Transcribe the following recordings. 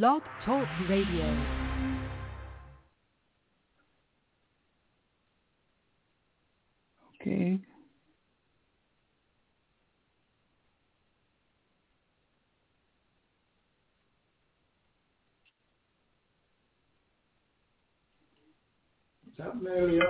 Blog Talk Radio. Okay. What's happening earlier?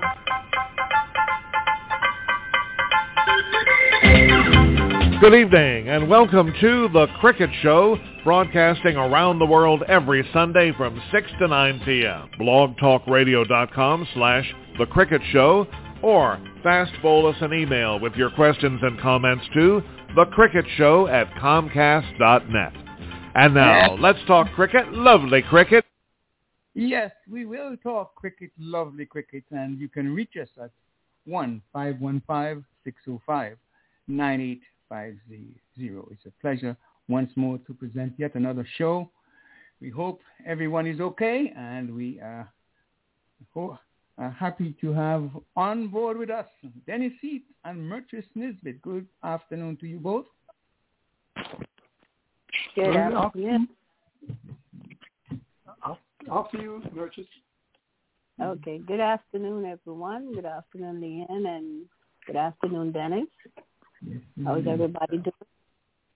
Good evening and welcome to The Cricket Show, broadcasting around the world every Sunday from 6 to 9 p.m. blogtalkradio.com slash The Cricket Show or fast bowl us an email with your questions and comments to The Cricket Show at comcast.net. And now, let's talk cricket. Lovely cricket. Yes, we will talk cricket, lovely cricket, and you can reach us at oh 1-515-605-9850. It's a pleasure once more to present yet another show. We hope everyone is okay, and we are ho- are happy to have on board with us Dennis Heath and Merchis Nisbet. Good afternoon to you both. Good afternoon. After you, Merchant. Okay. Good afternoon, everyone. Good afternoon, Leon, and good afternoon, Dennis. How's everybody doing?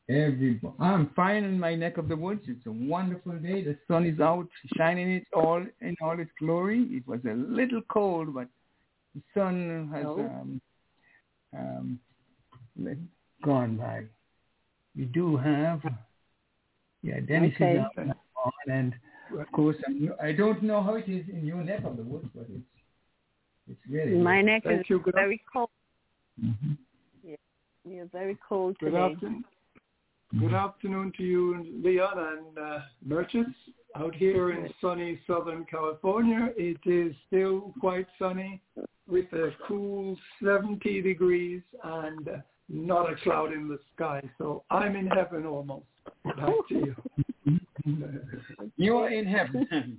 Every, I'm fine in my neck of the woods. It's a wonderful day. The sun is out, shining it all in all its glory. It was a little cold, but the sun has Oh. um, um, gone by. We do have, yeah, Dennis Okay. is out now, and of course, I'm, I don't know how it is in your neck of the woods, but it's it's really My neck is you. Very cold. hmm We are very cold good today. afternoon. Good afternoon to you, Leon and uh, Merchants. Out here in sunny Southern California, it is still quite sunny with a cool 70 degrees and uh, not a cloud in the sky. So I'm in heaven almost. Back to you. You are in heaven.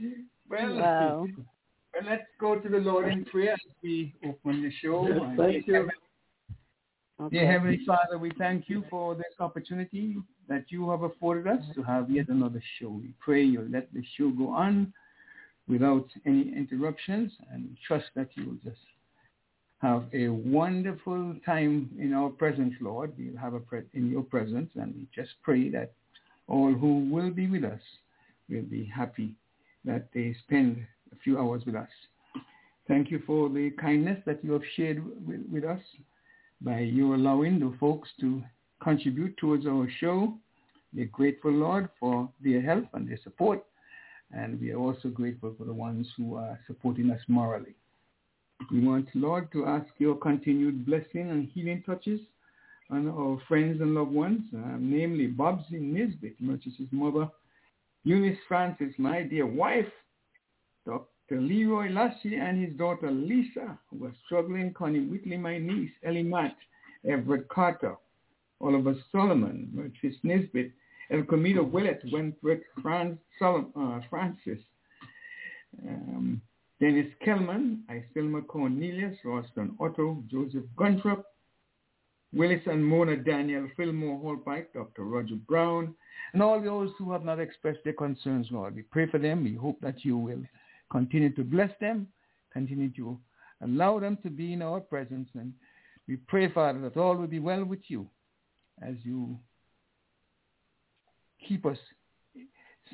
well, Wow. well, let's go to the Lord in prayer as we open the show. Yes, thank you. Dear Heavenly Father, we thank you for this opportunity that you have afforded us to have yet another show. We pray you'll let the show go on without any interruptions and we trust that you will just have a wonderful time in our presence, Lord. We'll have a pre- in your presence and we just pray that all who will be with us will be happy that they spend a few hours with us. Thank you for the kindness that you have shared with, with us by you allowing the folks to contribute towards our show. We're grateful, Lord, for their help and their support. And we are also grateful for the ones who are supporting us morally. We want, Lord, to ask your continued blessing and healing touches on our friends and loved ones, uh, namely Bobsy Nisbet, Merchant's mother, Eunice Francis, my dear wife, Dr. Leroy Lassie and his daughter Lisa, who are struggling, Connie Whitley, my niece, Ellie Matt, Everett Carter, Oliver Solomon, Merchis Nisbet, El Camino Willett, Wentworth Franz Sol- uh, Francis, um, Dennis Kellman, Isilma Cornelius, Roston Otto, Joseph Gunthrop, Willis and Mona Daniel, Fillmore Holpike, Dr. Roger Brown, and all those who have not expressed their concerns, Lord. We pray for them. We hope that you will continue to bless them, continue to allow them to be in our presence. And we pray, Father, that all will be well with you as you keep us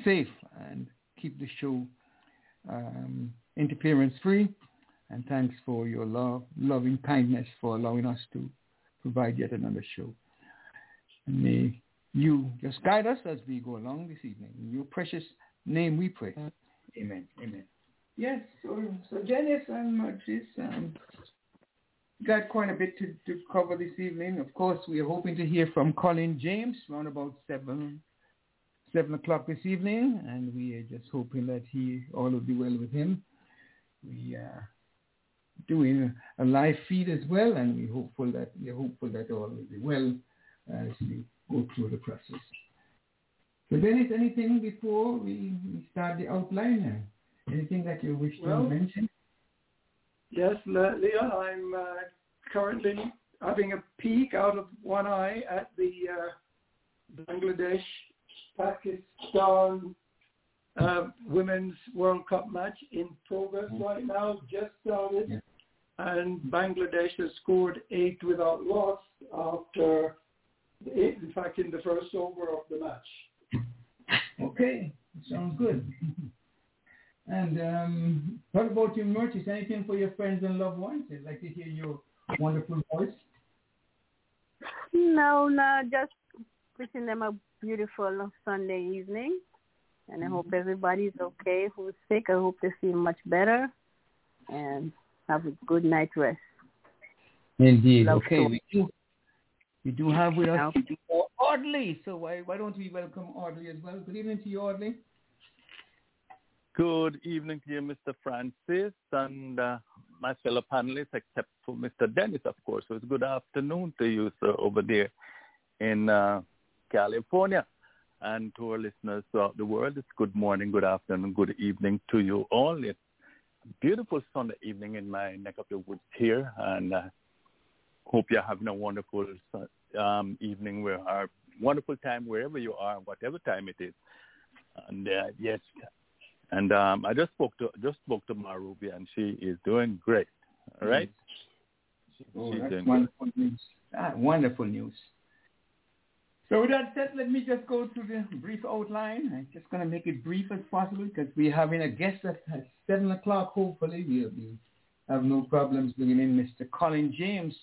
safe and keep the show um, interference free. And thanks for your love, loving kindness for allowing us to provide yet another show. And may you just guide us as we go along this evening. In your precious name we pray. Amen. Amen. Yes, so, so Dennis and Martis, um, got quite a bit to, to cover this evening. Of course, we are hoping to hear from Colin James around about 7, 7 o'clock this evening, and we are just hoping that he all will be well with him. We are doing a live feed as well, and we're hopeful that we're hopeful that all will be well as we go through the process. So Dennis, anything before we start the outline? Anything that you wish to mention? Yes, Le- Leon, I'm uh, currently having a peek out of one eye at the uh, Bangladesh, Pakistan, uh, Women's World Cup match in progress right now, just started. Yeah. And Bangladesh has scored eight without loss after, eight, in fact, in the first over of the match. Okay, sounds good. and um, what about your merch? anything for your friends and loved ones? I'd like to hear your wonderful voice. No, no, just wishing them a beautiful Sunday evening. And I hope mm-hmm. everybody's okay who's sick. I hope they feel much better and have a good night rest. Indeed. Love okay, we do, we do have with us Audley. So why, why don't we welcome Audley as well? Good evening to you, Audley. Good evening to you, Mr. Francis, and uh, my fellow panelists, except for Mr. Dennis, of course. So it's good afternoon to you, sir, over there in uh, California. And to our listeners throughout the world, it's good morning, good afternoon, good evening to you all. It's a beautiful Sunday evening in my neck of the woods here, and uh, hope you're having a wonderful um, evening, where wonderful time wherever you are, whatever time it is. And uh, yes, and um, I just spoke to just spoke to Marubi, and she is doing great. All right. Oh, that's wonderful great. news. Ah, wonderful news. So with that said, let me just go through the brief outline. I'm just going to make it brief as possible because we're having a guest at 7 o'clock. Hopefully we'll be, have no problems bringing in Mr. Colin James.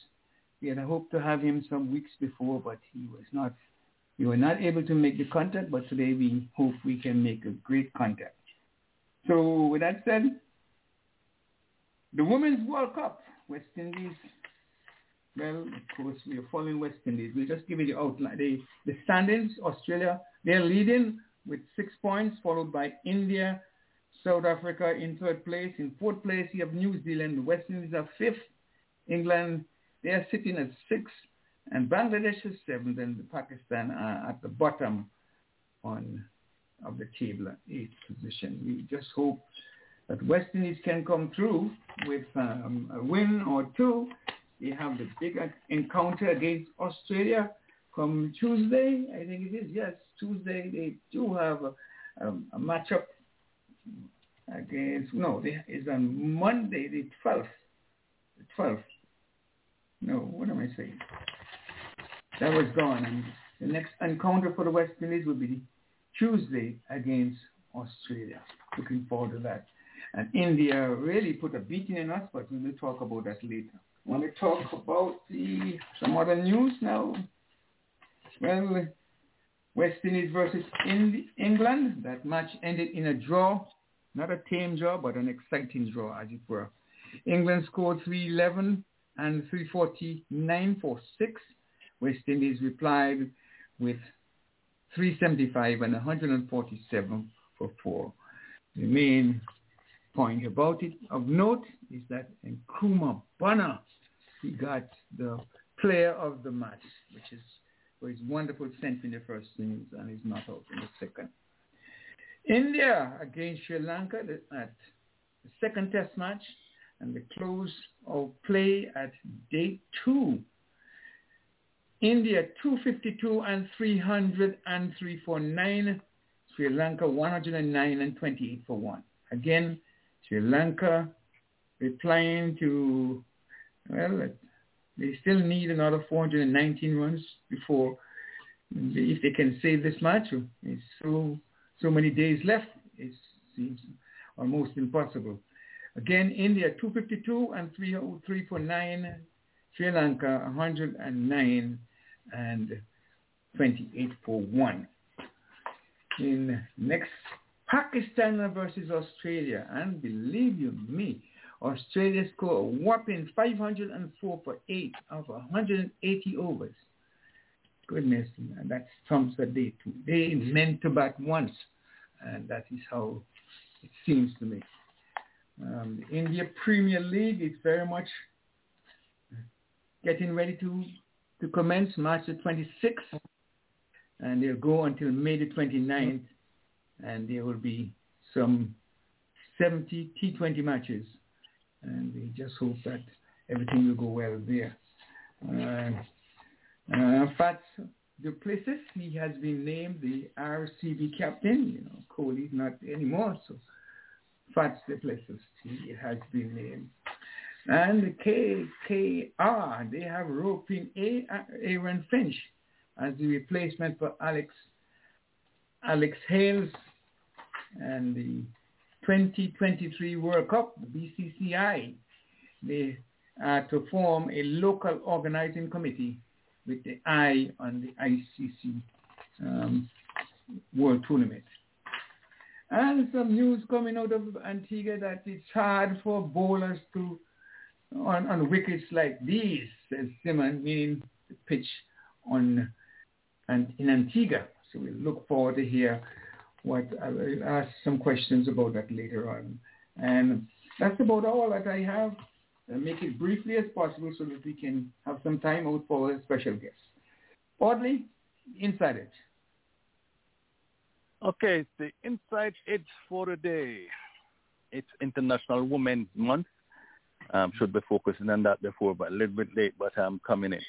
We had hoped to have him some weeks before, but he was not, we were not able to make the contact, but today we hope we can make a great contact. So with that said, the Women's World Cup, West Indies well, of course, we are following West Indies. We'll just give you the outline. The, the standings, Australia, they're leading with six points, followed by India, South Africa in third place. In fourth place, you have New Zealand. West Indies are fifth. England, they are sitting at sixth. And Bangladesh is seventh. And Pakistan are at the bottom on of the table, at eighth position. We just hope that West Indies can come through with um, a win or two they have the big encounter against Australia come Tuesday. I think it is. Yes, Tuesday. They do have a, a, a matchup against. No, it's on Monday, the 12th. The 12th. No, what am I saying? That was gone. And the next encounter for the West Indies will be Tuesday against Australia. Looking forward to that. And India really put a beating in us, but we will talk about that later want to talk about the some other news now. Well, West Indies versus England. That match ended in a draw, not a tame draw, but an exciting draw, as it were. England scored 311 and 349 for six. West Indies replied with 375 and 147 for four. The main point about it of note is that Nkrumah Bonner he got the player of the match, which is for his wonderful century in the first innings and he's not out in the second. India against Sri Lanka at the second test match and the close of play at day two. India 252 and 303 for 9. Sri Lanka 109 and 28 for 1. Again, Sri Lanka replying to well, they still need another 419 runs before, if they can save this match. It's so so many days left. It seems almost impossible. Again, India 252 and 303 for nine. Sri Lanka 109 and 28 for one. In next, Pakistan versus Australia, and believe you me, Australia scored a whopping 504 for 8 of 180 overs. Goodness, that's trumps a day too. They meant to bat once, and that is how it seems to me. Um, the India Premier League is very much getting ready to, to commence March the 26th, and they'll go until May the 29th, and there will be some 70 T20 matches and we just hope that everything will go well there. Uh, uh, Faf du Plessis, he has been named the RCB captain. You know, Kohli's not anymore, so Faf du Plessis, he has been named. And the KKR, they have roped in A, Aaron Finch as the replacement for Alex Alex Hales and the 2023 World Cup, the BCCI, they are to form a local organizing committee with the eye on the ICC um, World Tournament. And some news coming out of Antigua that it's hard for bowlers to, on, on wickets like these, says Simon, meaning the pitch on and in Antigua. So we look forward to hear what I will ask some questions about that later on. And that's about all that I have. I'll make it briefly as possible so that we can have some time out for a special guest. Audley, Inside Edge. Okay, the Inside Edge for the day. It's International Women's Month. Um, should be focusing on that before, but a little bit late, but I'm coming in.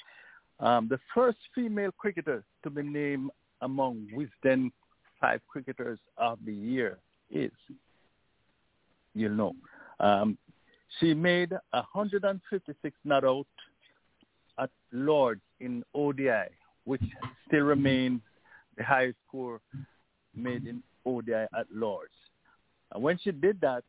Um, the first female cricketer to be named among Wisden five cricketers of the year is, you know, um, she made 156 not out at Lords in ODI, which still remains the highest score made in ODI at Lords. And when she did that,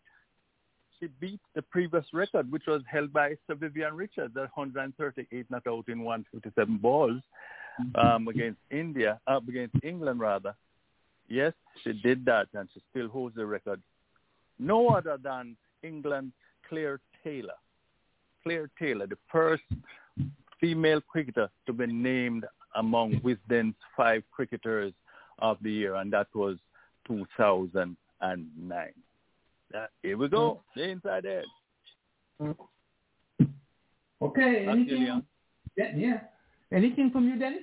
she beat the previous record, which was held by Sir Vivian Richards at 138 not out in 157 balls um, against India, up against England rather. Yes, she did that, and she still holds the record. No other than England's Claire Taylor. Claire Taylor, the first female cricketer to be named among Wisden's five cricketers of the year, and that was 2009. Uh, here we go, the inside edge. Okay, anything? Yeah, yeah. Anything from you, Dennis?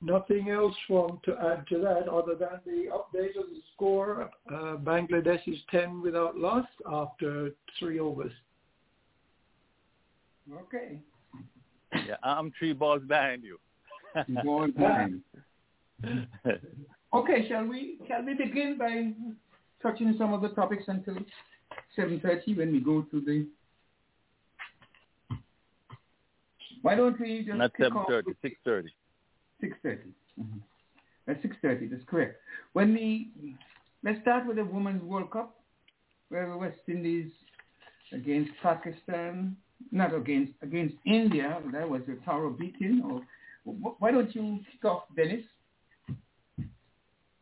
Nothing else from to add to that other than the update of the score. Uh, Bangladesh is 10 without loss after three overs. Okay. Yeah, I'm three balls behind you. balls behind. okay, shall we shall we begin by touching some of the topics until 7.30 when we go to the... Why don't we just... Not 7.30, 6.30. 6.30. Mm-hmm. At 6.30, that's correct. When we... Let's start with the Women's World Cup, where the West Indies against Pakistan, not against against India, that was a thorough beating. Or why don't you kick off, Dennis?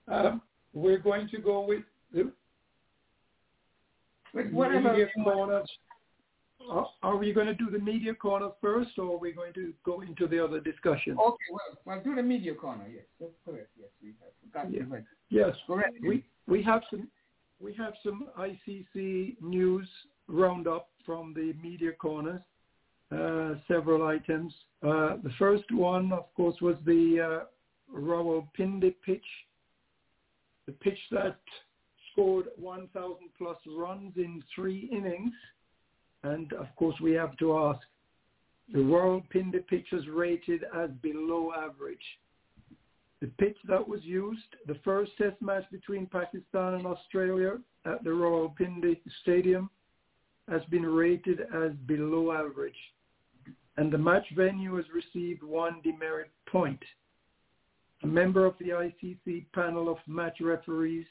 Um, we're going to go with whatever. Media corner. Are we going to do the media corner first, or are we going to go into the other discussion? Okay, well, well, do the media corner. Yes, that's correct. Yes, we have forgotten. Yeah. Yes, correct. We we have some we have some ICC news roundup from the media corners. Uh, several items. Uh, the first one, of course, was the uh, Rawalpindi pitch, the pitch that scored 1,000 plus runs in three innings. And of course, we have to ask, the Rawalpindi pitch is rated as below average. The pitch that was used, the first test match between Pakistan and Australia at the Rawalpindi Stadium, has been rated as below average. And the match venue has received one demerit point. A member of the ICC panel of match referees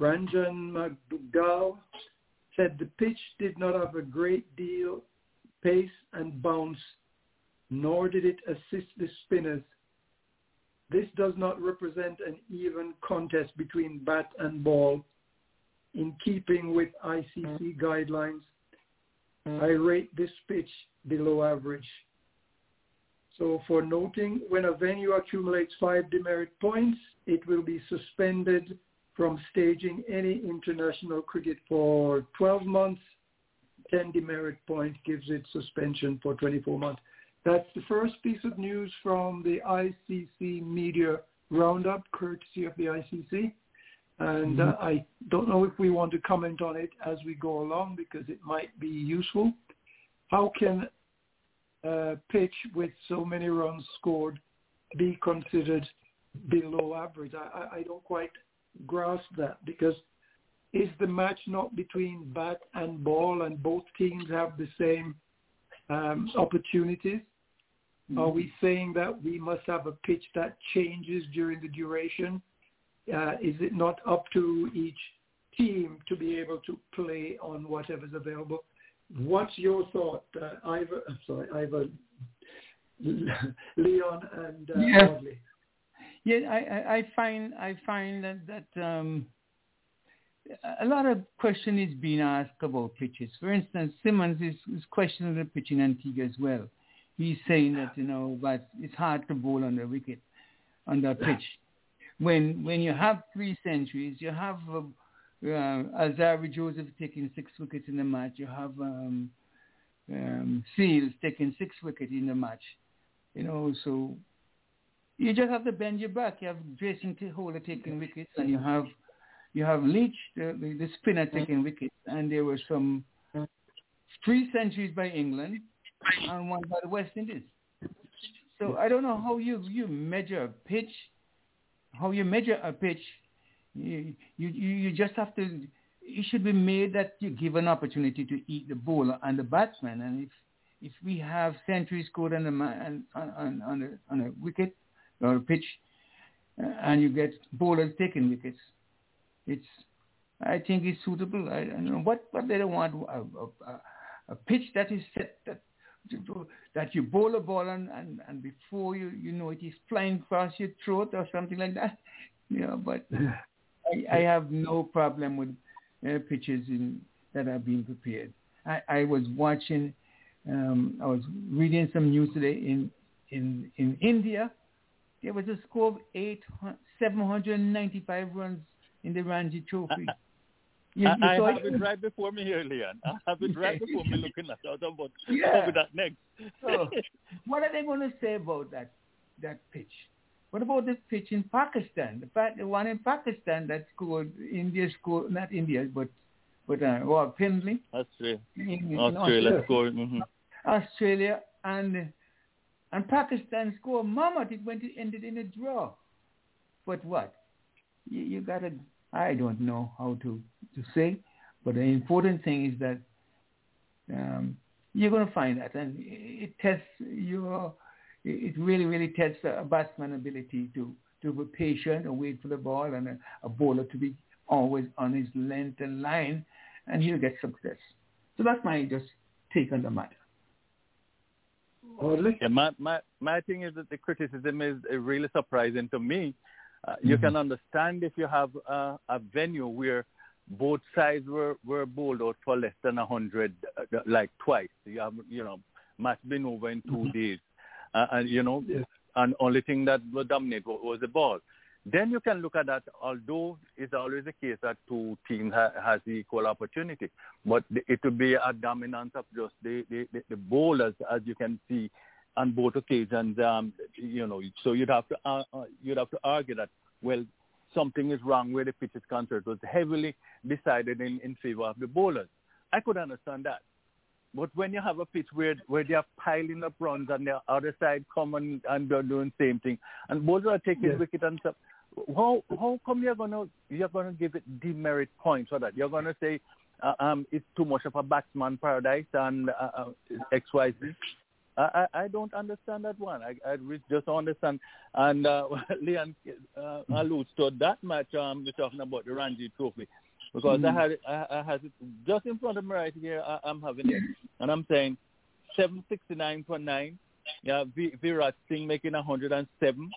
Ranjan Madugalle said the pitch did not have a great deal pace and bounce, nor did it assist the spinners. This does not represent an even contest between bat and ball. In keeping with ICC guidelines, I rate this pitch below average. So for noting, when a venue accumulates five demerit points, it will be suspended from staging any international cricket for 12 months. 10 demerit point gives it suspension for 24 months. That's the first piece of news from the ICC media roundup, courtesy of the ICC. And uh, I don't know if we want to comment on it as we go along because it might be useful. How can a pitch with so many runs scored be considered below average? I, I, I don't quite grasp that because is the match not between bat and ball and both teams have the same um, opportunities? Mm-hmm. Are we saying that we must have a pitch that changes during the duration? Uh, is it not up to each team to be able to play on whatever's available? What's your thought, uh, Ivor? I'm sorry, Ivor, Leon, and uh, yeah. Audley? Yeah, I, I find I find that that um, a lot of question is being asked about pitches. For instance, Simmons is, is questioning the pitching Antigua as well. He's saying that you know, but it's hard to bowl on the wicket, on that pitch. When when you have three centuries, you have uh, uh, Alzarri Joseph taking six wickets in the match. You have um, um, Seales taking six wickets in the match. You know, so you just have to bend your back. You have Jason Holder taking wickets, and you have you have Leach, the, the, the spinner, taking wickets, and there were some three centuries by England and one by the West Indies. So I don't know how you you measure a pitch, how you measure a pitch. You you you just have to. It should be made that you give an opportunity to eat the bowler and the batsman. And if if we have centuries scored on the on on on a, on a wicket or a pitch, uh, and you get bowlers taking wickets, it's I think it's suitable. I, I don't know what what they don't want a, a, a pitch that is set that that you bowl a ball and, and, and before you, you know it is flying across your throat or something like that. Know, but I, I have no problem with uh, pitches in, that are being prepared. I, I was watching, um, I was reading some news today in, in, in India. There was a score of eight, 795 runs in the Ranji Trophy. You, you I, I have it? it right before me here, Leon. I have it right before me looking at it. About yeah. over that next. so, what are they going to say about that that pitch? What about the pitch in Pakistan? The, fact, the one in Pakistan that scored India scored not India but but uh, well, Findlay. Australia. In, Australia, Australia scored. Mm-hmm. Australia and and Pakistan scored. Mama, it went it ended in a draw. But what? You, you got to I don't know how to, to say, but the important thing is that um, you're going to find that, and it tests your, it really, really tests a batsman ability to, to be patient and wait for the ball, and a, a bowler to be always on his length and line, and he'll get success. So that's my just take on the matter. Yeah, my, my, my thing is that the criticism is really surprising to me uh, you mm-hmm. can understand if you have a, a venue where both sides were, were bowled out for less than a hundred, uh, like twice. You have, you know, match been over in 2 mm-hmm. days, uh, and you know, yes. and only thing that was dominate was, was the ball. Then you can look at that. Although it's always the case that two teams ha- has equal opportunity, but it would be a dominance of just the, the, the, the bowlers, as you can see on both occasions. Um, you know, so you'd have to uh, uh, you'd have to argue that well, something is wrong where the pitch is concerned. It was heavily decided in, in favor of the bowlers. I could understand that. But when you have a pitch where where they are piling up runs and the other side come and, and they're doing the same thing, and bowlers are taking yes. wicket and stuff, how how come you're gonna you're gonna give it demerit points for that? You're gonna say uh, um it's too much of a batsman paradise and uh, uh, X Y Z. I, I don't understand that one. I, I just don't understand. And uh, Leon uh, alludes to that match um, we're talking about, the Ranji Trophy. Because mm-hmm. I had it, I, I had it just in front of me right here. I, I'm having it. And I'm saying 769.9. Yeah, v, Virat Singh making 107.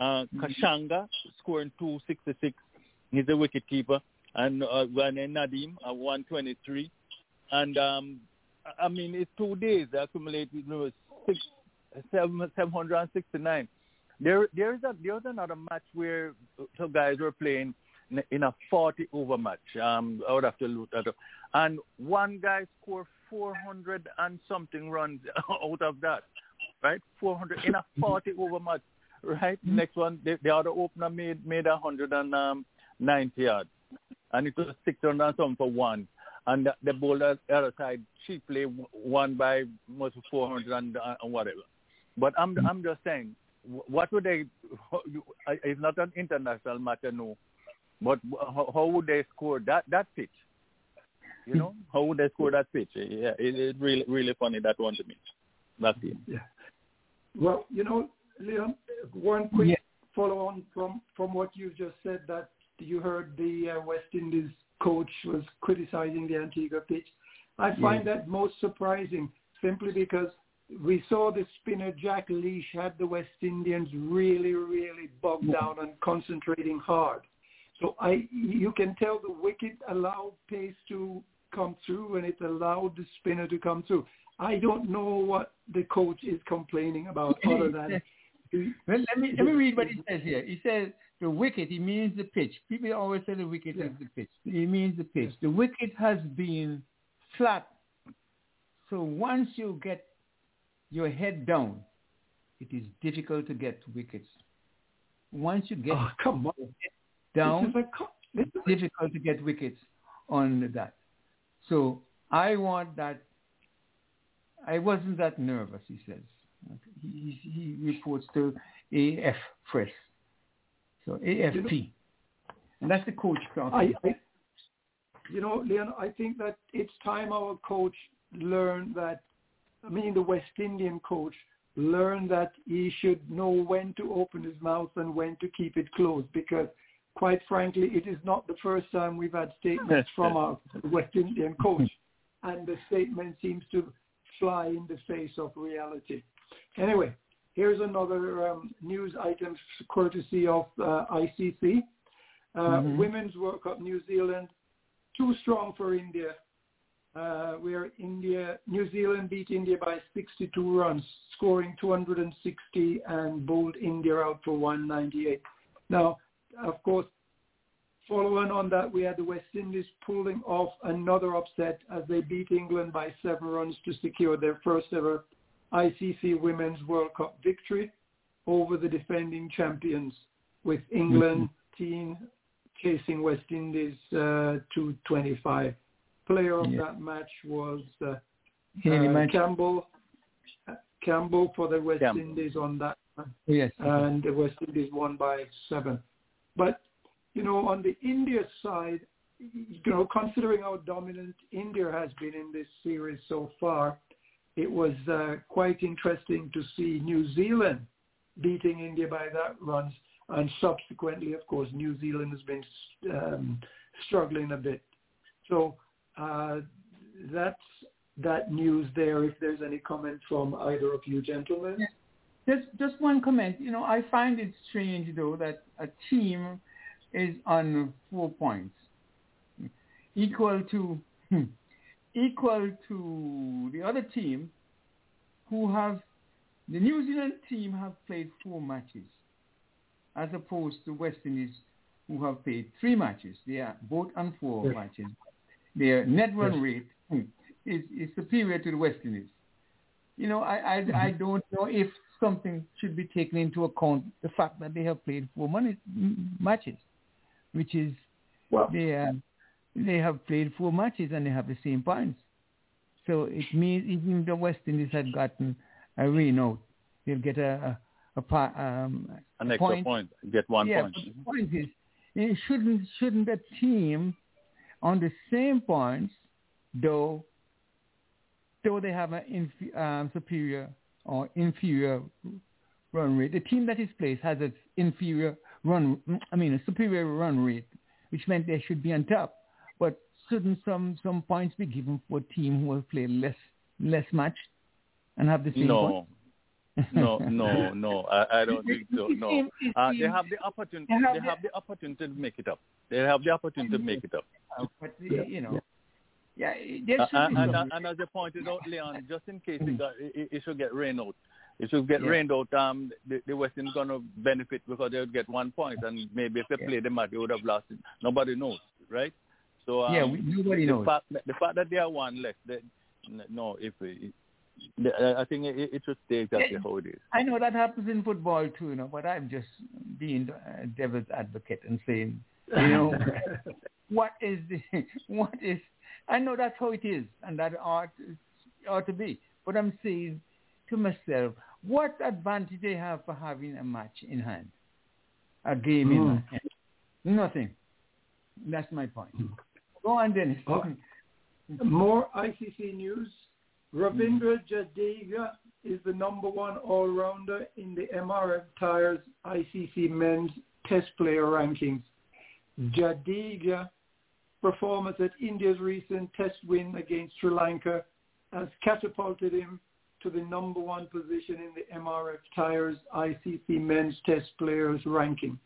Uh, mm-hmm. Kushagra scoring 266. He's a wicket keeper. And uh, Nadeem at 123. And um, I mean, it's two days. They accumulated you know, six, seven, 769. There, there is a, there was another match where some guys were playing in a 40 over match. Um, I would have to look at it. And one guy scored 400 and something runs out of that, right? 400 in a 40 over match, right? Mm-hmm. Next one, the, the other opener made made 190 um, yards, and it was 600 and something for one and the, the bowler other side cheaply won by most 400 and, uh, whatever. But I'm I'm just saying what would they? It's not an international matter, no. But how, how would they score that that pitch? You know, how would they score that pitch? Yeah, it, it's really really funny that one to me. That's it. Yeah. Well, you know, Leon, one quick yeah. follow on from from what you just said that you heard the uh, West Indies coach was criticizing the Antigua pitch. I find yeah. that most surprising simply because we saw the spinner Jack Leach had the West Indians really, really bogged yeah. down and concentrating hard. So I, you can tell the wicket allowed pace to come through and it allowed the spinner to come through. I don't know what the coach is complaining about other than. Mm-hmm. well, let me let me read what he says here. He says the wicket. He means the pitch. People always say the wicket yeah. is the pitch. He means the pitch. The wicket has been flat. So once you get your head down, it is difficult to get wickets. Once you get oh, come on. down, it's difficult to get wickets on that. So I want that I wasn't that nervous, he says. He, he reports to AF Press. So AFP. And that's the coach I, I, you know, Leon, I think that it's time our coach learned that, I mean, the West Indian coach learned that he should know when to open his mouth and when to keep it closed because quite frankly, it is not the first time we've had statements from our West Indian coach and the statement seems to fly in the face of reality. Anyway, here's another um, news item courtesy of uh, ICC. Uh, mm-hmm. Women's World Cup New Zealand, too strong for India. Uh, where India, New Zealand beat India by 62 runs, scoring 260 and bowled India out for 198. Now, of course, Following on that, we had the West Indies pulling off another upset as they beat England by seven runs to secure their first ever ICC Women's World Cup victory over the defending champions, with England mm-hmm. team chasing West Indies uh, to 25. Player of yeah. that match was uh, uh, Campbell. Campbell for the West Campbell. Indies on that, yes, and the West Indies won by seven. But you know, on the India side, you know, considering how dominant India has been in this series so far, it was uh, quite interesting to see New Zealand beating India by that runs, and subsequently, of course, New Zealand has been um, struggling a bit. So uh, that's that news there. If there's any comment from either of you gentlemen. Just just one comment. You know, I find it strange though that a team is on four points, equal to hmm, equal to the other team who have the New Zealand team have played four matches, as opposed to West Indies who have played three matches. They are both on four yes. matches. Their net run yes. rate is, is superior to the West Indies. You know, I I, mm-hmm. I don't know if something should be taken into account the fact that they have played four money, matches which is well, they they have played four matches and they have the same points. So it means even the West Indies had gotten a win out, they'll get a a, a, um, an extra point. point. get one yeah, point. the point is, it shouldn't shouldn't a team on the same points, though though they have an inf- um, superior or inferior run rate, the team that is placed has an inferior run, I mean, a superior run rate, which meant they should be on top. But shouldn't some some points be given for a team who have played less less match and have the same no. no, no, no. I, I don't think so. No, uh, they have the opportunity. They have the opportunity to make it up. They have the opportunity to make it up. But you know, yeah. Uh, and, and, and, as you pointed out, Leon, just in case it, got, it, it should get rained out, it should get yeah. rained out, um, the, the West Indies going to benefit because they would get one point, and maybe if they yeah. played the match, they would have lost it. Nobody knows, right? So um, yeah, we, nobody the knows. Fact, the fact that they are one less, they, no, if it, I think it, it should stay exactly how it is. I know that happens in football too, you know, but I'm just being a devil's advocate and saying, you know, what is the, what is, I know that's how it is, and that ought ought to be, but I'm saying to myself, What advantage they have for having a match in hand, a game mm. in hmm. hand? Nothing. That's my point. Go on, Dennis. Uh, okay. More ICC news. Ravindra Jadeja is the number one all-rounder in the MRF Tires ICC Men's Test Player Rankings. Jadeja performance at India's recent test win against Sri Lanka has catapulted him to the number one position in the MRF Tires ICC Men's Test Players ranking.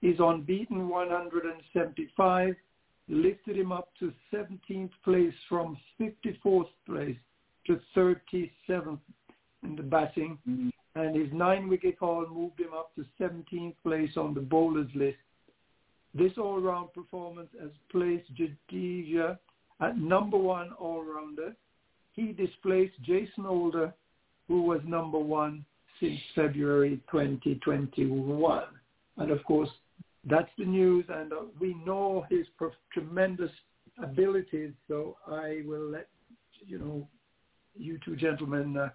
He's unbeaten 175, lifted him up to 17th place from 54th place to 37th in the batting. Mm-hmm. And his nine-wicket haul moved him up to 17th place on the bowlers list this all-round performance has placed Jadeja at number one all-rounder. He displaced Jason Holder, who was number one since February 2021. And of course, that's the news, and uh, we know his tremendous abilities. So I will let you know, you two gentlemen, uh,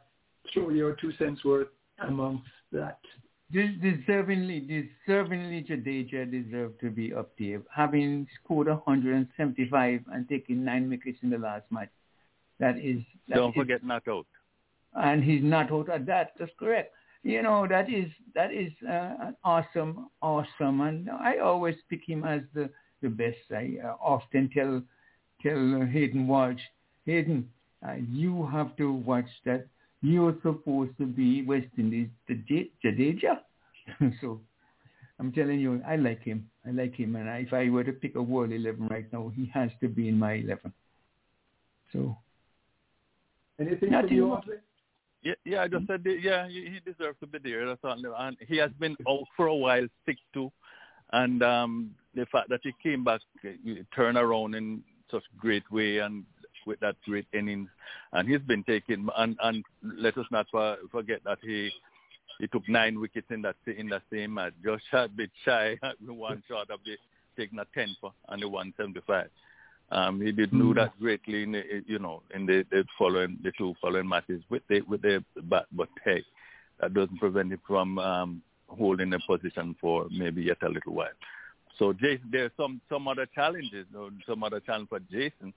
throw your two cents worth amongst that deservingly, deservingly Jadeja deserved to be up there, having scored 175 and taking nine wickets in the last match. That is. That Don't is, forget not out. And he's not out at that. That's correct. You know that is that is uh, awesome, awesome, and I always pick him as the the best. I uh, often tell tell Hayden Walsh, Hayden, uh, you have to watch that you're supposed to be West Indies Jadeja. so I'm telling you, I like him. I like him. And if I were to pick a world 11 right now, he has to be in my 11. So. Anything from you, yeah, yeah, I just said, yeah, he deserves to be there. That's all. And he has been out for a while, sick too. And um, the fact that he came back, turned around in such great way and with that great innings, and he's been taking and and let us not forget that he he took nine wickets in that in that same match. Just a bit shy, one shot of the taking a ten for on the 175. Um, he did do that greatly in the, you know in the, the following the two following matches with the with the bat, but hey, that doesn't prevent him from um, holding a position for maybe yet a little while. So Jason, there's some some other challenges, you know, some other challenge for Jason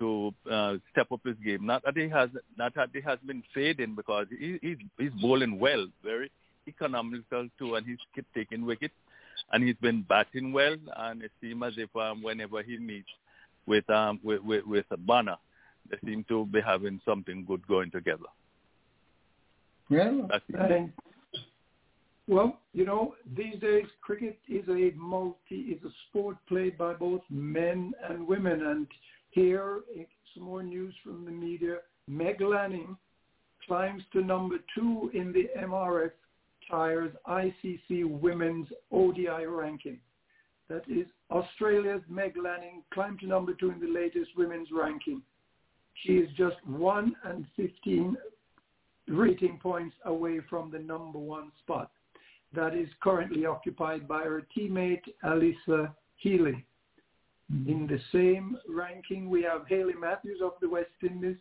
to uh, step up his game. Not that he has not that he has been fading because he, he's he's bowling well, very economical too, and he's kept taking wickets, and he's been batting well, and it seems as if um, whenever he meets with um with with, with Bonner, they seem to be having something good going together. Well, uh, well, you know, these days cricket is a multi is a sport played by both men and women, and here, some more news from the media. Meg Lanning climbs to number two in the MRF Tires ICC Women's ODI ranking. That is Australia's Meg Lanning climbed to number two in the latest women's ranking. She is just 1 and 15 rating points away from the number one spot. That is currently occupied by her teammate Alyssa Healy. In the same ranking, we have Hayley Matthews of the West Indies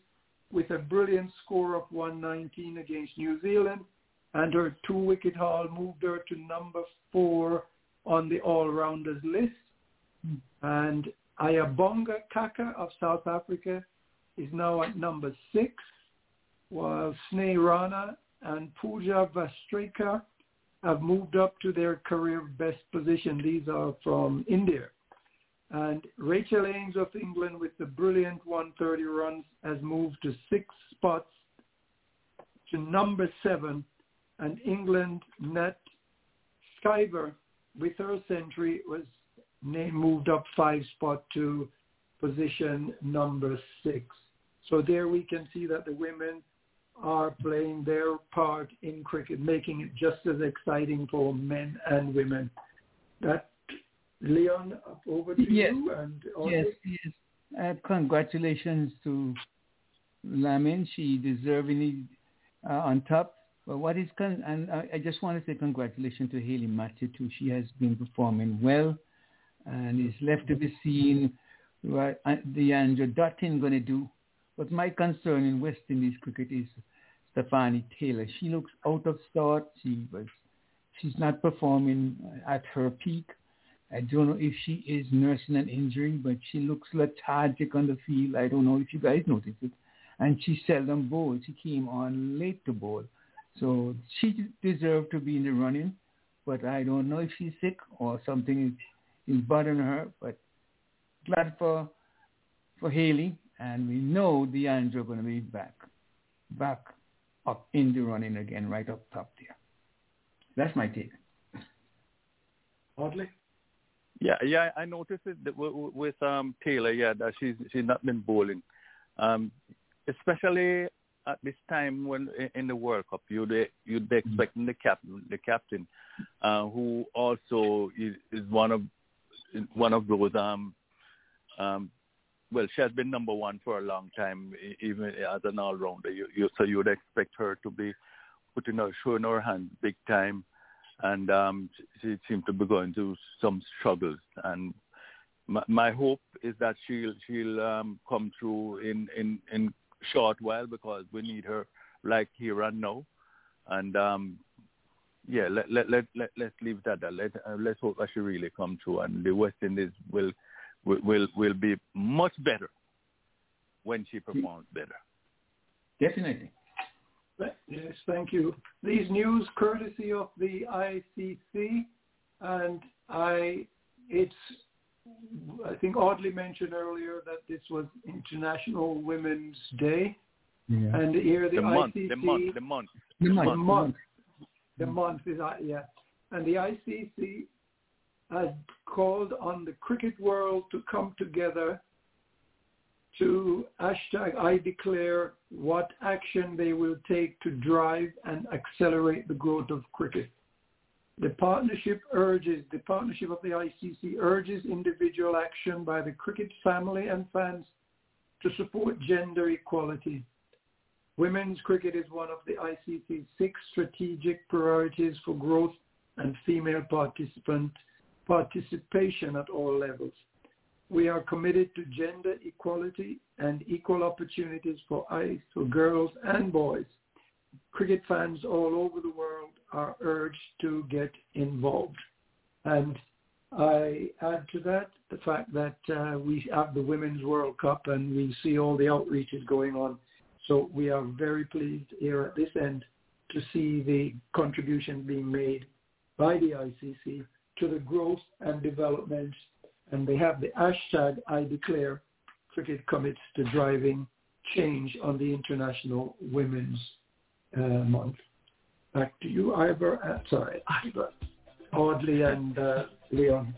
with a brilliant score of 119 against New Zealand, and her two-wicket haul moved her to number four on the all-rounders list. Mm-hmm. And Ayabonga Khaka of South Africa is now at number six, while Sneh Rana and Pooja Vastrakar have moved up to their career best position. These are from India. And Rachel Ames of England with the brilliant 130 runs has moved to six spots to number seven. And England Nat Sciver with her century was moved up five spot to position number six. So there we can see that the women are playing their part in cricket, making it just as exciting for men and women. That Leon, over to yes. you. And yes, yes. Uh, congratulations to Lanning. She deservingly uh, on top. But what is con- and I just want to say congratulations to Hayley Matthew too. She has been performing well, and it's left to be seen what uh, the Andrew Dutton going to do. But my concern in West Indies cricket is Stafanie Taylor. She looks out of sorts. She was, she's not performing at her peak. I don't know if she is nursing an injury, but she looks lethargic on the field. I don't know if you guys noticed it. And she seldom bowls. She came on late to bowl. So she deserved to be in the running, but I don't know if she's sick or something is, is bothering her. But glad for for Hayley, and we know Deandra are going to be back, back up in the running again, right up top there. That's my take. Audley? Yeah, yeah, I noticed it with um, Taylor. Yeah, that she's she's not been bowling, um, especially at this time when in the World Cup, you'd you'd be expecting the captain, the captain, uh, who also is, is one of one of those um, um, well, she has been number one for a long time, even as an all-rounder. You, you, so you would expect her to be putting her, showing her hand big time, and um, she seemed to be going through some struggles. And my, my hope is that she'll she'll um, come through in in in short while because we need her like here and now. And um, yeah, let let let let let's leave that. Let uh, let's hope that she really come through, and the West Indies will will will, will be much better when she performs better. Definitely. Yes, thank you. These news courtesy of the ICC, and I, it's, I think Audley mentioned earlier that this was International Women's Day, yeah. and here the, the ICC, month, the month, the month, the month, the month, the month is uh, yeah, and the ICC has called on the cricket world to come together to hashtag I declare what action they will take to drive and accelerate the growth of cricket. The partnership urges, the partnership of the ICC urges individual action by the cricket family and fans to support gender equality. Women's cricket is one of the ICC's six strategic priorities for growth and female participant participation at all levels. We are committed to gender equality and equal opportunities for for girls and boys. Cricket fans all over the world are urged to get involved. And I add to that the fact that uh, we have the Women's World Cup and we see all the outreaches going on. So we are very pleased here at this end to see the contribution being made by the ICC to the growth and development. And they have the hashtag I declare cricket commits to driving change on the International Women's Month. Back to you, Ivor. Uh, sorry, Ivor, Audley, and uh, Leon.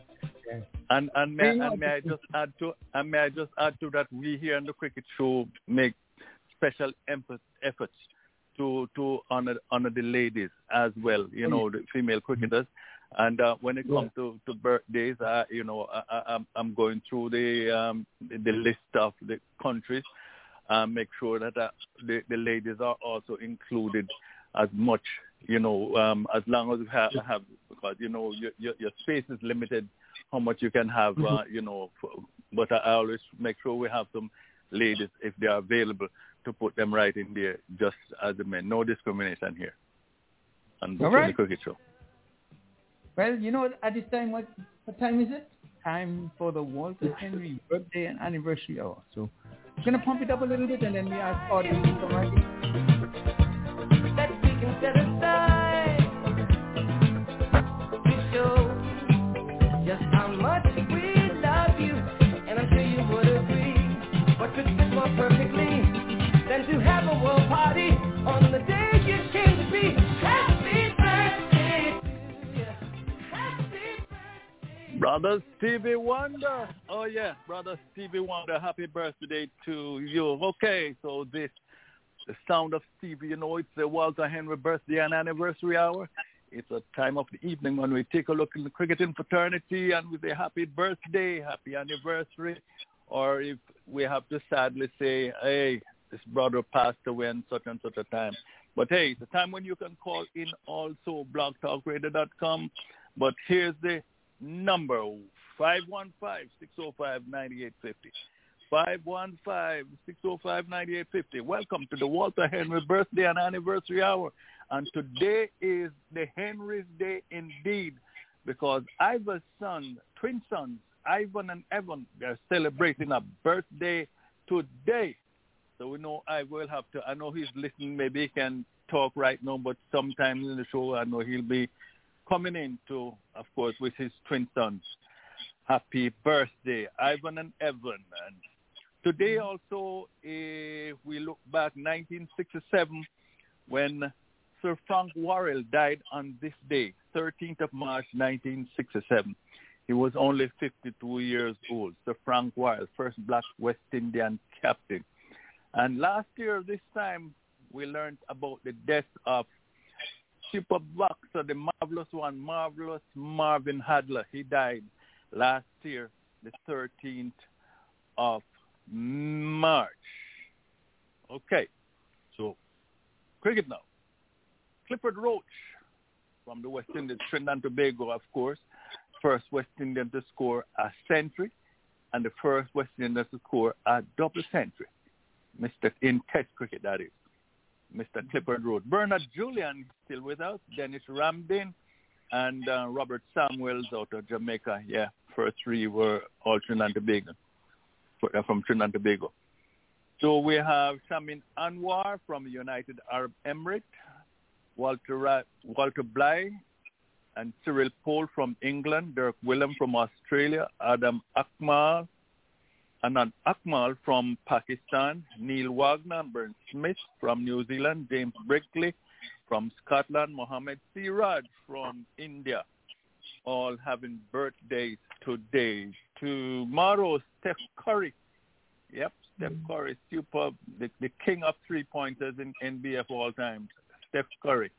And and may, and may I just add to and may I just add to that we here on the cricket show make special efforts to to honor honor the ladies as well. You know the female cricketers, and uh, when it comes yeah. to, to birthdays, uh, you know, I, I'm, I'm going through the um, the list of the countries, uh, make sure that uh, the, the ladies are also included as much, you know, um, as long as we have, have because you know your, your, your space is limited, how much you can have, uh, mm-hmm. you know. For, but I always make sure we have some ladies if they are available to put them right in there, just as the men. No discrimination here. And All right. the cricket show. Well, you know, at this time, what, what time is it? Time for the Walter Henry birthday and anniversary hour. So I'm going to pump it up a little bit and then we ask audience to come right in. Let's take and set aside to show just how much we love you. And I'm sure you would agree. What could fit more perfectly Brother Stevie Wonder. Oh yeah, Brother Stevie Wonder. Happy birthday to you. Okay, so this the sound of Stevie, you know, it's the Walter Henry birthday and anniversary hour. It's a time of the evening when we take a look in the cricketing fraternity and we say happy birthday, happy anniversary, or if we have to sadly say, hey, this brother passed away in such and such a time. But hey, it's a time when you can call in also blogtalkradio.com. But here's the number 515-605-9850. 515-605-9850. Welcome to the Walter Henry birthday and anniversary hour. And today is the Henry's Day indeed because Ivan's son, twin sons, Ivan and Evan, they're celebrating a birthday today. So we know I will have to, I know he's listening, maybe he can talk right now, but sometime in the show I know he'll be coming in to, of course, with his twin sons. Happy birthday, Ivan and Evan. And today mm-hmm. also, if we look back 1967, when Sir Frank Worrell died on this day, 13th of March 1967. He was only 52 years old. Sir Frank Worrell, first black West Indian captain. And last year, this time, we learned about the death of super boxer, the marvelous one, marvelous Marvin Hagler. He died last year, the 13th of March. Okay, so cricket now. Clifford Roach from the West Indies, Trinidad and Tobago, of course, first West Indian to score a century and the first West Indian to score a double century. Mr. in Test cricket, that is. Mr. Clifford Roach. Bernard Julien still with us. Dennis Ramdin and uh, Robert Samuels out of Jamaica. Yeah, first three were all Trinidad and Tobago, from Trinidad and Tobago. So we have Shaiman Anwar from United Arab Emirates, Walter, Walter Bly and Cyril Pohl from England, Dirk Wellham from Australia, Adam Akmal, Adnan Akmal from Pakistan, Neil Wagner, Bern Smith from New Zealand, James Brickley from Scotland, Mohammed Siraj from India, all having birthdays today. Tomorrow, Steph Curry. Yep, Steph mm-hmm. Curry, super, the, the king of three-pointers in NBA of all time. Steph Curry.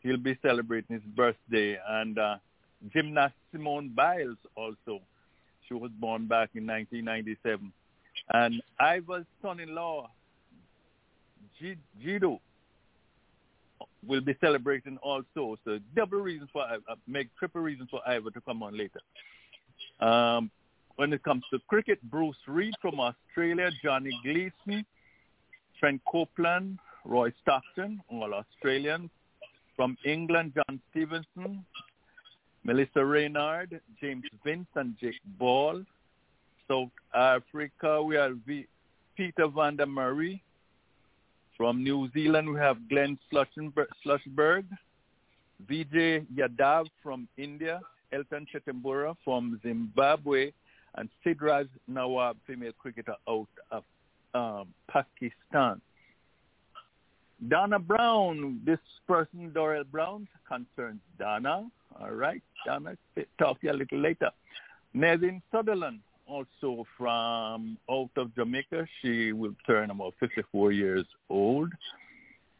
He'll be celebrating his birthday. And uh, gymnast Simone Biles also. She was born back in 1997. And Ivor's son-in-law, G- Jido, will be celebrating also. So double reasons for uh, make triple reasons for Ivor to come on later. Um, when it comes to cricket, Bruce Reid from Australia, Johnny Gleeson, Trent Copeland, Roy Stockton, all Australians. From England, John Stevenson, Melissa Reynard, James Vince, and Jake Ball. South Africa, we have v- Peter van der. From New Zealand, we have Glenn Schlusberg, Vijay Yadav from India, Elton Chigumbura from Zimbabwe, and Sidra Nawaz, female cricketer out of um, Pakistan. Donna Brown, this person, Dorel Brown, concerns Donna. All right, Donna, talk to you a little later. Nadine Sutherland, also from out of Jamaica. She will turn about 54 years old.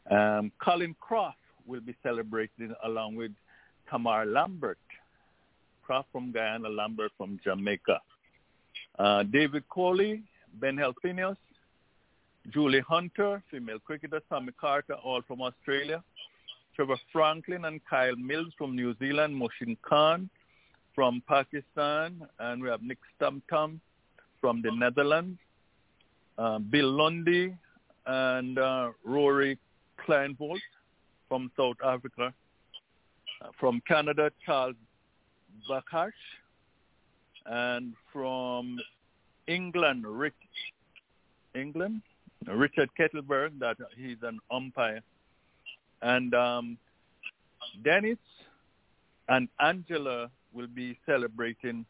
Um, Colin Croft will be celebrating along with Tamar Lambert. Croft from Guyana, Lambert from Jamaica. Uh, David Coley, Ben Hilfenhaus, Julie Hunter, female cricketer, Sammy Carter, all from Australia. Trevor Franklin and Kyle Mills from New Zealand, Moshin Khan from Pakistan, and we have Nick Stumtum from the Netherlands, uh, Bill Lundy and uh, Rory Kleinveldt from South Africa. Uh, from Canada, Charles Bakash. And from England, Rick England, Richard Kettleborough, that he's an umpire, and um, Dennis and Angela will be celebrating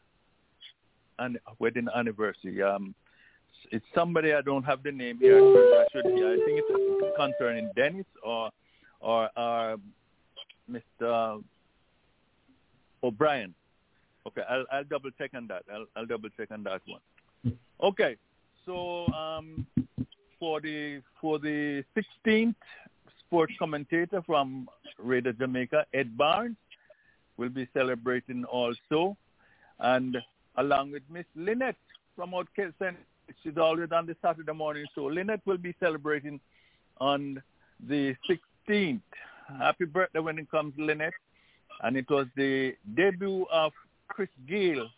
an wedding anniversary. Um, it's somebody I don't have the name here. I should be. I think it's concerning Dennis or or uh, Mr. O'Brien. Okay, I'll, I'll double check on that. I'll, I'll double check on that one. Okay, so um, for the for the 16th sports commentator from Radio Jamaica, Ed Barnes, will be celebrating also, and along with Miss Lynette from Old Kelsen, she's always on the Saturday morning So Lynette will be celebrating on the 16th. Happy birthday when it comes, Lynette. And it was the debut of Chris Gayle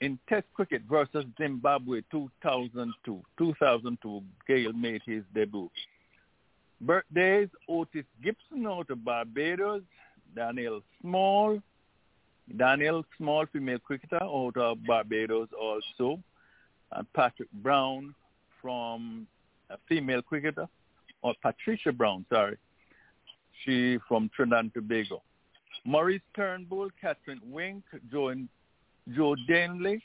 in Test cricket versus Zimbabwe 2002. 2002, Gayle made his debut. Birthdays, Otis Gibson out of Barbados, Danielle Small, Danielle Small, female cricketer out of Barbados also, and Patrick Brown from a female cricketer, or Patricia Brown, sorry, she from Trinidad and Tobago. Maurice Turnbull, Catherine Wink, Joe, Joe Denly,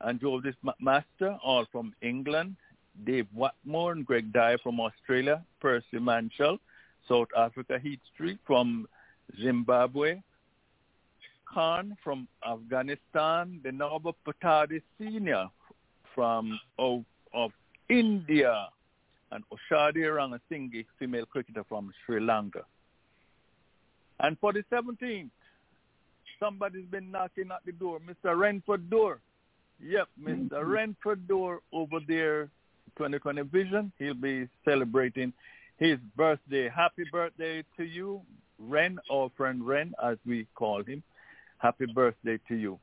and Joe Master, all from England. Dave Whatmore and Greg Dyer from Australia. Percy Mansell, South Africa. Heath Streak from Zimbabwe. Khan from Afghanistan. The Nawab Pataudi Sr. from of, of India. And Oshadi Ranasinghe, female cricketer from Sri Lanka. And for the 17th, somebody's been knocking at the door. Mr. Renford Door. Yep, mister mm-hmm. Renford Door over there, 2020 Vision. He'll be celebrating his birthday. Happy birthday to you, Ren, or friend Ren, as we call him. Happy birthday to you.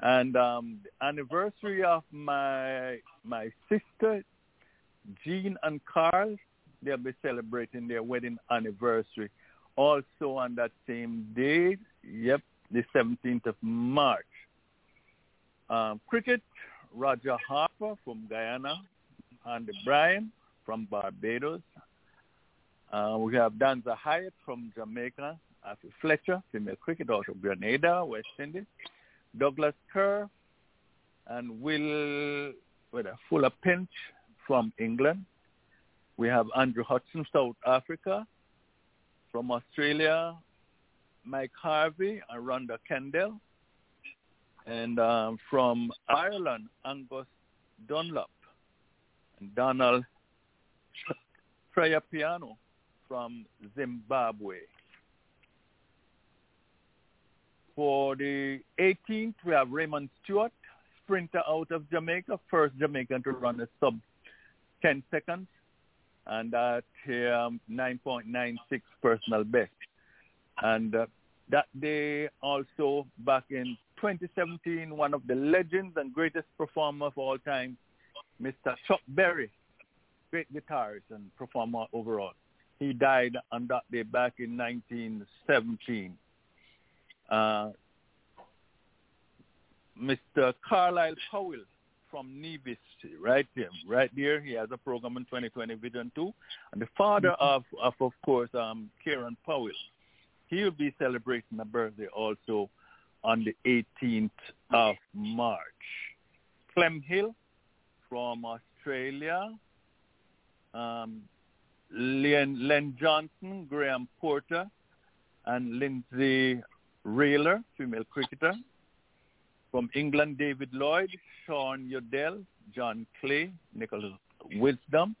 And um, the anniversary of my my sister, Jean and Carl, they'll be celebrating their wedding anniversary also on that same day, yep, the 17th of March. Um, cricket, Roger Harper from Guyana, Andy Bryan from Barbados. Uh, we have Danza Hyatt from Jamaica, Afi Fletcher, female cricket out of Grenada, West Indies, Douglas Kerr, and Will with a Fuller Pilch from England. We have Andrew Hudson, South Africa, from Australia, Mike Harvey and Rhonda Kendall. And um, from Ireland, Angus Dunlop Donald Piano from Zimbabwe. For the 18th, we have Raymond Stewart, sprinter out of Jamaica, first Jamaican to run a sub 10 seconds and at um, 9.96 personal best. And uh, that day also back in 2017, one of the legends and greatest performer of all time, Mr. Chuck Berry, great guitarist and performer overall. He died on that day back in 1917. Uh, Mr. Carlisle Powell, from Nevis, right there, right there. He has a program in 2020 Vision 2. And the father mm-hmm. of, of, of course, um, Kieran Powell. He will be celebrating a birthday also on the 18th of March. Clem Hill from Australia. Um, Len, Len Johnson, Graham Porter, and Lindsay Reeler, female cricketer. From England, David Lloyd, Shaun Udal, John Clay, Nicholas Wisdom,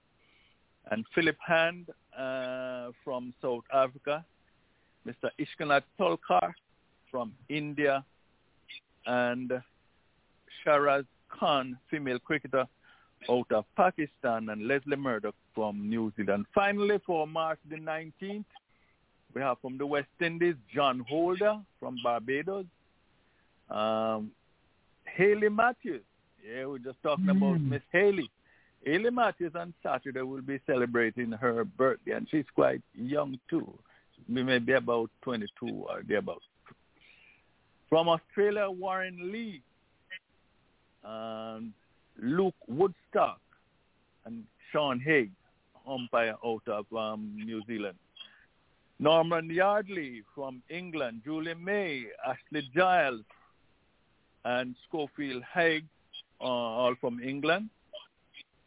and Philip Hand uh, from South Africa, Mr. Ishkanat Tolkar from India, and Sharaz Khan, female cricketer out of Pakistan, and Leslie Murdoch from New Zealand. Finally, for March the 19th, we have from the West Indies, John Holder from Barbados, um, Hayley Matthews. Yeah, we're just talking mm. about Miss Hayley. Hayley Matthews on Saturday will be celebrating her birthday, and she's quite young too. She may be about 22 or thereabouts. From Australia, Warren Lee, um, Luke Woodstock, and Sean Haig, umpire out of um, New Zealand. Norman Yardley from England, Julie May, Ashley Giles and Schofield Haigh, uh, all from England.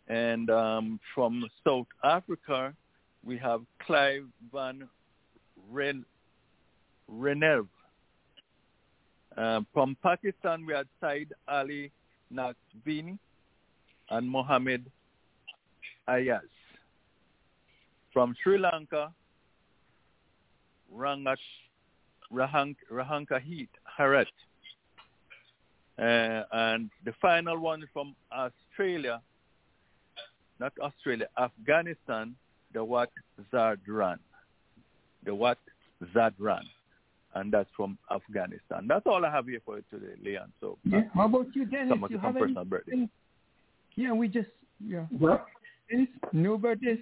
And um, from South Africa, we have Clive van Ren- Renev. Uh, from Pakistan, we had Said Ali Naqvini and Mohammed Ayaz. From Sri Lanka, Rangat Rahank, Rahanka Heat Haret uh, and the final one from Australia, not Australia, Afghanistan, Dawlat Zadran. Dawlat Zadran. and that's from Afghanistan. That's all I have here for you today, Leon. So yeah. How about you, Dennis? Some, you have personal any, birthday. Yeah, we just yeah. Well, Dennis, no birthdays.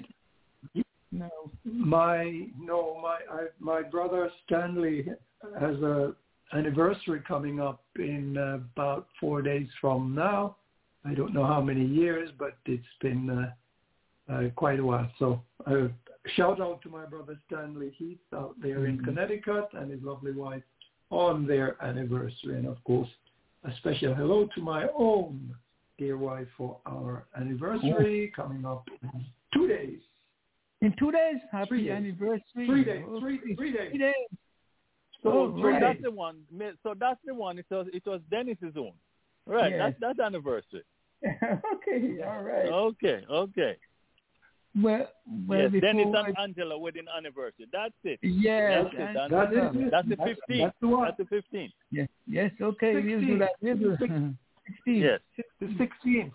No. My no, my I, my brother Stanley has a anniversary coming up in about four days from now. I don't know how many years, but it's been uh, uh, quite a while. So uh, shout out to my brother Stanley Heath out there in Mhm. Connecticut and his lovely wife on their anniversary, and of course a special hello to my own dear for our oh. anniversary coming up in two days. In two days, happy Three days. anniversary. Three days. Oh, Three, three days. Three days. So, Oh, So right. that's the one. So that's the one. It was it was Dennis's own. Right. Yes. That's that's anniversary. okay, all right. Okay. Okay. Well, well, yes. Dennis I- and Angela wedding anniversary. That's it. Yes, That's it. That's, That is it. that's the 15th. that's the one. That's the 15th. yes, yes, okay, we'll do that. We'll do 16. Yes. The 16th.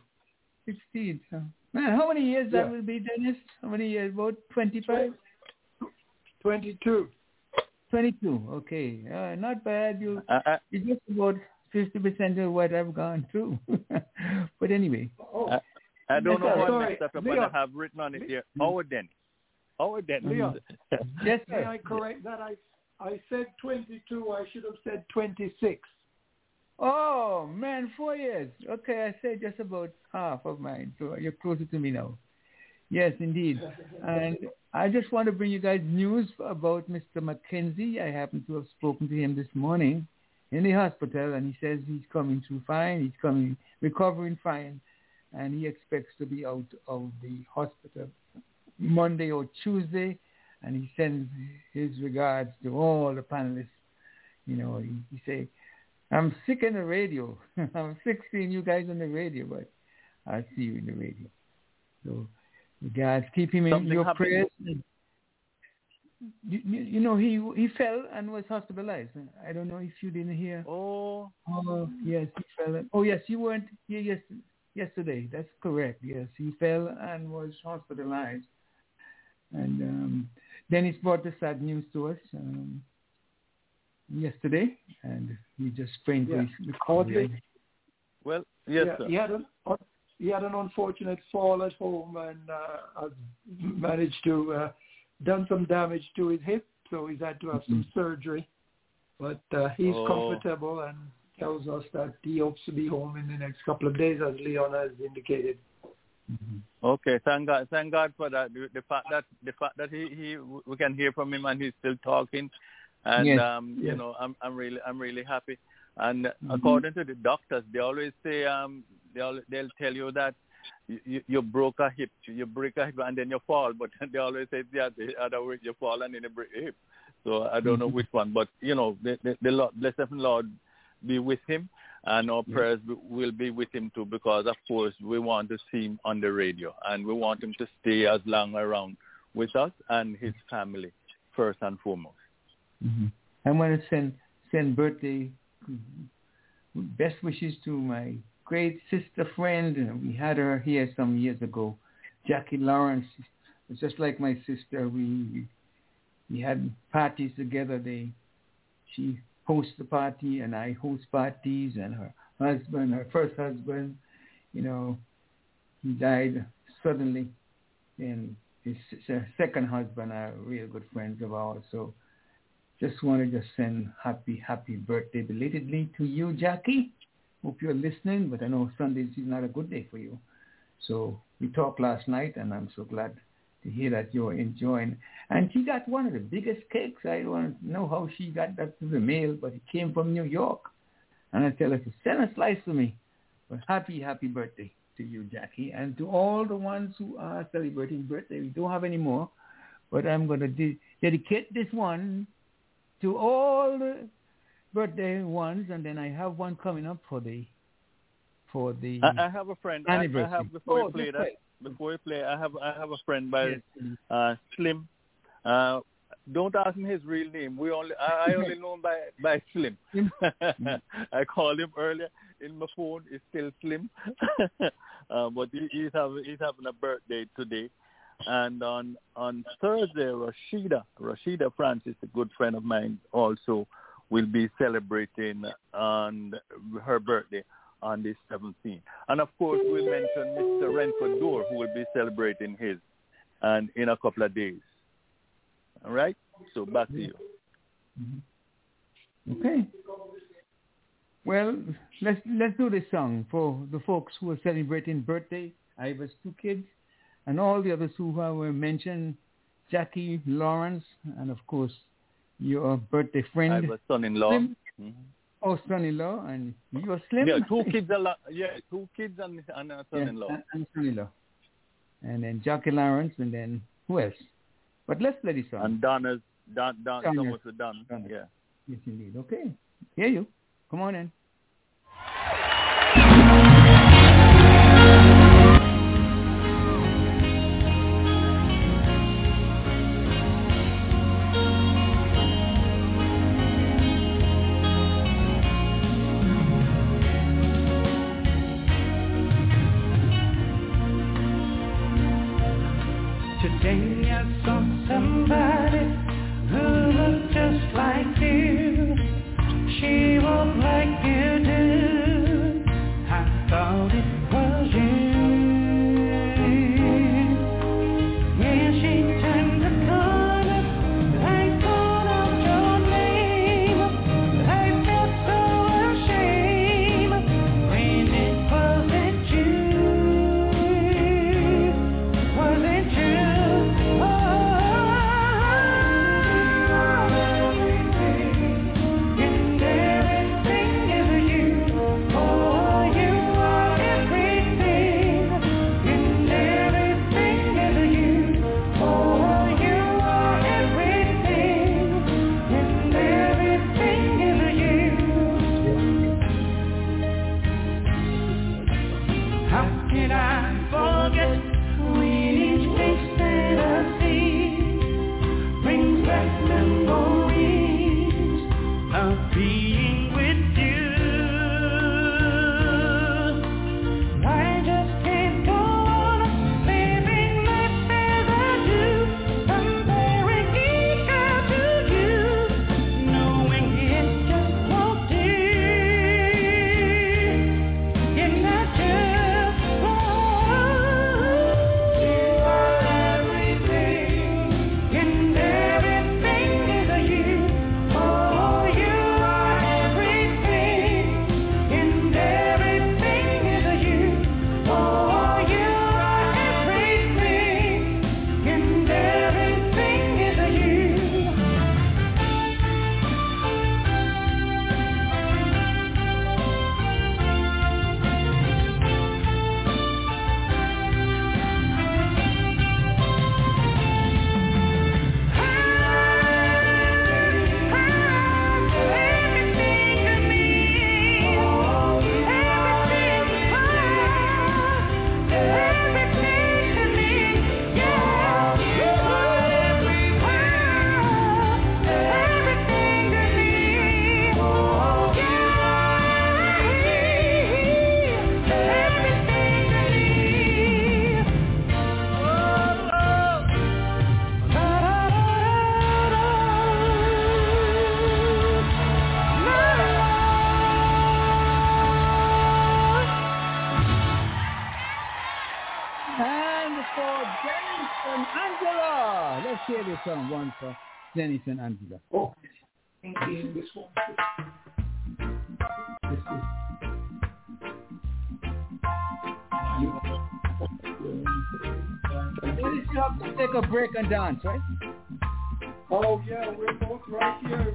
16. So. Man, how many years that will be, Dennis? How many years? About 25? 22. 22. Okay. Uh, not bad. You, I, I, it's just about 50% of what I've gone through. but anyway. Oh, I- I don't know what sorry. messed up, but Leon. I have written on it here. Our Dennis. Our Dennis. Leon. Yes, may sir. I correct that? I I said 22. I should have said 26. Oh, man, four years. Okay, I said just about half of mine. So you're closer to me now. Yes, indeed. And I just want to bring you guys news about Mr. McKenzie. I happen to have spoken to him this morning in the hospital, and he says he's coming through fine. He's coming, recovering fine, and he expects to be out of the hospital Monday or Tuesday. And he sends his regards to all the panelists. You know, he, he I'm sick in the radio. I'm sick seeing you guys on the radio, but I'll see you in the radio. So, guys keep him in Something your happened. prayers. You, you, you know, he he fell and was hospitalized. I don't know if you didn't hear. Oh, Oh, yes, he fell. Oh, yes, you weren't here yes, yesterday. That's correct. Yes, he fell and was hospitalized. And um, Dennis brought the sad news to us um, yesterday, and we just praying for Yeah. his recovery. well, yes, yeah, sir. he had an he had an unfortunate fall at home and uh, has managed to uh, done some damage to his hip, so he's had to have some surgery. But uh, he's Oh. comfortable and tells us that he hopes to be home in the next couple of days, as Leon has indicated. Okay, thank God, thank God for that. The, the fact that the fact that he, he we can hear from him and he's still talking, and Yes. um, you know, I'm I'm really I'm really happy. And Mhm. according to the doctors, they always say um they will they'll tell you that you, you, broke a hip, you break a hip and then you fall, but they always say the other, way you fall and then you break your hip. So I don't know Mhm. which one, but you know, the the, the Lord, blessed Lord be with him, and our Yes. prayers will be with him too, because of course we want to see him on the radio, and we want him to stay as long around with us and his family first and foremost. Hmm I want to send send birthday best wishes to my great sister friend. We had her here some years ago, Jackie Lawrence. It's just like my sister. We we had parties together. They she hosts the party and I host parties. And her husband, her first husband, you know, he died suddenly. And his second husband are real good friends of ours. So just want to send happy, happy birthday belatedly to you, Jackie. Hope you're listening, but I know Sundays is not a good day for you. So we talked last night, and I'm so glad to hear that you're enjoying. And she got one of the biggest cakes. I don't know how she got that through the mail, but it came from New York. And I tell her to send a slice for me. But happy, happy birthday to you, Jackie, and to all the ones who are celebrating birthday. We don't have any more, but I'm going to de- dedicate this one to all the birthday ones, and then I have one coming up for the for the I, I have a friend. I, I have before Oh, you play that. right. Before you play, I have I have a friend by Yes, uh, Slim. Uh, don't ask me his real name. We only I, I only know him by by Slim. Slim? I called him earlier in my phone. It's still Slim, uh, but he, he's having he's having a birthday today. And on on Thursday, Rashida Rashida Francis, a good friend of mine, also will be celebrating on her birthday on the 17th. And of course, we'll mention Mr. Renford Door, who will be celebrating his and in a couple of days. All right? So back to you. Mm-hmm. Okay. Well, let's let's do this song for the folks who are celebrating birthday. I have two kids, and all the others who were mentioned, Jackie, Lawrence, and of course your birthday friend. I have a son-in-law. Mm-hmm. Oh, son-in-law, and you're Slim. Yeah, two kids. yeah, two kids and, and a son-in-law. Yeah, and son-in-law. And then Jackie Lawrence, and then who else? But let's play this song. And Donna's Don, Don, Don someone's a Don. Don. Yeah. Yes, indeed. Okay. Hear you. Come on in. And dance, right? Oh yeah, we're both right here.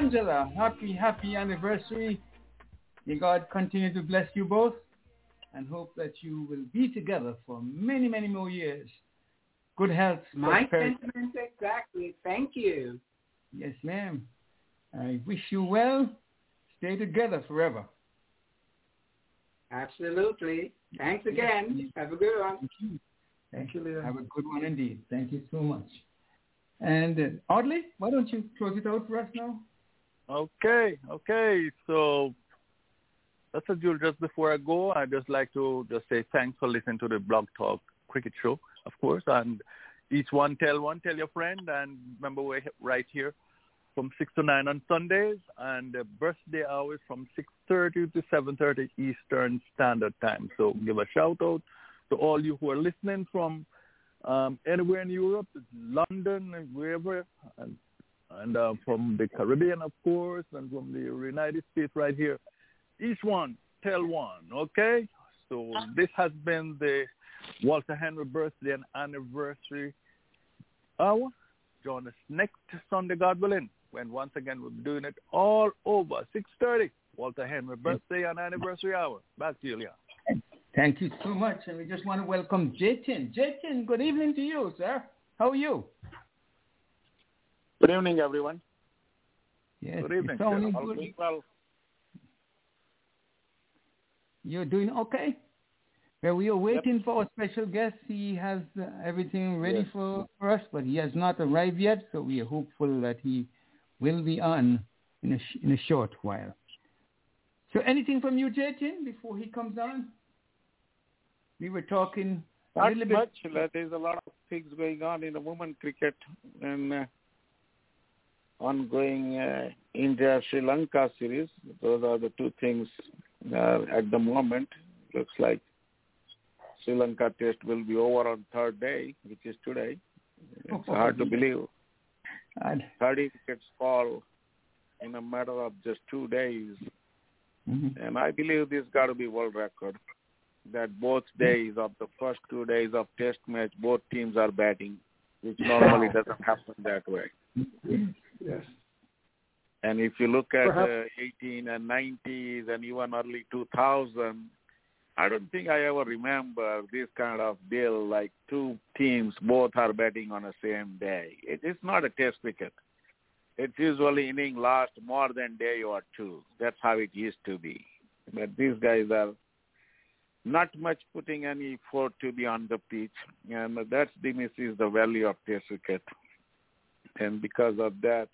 Angela, happy, happy anniversary. May God continue to bless you both and hope that you will be together for many, many more years. Good health. My sentiments exactly. Thank you. Yes, ma'am. I wish you well. Stay together forever. Absolutely. Thanks again. Have a good one. Thank you. Thank you, Leon. Have a good one indeed. Thank you so much. And uh, Audley, why don't you close it out for us now? Okay, okay. So that's a Jules. Just before I go, I just like to just say thanks for listening to the Blog Talk Cricket Show, of course, and each one tell one, tell your friend, and remember we're right here from six to nine on Sundays, and the birthday hours from six thirty to seven thirty Eastern Standard Time. So give a shout out to all you who are listening from um, anywhere in Europe, London, wherever, and and uh, from the Caribbean, of course, and from the United States right here. Each one tell one, okay? So this has been the Walter Henry birthday and anniversary hour. Join us next Sunday, God willing, when once again we'll be doing it all over 6.30. Walter Henry birthday and anniversary hour. Back to you, Leon. Thank you so much. And we just want to welcome Jatin. Jatin, good evening to you, sir. How are you? Good evening, everyone. Yes, Good evening, you're sounding sir. All good. going well. You're doing okay? Well, we are waiting for our special guest. He has uh, everything ready Yes. for, for us, but he has not arrived yet, so we are hopeful that he will be on in a, sh- in a short while. So anything from you, Jatin, before he comes on? We were talking a Not little much. Uh, There's a lot of things going on in the women cricket and uh, ongoing uh, India-Sri Lanka series. Those are the two things uh, at the moment. Looks like Sri Lanka test will be over on third day, which is today. It's hard to believe. And, 30 wickets fall in a matter of just two days. Mhm. And I believe this got to be world record. That both days of the first two days of test match, both teams are batting, which normally doesn't happen that way. Yes. And if you look at the uh, 18 and 90s and even early 2000, I don't think I ever remember this kind of deal like two teams both are betting on the same day. It is not a test cricket. It's usually inning last more than day or two. That's how it used to be. But these guys are not much putting any effort to be on the pitch, and that diminishes the value of test cricket. And because of that,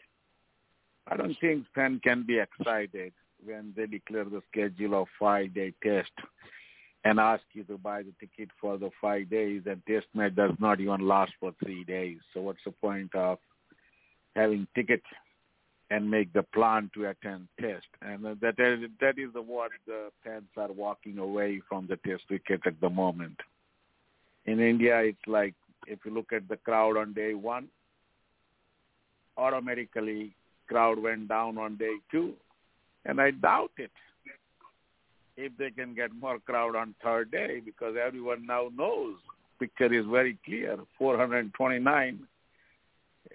I don't think fans can be excited when they declare the schedule of five-day test and ask you to buy the ticket for the five days, and test match does not even last for three days. So what's the point of having ticket and make the plan to attend test? And that is, that is the what the fans are walking away from the test cricket at the moment. In India, it's like if you look at the crowd on day one, automatically crowd went down on day two, and I doubt it if they can get more crowd on third day because everyone now knows picture is very clear 429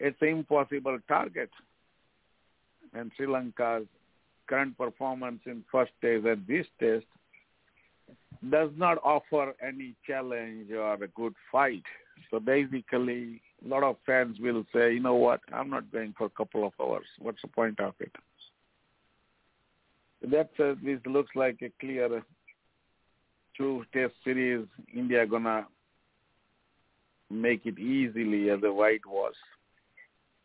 it's an impossible target. And Sri Lanka's current performance in first test and this test does not offer any challenge or a good fight. So basically a lot of fans will say you know what I'm not going for a couple of hours what's the point of it that uh, this looks like a clear two test series. India gonna make it easily as the white was.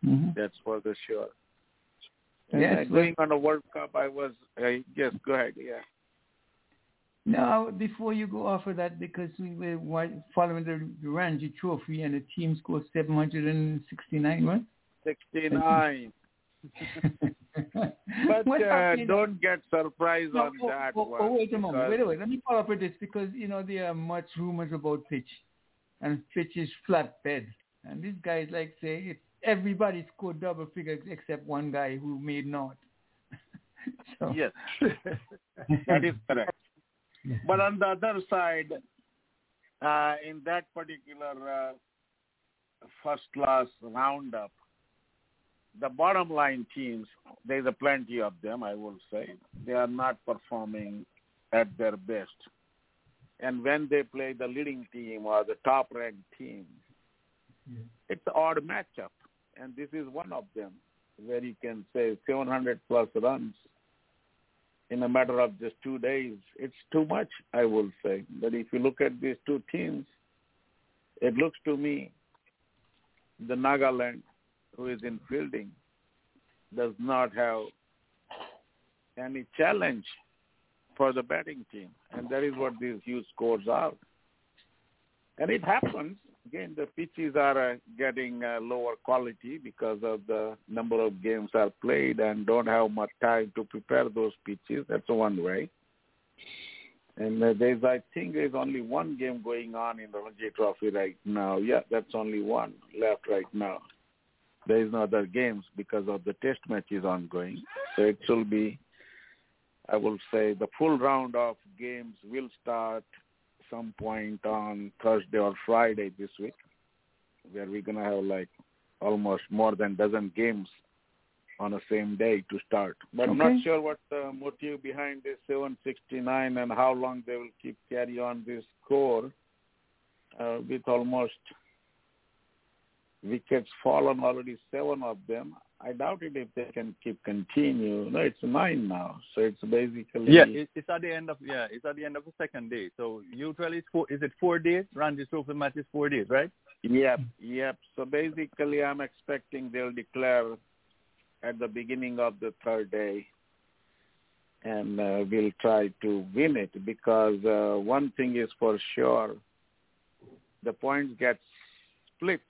Mm-hmm. That's for the sure. And Yes, uh, going on a World Cup, I was uh, yes. Go ahead. Yeah. Now, before you go off of that, because we were following the, Ranji Trophy and the team scored 769, right? Sixty-nine. But uh, don't get surprised No, on oh, that oh, one. oh, wait a moment. Wait a minute. Let me follow up with this because, you know, there are much rumors about pitch. And pitch is flat bed. And these guys like say it, everybody scored double figures except one guy who made not. so, Yes, that is correct. But on the other side, uh, in that particular uh, first class roundup, the bottom line teams, there's a plenty of them, I will say, they are not performing at their best. And when they play the leading team or the top ranked team, Yeah. it's an odd matchup. And this is one of them where you can say 700 plus runs in a matter of just two days. It's too much, I will say. But if you look at these two teams, it looks to me the Nagaland, who is in fielding, does not have any challenge for the batting team. And that is what these huge scores are. And it happens. Again, the pitches are uh, getting uh, lower quality because of the number of games are played and don't have much time to prepare those pitches. That's one way. And uh, there's, I think, there's only one game going on in the Ranji Trophy right now. Yeah, that's only one left right now. There is no other games because of the test matches ongoing. So it will be, I will say, the full round of games will start some point on Thursday or Friday this week, where we're gonna have like almost more than dozen games on the same day to start. But I'm Okay. not sure what the motive behind this 769 and how long they will keep carry on this score uh, with almost wickets fallen already seven of them. I doubt it if they can keep continue. No, it's nine now, so it's basically Yeah, it's at the end of yeah, it's at the end of the second day. So usually it's four. Is it four days? Ranji Trophy match is four days, right? Yep, yep. So basically, I'm expecting they'll declare at the beginning of the third day, and uh, we'll try to win it because uh, one thing is for sure, the points get split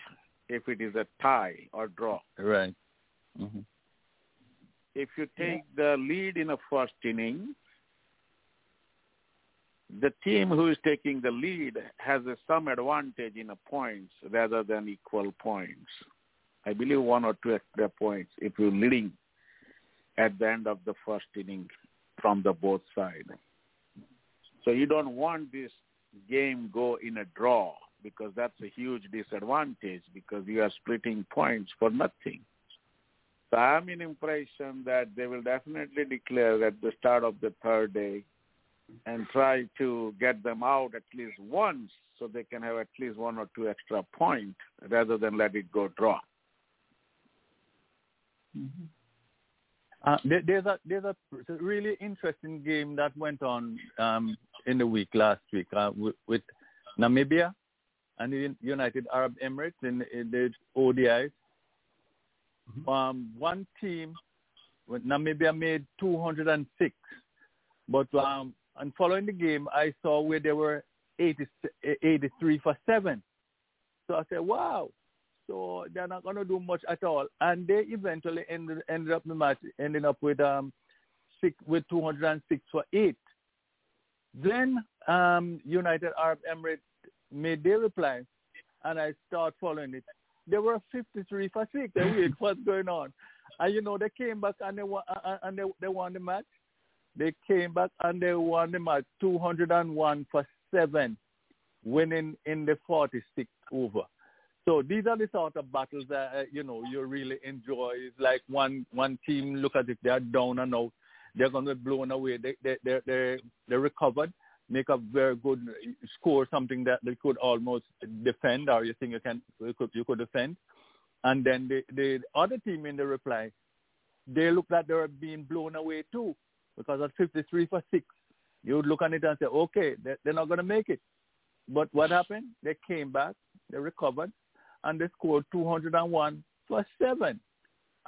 if it is a tie or draw. Right. Hmm If you take the lead in a first inning, the team who is taking the lead has a some advantage in a points rather than equal points. I believe one or two extra points if you're leading at the end of the first inning from the both sides. So you don't want this game go in a draw because that's a huge disadvantage because you are splitting points for nothing. So I'm in impression that they will definitely declare at the start of the third day and try to get them out at least once so they can have at least one or two extra points rather than let it go draw. Uh, there, there's a there's a really interesting game that went on um, in the week last week uh, with, with Namibia and the United Arab Emirates in, in the ODIs. Um, one team, Namibia made 206, but um, and following the game, I saw where they were 80, 83 for seven. So I said, wow. So they're not going to do much at all, and they eventually ended ended up the match ending up with um six with 206 for eight. Then um United Arab Emirates made their reply, and I start following it. They were 53 for six. And wait, what's going on? And you know they came back and they won and- and they they won the match. They came back and they won the match 201 for seven, winning in the 46th over. So these are the sort of battles that uh, you know you really enjoy. It's like one one team look as if they're down and out, they're going to be blown away. They they they they they recovered, make a very good score, something that they could almost defend, or you think you can you could you could defend, and then the the other team in the reply, they look like they were being blown away too, because at 53 for six, you would look at it and say, okay, they- they're not going to make it. But what happened? They came back, they recovered, and they scored 201 for seven.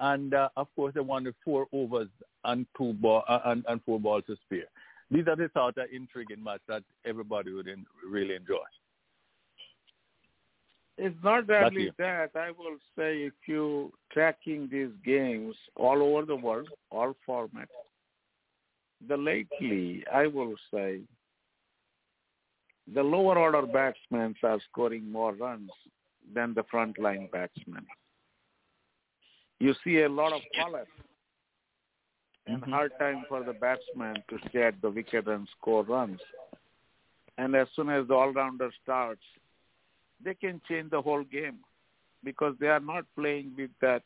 And uh, of course, they won with four overs and two ball uh, and, and four balls to spare. These are the sort of intriguing match that everybody would in, really enjoy. It's not only that. I will say if you tracking these games all over the world, all formats, the lately, I will say, the lower order batsmen are scoring more runs than the front line batsmen. You see a lot of call-ups and Mhm. hard time for the batsman to stay at the wicket and score runs. And as soon as the all-rounder starts, they can change the whole game because they are not playing with that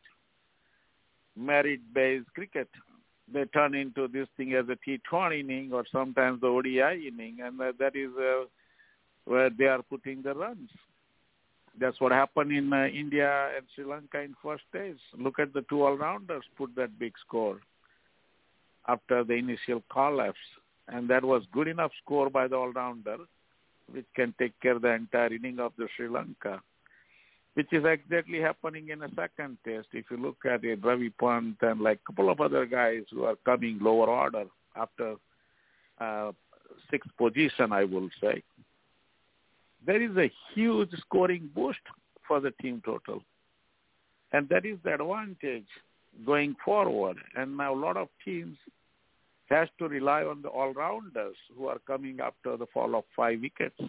merit-based cricket. They turn into this thing as a T20 inning or sometimes the ODI inning, and that, that is uh, where they are putting the runs. That's what happened in uh, India and Sri Lanka in first days. Look at the two all-rounders put that big score after the initial call-ups, and that was good enough score by the all-rounder which can take care of the entire inning of the Sri Lanka, which is exactly happening in a second test. If you look at it, Ravi Pant and like a couple of other guys who are coming lower order after uh, sixth position, I will say, there is a huge scoring boost for the team total. And that is the advantage going forward. And now a lot of teams has to rely on the all-rounders who are coming after the fall of five wickets.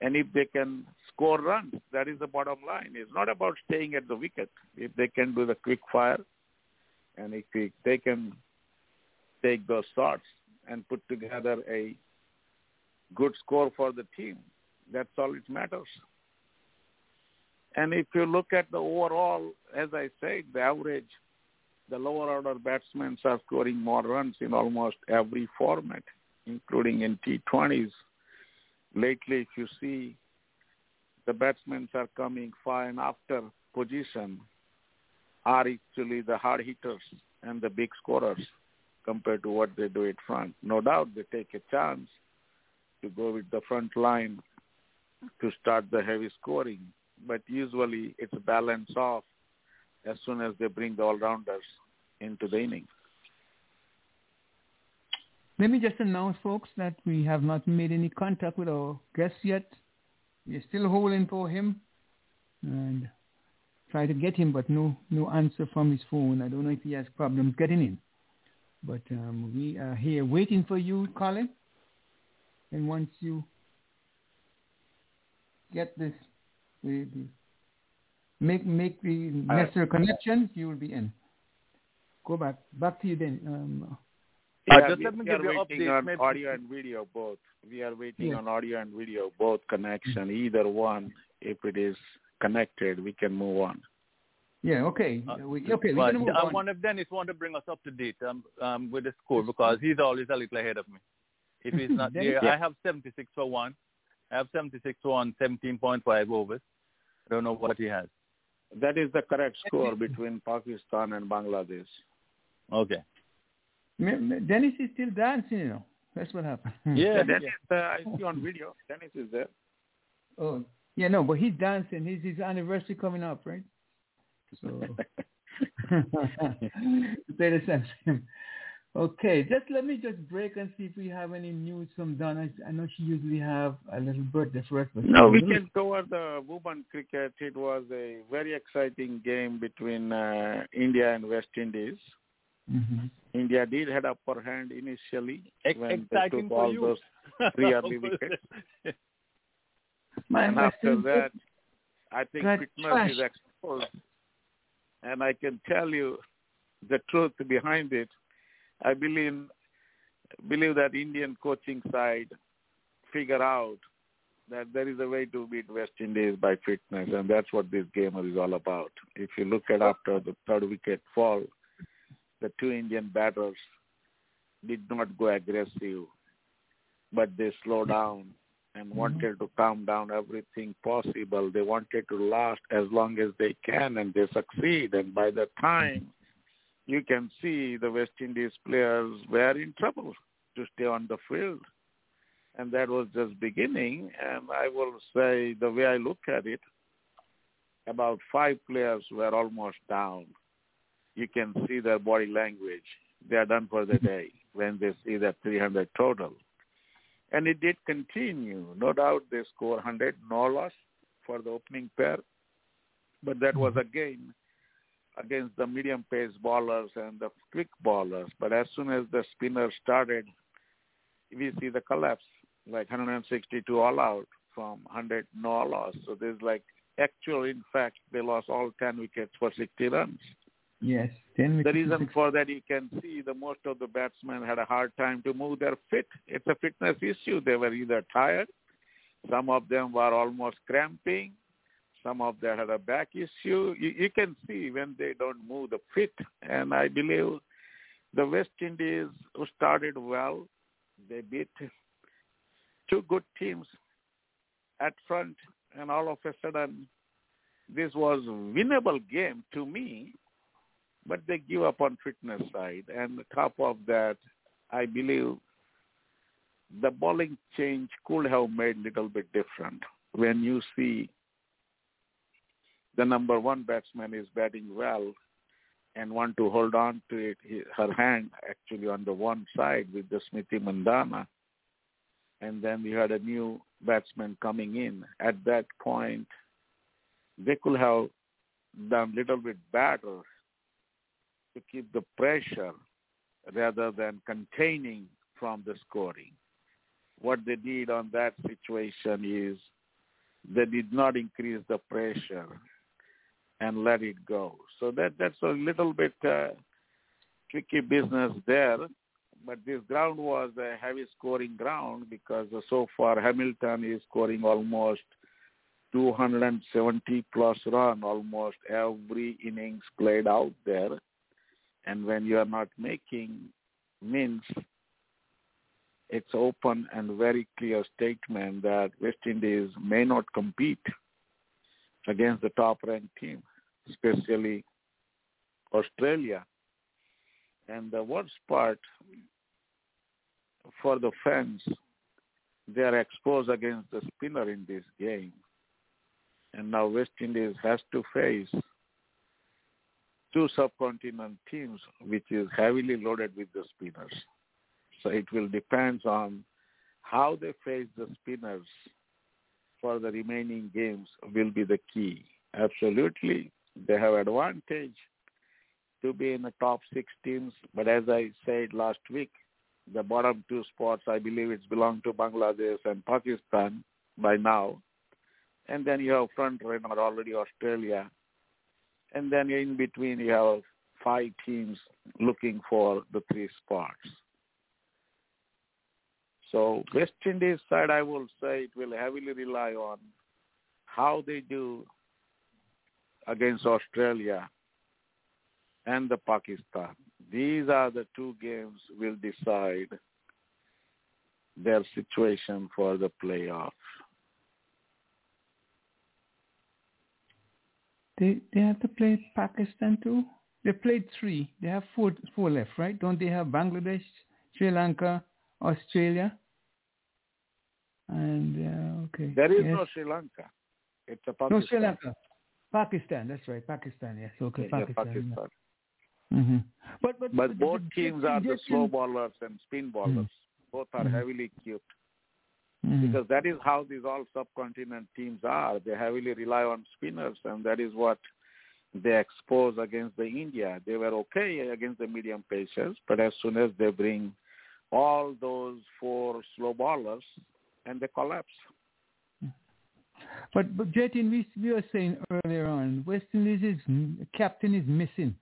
And if they can score runs, that is the bottom line. It's not about staying at the wicket. If they can do the quick fire, and if they- can take those shots and put together a good score for the team, that's all it matters. And if you look at the overall, as I said, the average the lower order batsmen are scoring more runs in almost every format, including in T20s. Lately, if you see, the batsmen are coming far and after position are actually the hard hitters and the big scorers compared to what they do at front. No doubt they take a chance to go with the front line to start the heavy scoring, but usually it's a balance off as soon as they bring the all-rounders into the inning. Let me just announce, folks, that we have not made any contact with our guest yet. We're still holding for him and try to get him, but no no answer from his phone. I don't know if he has problems getting in. But um, we are here waiting for you, Colin. And once you get this, the, the make make the Uh, necessary connections, you will be in. Go back back to you then. Um, Uh, Yeah, just we, let me we give are you waiting update, on maybe- audio and video both. We are waiting Yeah. on audio and video both connection. Either one, if it is connected, we can move on. yeah, okay. Uh, we, okay, we're move I on. wonder if Dennis want to bring us up to date um, um, with the score because he's always a little ahead of me. If he's not Dennis? there, I have 76 for one. I have 76 for one, 17.5 overs. I don't know what he has. That is the correct score between Pakistan and Bangladesh. Okay. M- M- Dennis is still dancing, you know. That's what happened. Yeah. Dennis, uh, I see on video. Dennis is there. Oh, yeah, no, but he's dancing. His his anniversary coming up, right? So pay the sense. Okay, just let me just break and see if we have any news from Donna. I know she usually have a little birthday for us. But No, we can cover the women cricket. It was a very exciting game between uh, India and West Indies. hmm India did had upper hand initially Ex- when they exciting took for all you. those three early wickets. My and after that, I think Got fitness is exposed. And I can tell you, the truth behind it, I believe believe that Indian coaching side figure out that there is a way to beat West Indies by fitness, and that's what this game is all about. If you look at after the third wicket fall, the two Indian batters did not go aggressive, but they slowed down and mm-hmm. wanted to calm down everything possible. They wanted to last as long as they can, and they succeed. And by the time you can see the West Indies players were in trouble to stay on the field. And that was just beginning. And I will say the way I look at it, about five players were almost down. You can see their body language. They are done for the mm-hmm. day when they see that 300 total. And it did continue. No doubt they score 100, no loss for the opening pair. But that was mm-hmm. again against the medium pace bowlers and the quick bowlers. But as soon as the spinners started, we see the collapse, like 162 all out from 100 no loss. So there's like actual, in fact, they lost all 10 wickets for 60 runs. Yes, 10 The reason for that you can see the most of the batsmen had a hard time to move their feet. It's a fitness issue. They were either tired, some of them were almost cramping, some of them had a back issue. You, you can see when they don't move the feet. And I believe the West Indies started well, they beat two good teams at front, and all of a sudden, this was winnable game to me but they give up on fitness side. And top of that, I believe the bowling change could have made a little bit different. When you see the number one batsman is batting well and want to hold on to it, her hand actually on the one side with the Smriti Mandhana. And then we had a new batsman coming in. At that point, they could have done little bit better to keep the pressure rather than containing from the scoring. What they did on that situation is they did not increase the pressure and let it go. So that that's a little bit uh, tricky business there. But this ground was a heavy scoring ground because so far Hamilton is scoring almost 270 plus run almost every innings played out there. And when you are not making means it's open and very clear statement that West Indies may not compete against the top ranked team, especially Australia. And the worst part for the fans, they are exposed against the spinner in this game. And now West Indies has to face two subcontinent teams which is heavily loaded with the spinners. So it will depend on how they face the spinners for the remaining games will be the key. Absolutely, they have advantage to be in the top six teams, but as I said last week, the bottom two spots I believe it's belong to Bangladesh and Pakistan by now. And then you have front runner already Australia. And then in between you have five teams looking for the three spots. So West Indies side, I will say it will heavily rely on how they do against Australia and the Pakistan. These are the two games will decide their situation for the playoff. They they have to play Pakistan too. They played three. They have four four left, right? Don't they have Bangladesh, Sri Lanka, Australia? And uh, okay. There is yes. no Sri Lanka. It's a no Sri Lanka. Pakistan. That's right. Pakistan. Yes. Okay. Yeah, Pakistan. Pakistan. hmm But but But both the- teams are the slow bowlers and spin bowlers. Both are Mhm. heavily equipped. Mhm. because that is how these all subcontinent teams are. They heavily rely on spinners, and that is what they expose against the India. They were okay against the medium pacers, but as soon as they bring all those four slow bowlers, and they collapse. But but Jatin, we we were saying earlier on, West Indies captain is missing.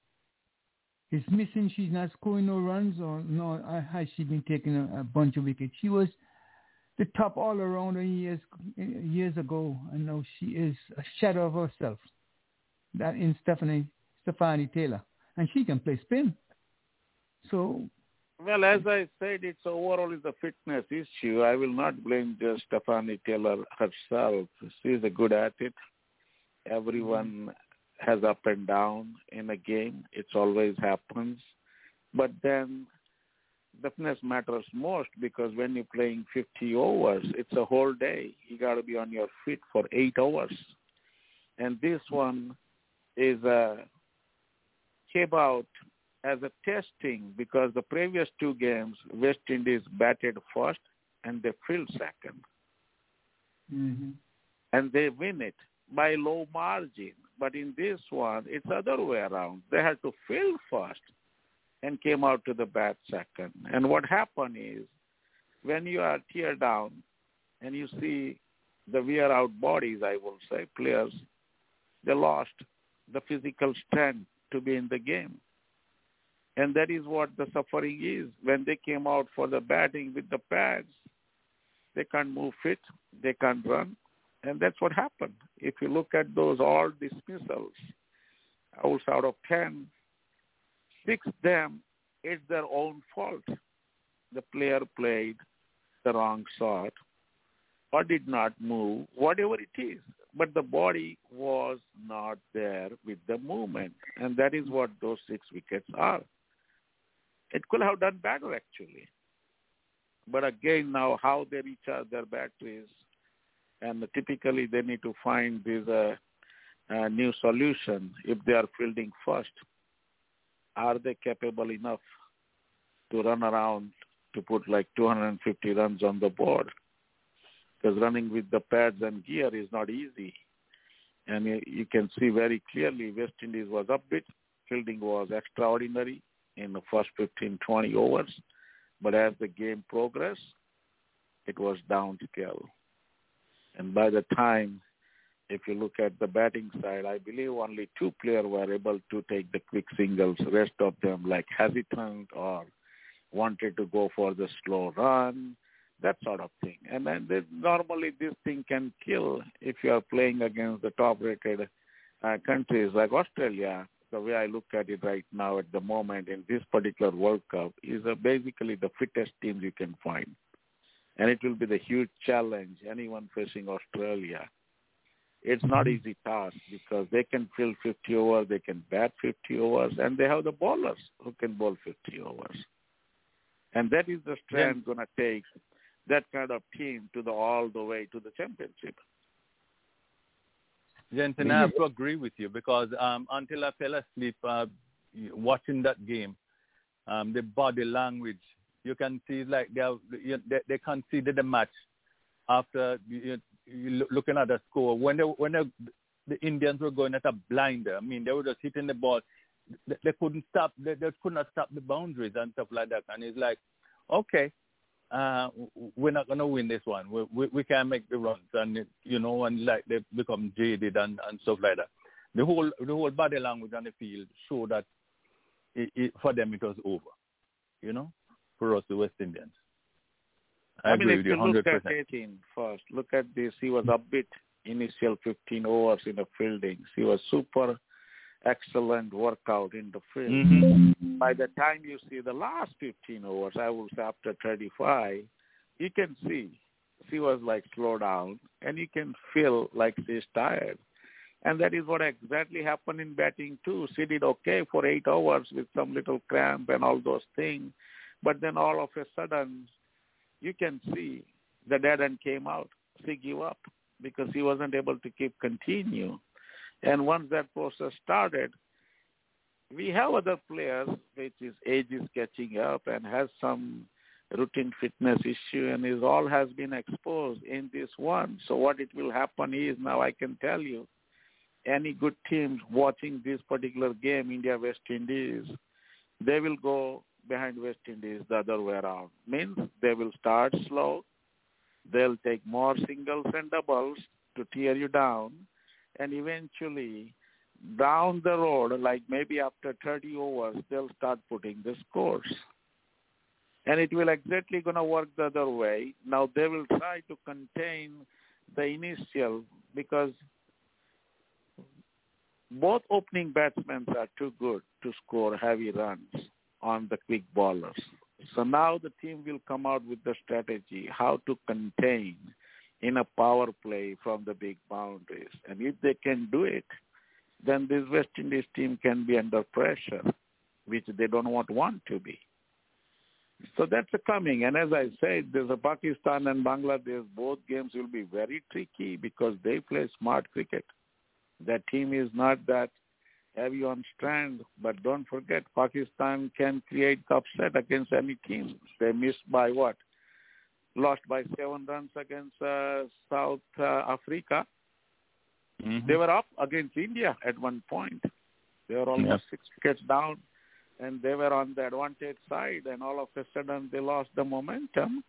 is missing. She's not scoring no runs, or no, uh, has she been taking a, a bunch of wickets? She was the top all arounder years years ago, and now she is a shadow of herself. That in Stafanie Stafanie Taylor, and she can play spin. So Well, as I said, it's overall is a fitness issue. I will not blame just Stafanie Taylor herself. She's a good at it. Everyone has up and down in a game. It always happens. But then the fitness matters most because when you're playing 50 overs, it's a whole day. You got to be on your feet for eight hours. And this one is uh, came out as a testing because the previous two games, West Indies batted first and they filled second. hmm And they win it by low margin. But in this one, it's other way around. They had to field first and came out to the bat second. And what happened is when you are tear down and you see the wear out bodies, I will say, players, they lost the physical strength to be in the game. And that is what the suffering is. When they came out for the batting with the pads, they can't move fit, they can't run, and that's what happened. If you look at those all dismissals, hours out of 10, six of them, it's their own fault. The player played the wrong shot or did not move, whatever it is. But the body was not there with the movement, and that is what those six wickets are. It could have done better, actually. But again, now how they recharge their batteries, and typically they need to find this uh, uh, new solution if they are fielding first. Are they capable enough to run around to put like 250 runs on the board? Because running with the pads and gear is not easy. And you, can see very clearly West Indies was upbeat. Fielding was extraordinary in the first 15, 20 overs. But as the game progressed, it was downscale. And by the time, if you look at the batting side, I believe only two players were able to take the quick singles. Rest of them like hesitant or wanted to go for the slow run, that sort of thing. And then this, normally this thing can kill if you are playing against the top-rated uh, countries like Australia. The way I look at it right now at the moment in this particular World Cup is uh, basically the fittest teams you can find. And it will be the huge challenge anyone facing Australia. It's not easy task because they can fill 50 overs, they can bat 50 overs, and they have the bowlers who can bowl 50 overs. And that is the strength going to take that kind of team to the all the way to the championship. Jensen, I have to agree with you because um, until I fell asleep uh, watching that game, um, the body language, you can see like they have, they, they conceded the match after you, you looking at the score. When they, when they, the Indians were going at a blinder, I mean, they were just hitting the ball. They, they couldn't stop. They, they could not stop the boundaries and stuff like that. And it's like, okay, uh, we're not going to win this one. We, we, we can make the runs, and it, you know, and like they become jaded and, and stuff like that. The whole the whole body language on the field show that it, it, for them it was over. You know, for us the West Indians. I, I mean, if you you look 100%. at 18 first, look at this. He was upbeat initial 15 overs in the fielding. He was super excellent workout in the field. Mhm. By the time you see the last 15 overs, I would say after 35, you can see she was like slow down and you can feel like she's tired. And that is what exactly happened in batting too. She did okay for eight hours with some little cramp and all those things. But then all of a sudden, you can see the dead end came out. She gave up because he wasn't able to keep continue. And once that process started, we have other players which is age is catching up and has some routine fitness issue and is all has been exposed in this one. So what it will happen is now I can tell you, any good teams watching this particular game, India West Indies, they will go behind West Indies the other way around. Means they will start slow, they'll take more singles and doubles to tear you down, and eventually down the road, like maybe after 30 overs, they'll start putting the scores. And it will exactly going to work the other way. Now they will try to contain the initial because both opening batsmen are too good to score heavy runs on the quick bowlers. So now the team will come out with the strategy how to contain in a power play from the big boundaries. And if they can do it, then this West Indies team can be under pressure, which they don't want, want to be. So that's coming. And as I said, there's a Pakistan and Bangladesh. Both games will be very tricky because they play smart cricket. That team is not that heavy on strand, but don't forget Pakistan can create upset against any team. They missed by what? Lost by seven runs against uh, South uh, Africa. Mhm. They were up against India at one point. They were almost six wickets down, and they were on the advantage side. And all of a sudden, they lost the momentum.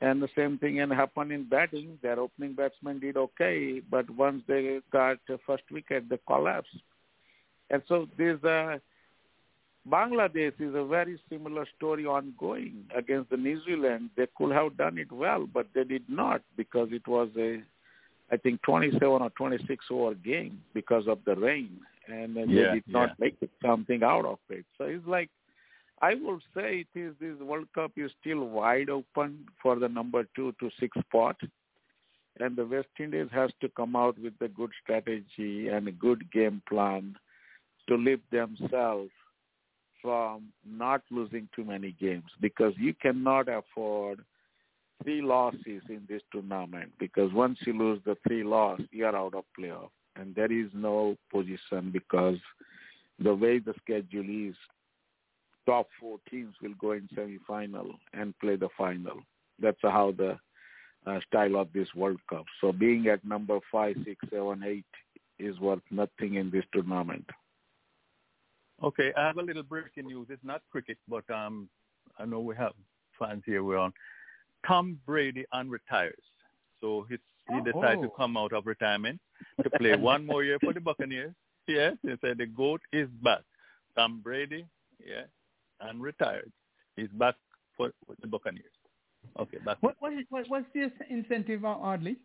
And the same thing can happen in batting. Their opening batsmen did okay, but once they got the first wicket, they collapsed. And so this uh, Bangladesh is a very similar story ongoing against the New Zealand. They could have done it well, but they did not because it was a, I think, 27 or 26 over game because of the rain, and Yeah, they did not yeah. make something out of it. So it's like, I would say it is this World Cup is still wide open for the number two to six spot, and the West Indies has to come out with a good strategy and a good game plan to lift themselves from not losing too many games because you cannot afford three losses in this tournament because once you lose the three loss, you are out of playoff and there is no position because the way the schedule is, top four teams will go in semi-final and play the final. That's how the uh, style of this World Cup. So being at number five, six, seven, eight is worth nothing in this tournament. Okay, I have a little breaking news. It's not cricket, but um, I know we have fans here. We're on. Tom Brady unretires, so he's, he decided to Oh. come out of retirement to play one more year for the Buccaneers. Yes, he said the goat is back. Tom Brady, yeah, unretired. He's back for, for the Buccaneers. Okay, back. What, what, what, what's the incentive, uh, Audley,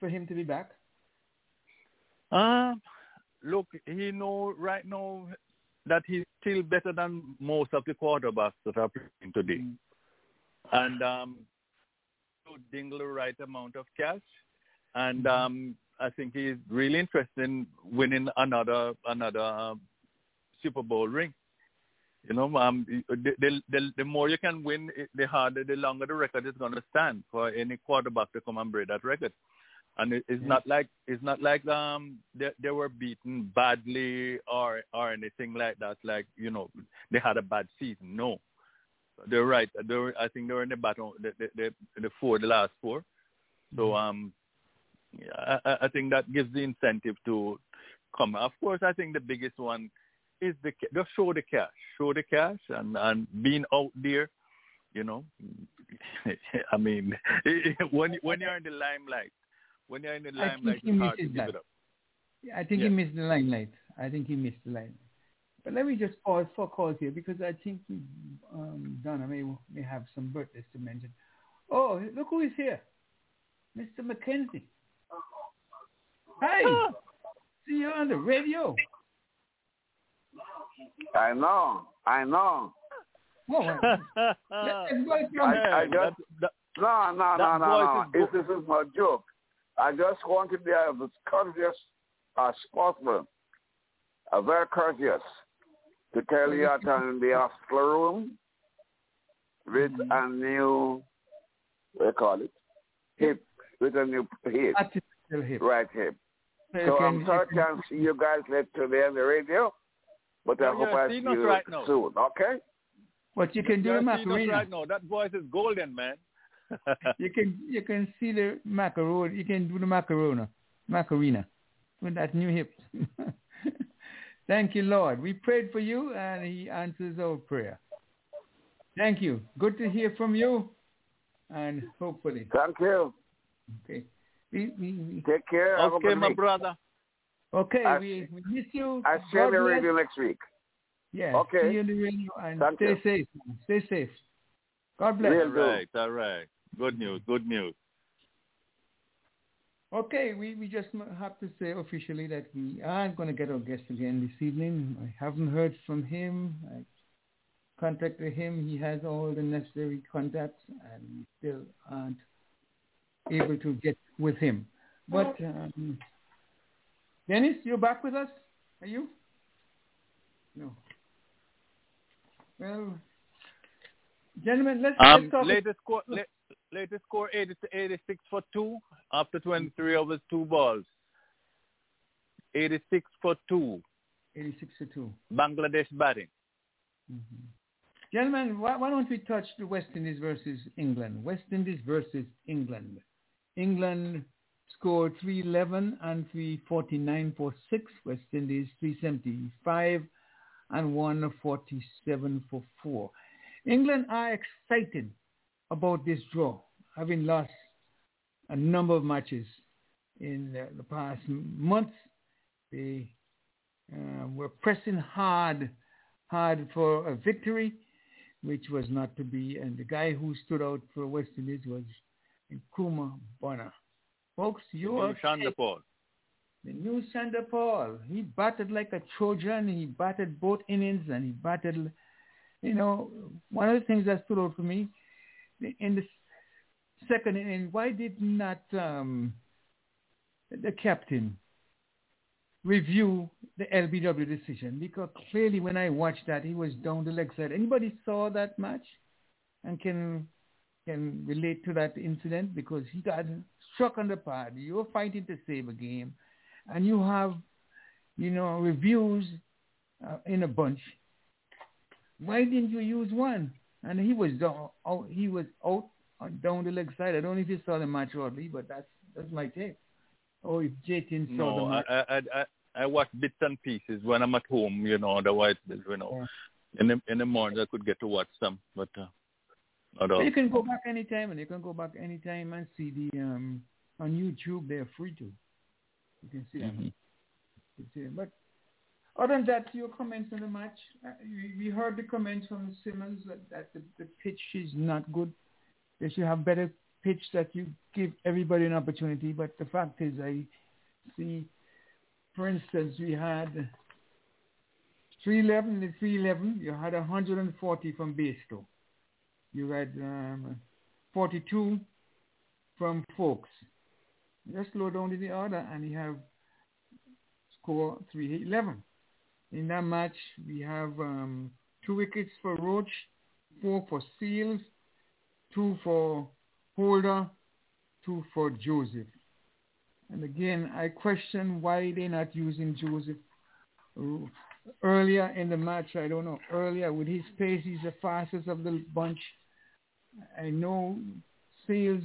for him to be back? Um, look, he know right now that he's still better than most of the quarterbacks that are playing today, and um, to dingle the right amount of cash, and um, I think he's really interested in winning another another um, Super Bowl ring. You know, um, the, the, the, the more you can win, the harder, the longer the record is going to stand for any quarterback to come and break that record. And it, it's not like it's not like um they they were beaten badly or or anything like that. Like you know they had a bad season. No, they're right. They were, I think they were in the battle the the the, the four the last four. So um yeah, I, I- think that gives the incentive to come. Of course, I think the biggest one is the just show the cash, show the cash, and and being out there. You know, I mean, when when you're in the limelight, when you're in the I think limelight, he it's hard to misses give that. it up. Yeah, I think Yeah. he missed the limelight. I think he missed the limelight. But let me just pause for calls here because I think um, Donna may may have some birthdays to mention. Oh, look who is here, Mr. McKenzie. Hi, see you on the radio. I know. I know. Oh, well, let- let's welcome. I, I just that, no, no, no, that no, voice no. is This, this is no joke. I just want to be a courteous uh, sportsman, a very courteous, to tell you that I'm in the hospital room with a new, what do you call it, hip, with a new hip, Artificial hip. right hip. So you So can- I'm sorry you I can- can't see you guys later today on the radio, but I Oh, hope you're I see seeing us you right now. soon, okay? But you can do you're the seeing us right now. That voice is golden, man. You can you can see the macaroni. You can do the macarona, macarena, with that new hip. Thank you, Lord. We prayed for you, and He answers our prayer. Thank you. Good to hear from you, and hopefully, Thank you. okay. We, we, we, Take care. Okay, my week. brother. Okay, I- we, we miss you. I God share the radio next week. Yeah. Okay. See you on the radio and Thank stay you. safe. Stay safe. God bless. Real All good. right, all right. Good news, good news. Okay, we, we just have to say officially that we are going to get our guest again this evening. I haven't heard from him. I contacted him. He has all the necessary contacts, and we still aren't able to get with him. But um, Dennis, you're back with us? Are you? No. Well, gentlemen, let's, Um, let's talk. latest score, la- latest score 80 to 86 for two after 23 overs, two balls. 86 for two. 86 to 2. Bangladesh batting. Mhm. Gentlemen, why, why don't we touch the West Indies versus England? West Indies versus England. England scored 311 and 349 for 6. West Indies 375 and 147 for 4. England are excited about this draw, having lost a number of matches in the, the past months. They uh, were pressing hard, hard for a victory, which was not to be. And the guy who stood out for West Indies was Nkrumah Bonner. Folks, you are Chanderpaul. the new Chanderpaul. He batted like a Trojan. He batted both innings and he batted, you know, one of the things that stood out for me in the second inning, why did not um, the captain review the LBW decision? Because clearly when I watched that, he was down the leg side. Anybody saw that match and can can relate to that incident because he got struck on the pad. You're fighting to save a game and you have, you know, reviews uh, in a bunch. Why didn't you use one? And he was out, he was out on down the leg side. I don't know if you saw the match, Audley, but that's that's my take. Or if Jatin saw the match. I, I, I, I watch bits and pieces when I'm at home, you know, otherwise, you know, in the, in the morning I could get to watch some, but uh, not all. you can go back anytime, and you can go back anytime and see the um on YouTube. They're free to. You can see them. Mhm. You can see them. But other than that, your comments on the match. Uh, we, heard the comments from Simmons that, that the, the pitch is not good. They should have better pitch that you give everybody an opportunity. But the fact is, I see, for instance, we had 311 and 311. You had 140 from Bairstow. You had um, 42 from Foakes. Just slow down to the order and you have score 311. In that match, we have um, two wickets for Roach, four for Seals, two for Holder, two for Joseph. And again, I question why they're not using Joseph earlier in the match. I don't know. Earlier with his pace, he's the fastest of the bunch. I know Seals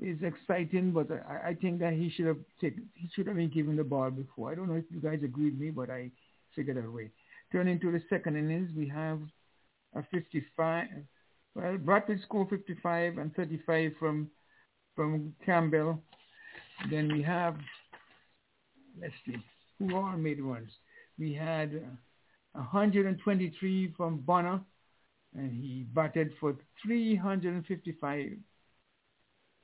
is exciting, but I, I think that he should have taken, he should have been given the ball before. I don't know if you guys agree with me, but I figured that way. Turning to the second innings, we have a 55. Well, Brathwaite scored 55 and 35 from from Campbell. Then we have, let's see, who all made runs. We had uh, 123 from Bonner, and he batted for 355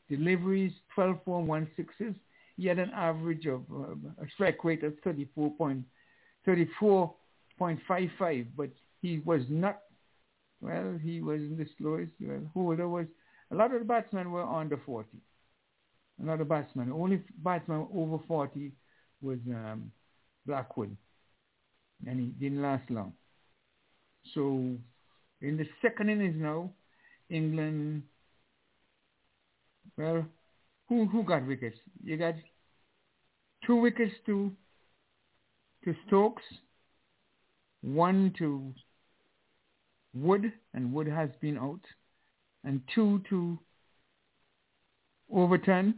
deliveries, 12 4 1 sixes. He had an average of uh, a strike rate of 34 point, 34.55, but he was not, well, he was in the slowest. Well, Holder was, a lot of the batsmen were under 40. A lot of batsmen. The only batsman over 40 was um, Blackwood, and he didn't last long. So in the second innings now, England, well, who who got wickets? You got two wickets to to Stokes, one to Wood, and Wood has been out, and two to Overton,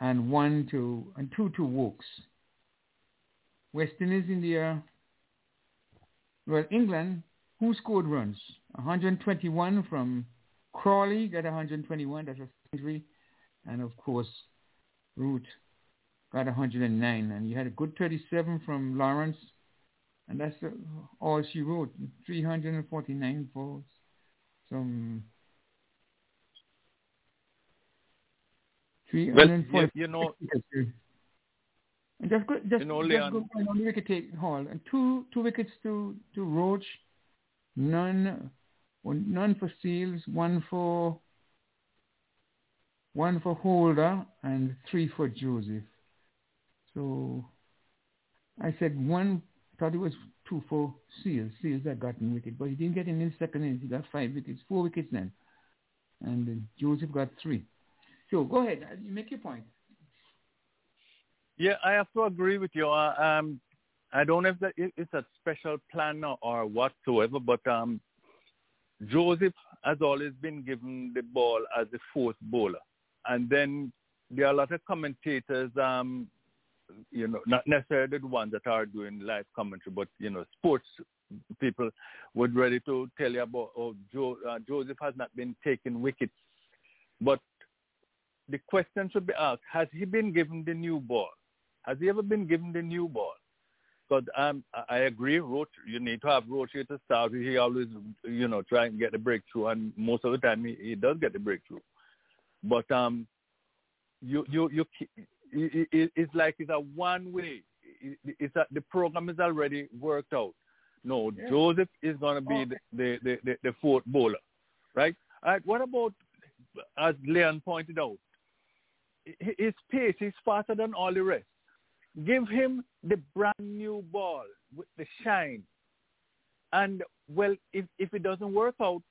and one to and two to Woakes. West Indies India. Well, England, who scored runs? 121 from Crawley, got 121. That's a century, and of course, Root got 109, and you had a good 37 from Lawrence, and that's all she wrote. 349 votes. Some Well, you, you know, and just go, just, You know, just Leon- go on one wicket take Hall and two two wickets to to Roach, none one, none for Seals, one for one for Holder and three for Joseph. So I said one thought it was two for Seales. Seales had gotten wicket, but he didn't get any second innings. He got five wickets, four wickets then, and Joseph got three. So go ahead, uh, you make your point. Yeah, I have to agree with you. Uh, um, I don't know if that it- it's a special plan or, or whatsoever, but um, Joseph has always been given the ball as the fourth bowler, and then there are a lot of commentators, um, you know, not necessarily the ones that are doing live commentary, but you know, sports people would ready to tell you about oh, jo- uh, Joseph has not been taking wickets, but the question should be asked: Has he been given the new ball? Has he ever been given the new ball? Because um, I agree, Roach, you need to have Roach here to start. He always, you know, try and get the breakthrough, and most of the time he, he does get the breakthrough. But um, you you you, it, it, it's like it's a one way. It, it's a, the program is already worked out. No, Yeah. Joseph is going to be the, the, the, the, the fourth bowler, right? All right. What about, as Leon pointed out, his pace is faster than all the rest. Give him the brand new ball with the shine. And well, if if it doesn't work out,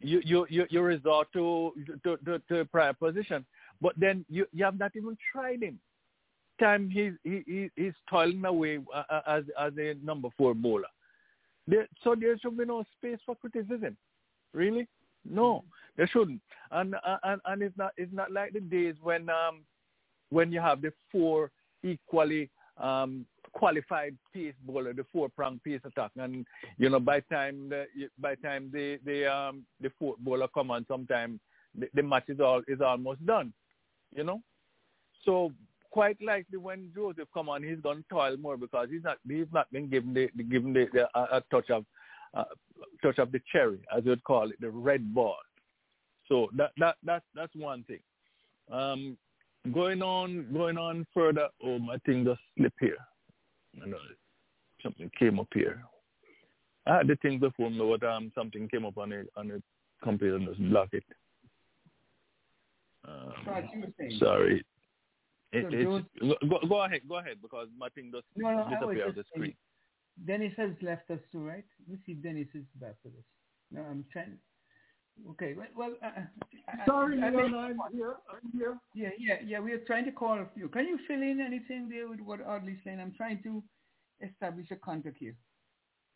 you you you, you resort to to, to to prior position. But then you you have not even tried him. Time he's he, he he's toiling away uh, uh, as as a number four bowler. There, so there should be no space for criticism. Really? No, there shouldn't. And uh, and and it's not it's not like the days when um when you have the four equally um qualified pace bowler, the four prong pace attack, and you know by time the by time the the um the fourth bowler come on, sometime the, the match is all is almost done. You know, so quite likely when Joseph come on, he's going to toil more because he's not he's not been given the, the given the, the a, a touch of uh, touch of the cherry, as you'd call it, the red ball. So that that that that's one thing. Um, going on going on further. Oh, my thing just slipped here. I know something came up here. I had the thing before me, but um, something came up on the on the computer and just block it. Um, Right, you were saying. sorry. It, So it's, go, go ahead, go ahead, because my thing just No, no, I was disappeared off the screen. Dennis has left us too, right? Let me see if Dennis is back with us. No, I'm trying. Okay, well, well uh, Sorry, I, I Leon, think- I'm here. I'm here. yeah, yeah, yeah. We are trying to call a few. Can you fill in anything there with what Audley's saying? I'm trying to establish a contact here.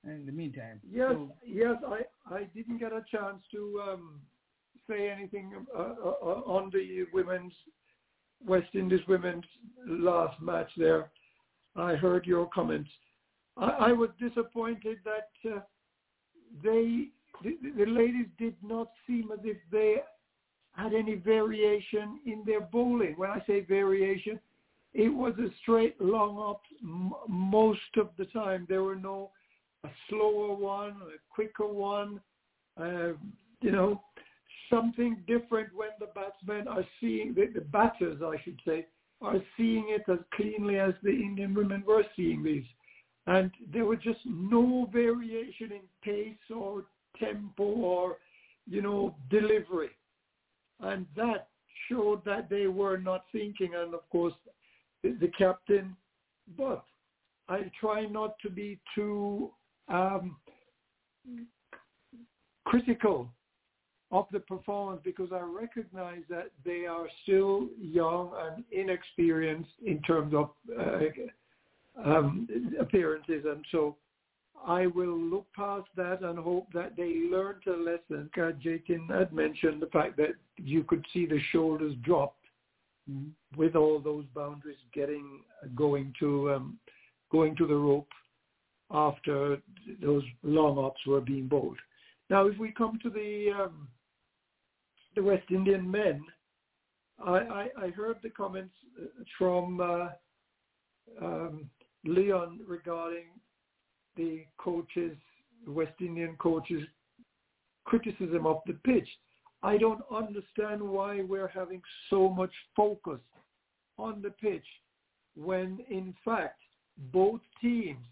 In the meantime, Yes, So, yes, I, I didn't get a chance to um, say anything uh, uh, on the women's West Indies women's last match there. I heard your comments. I, I was disappointed that uh, they the, the ladies did not seem as if they had any variation in their bowling. When I say variation, it was a straight long up m- most of the time. There were no a slower one, a quicker one, uh, you know, something different when the batsmen are seeing, the, the batters, I should say, are seeing it as cleanly as the Indian women were seeing these. And there was just no variation in pace or tempo or, you know, delivery. And that showed that they were not thinking. And of course, the, captain, but I try not to be too um, critical of the performance because I recognize that they are still young and inexperienced in terms of uh, um, appearances, and so I will look past that and hope that they learn a lesson. Jatin had mentioned the fact that you could see the shoulders dropped mhm. with all those boundaries getting going to um, going to the rope after those long ops were being bowled. Now, if we come to the um, the West Indian men, I, I, I heard the comments uh, from uh, um, Leon regarding the coaches, West Indian coaches, criticism of the pitch. I don't understand why we're having so much focus on the pitch when in fact both teams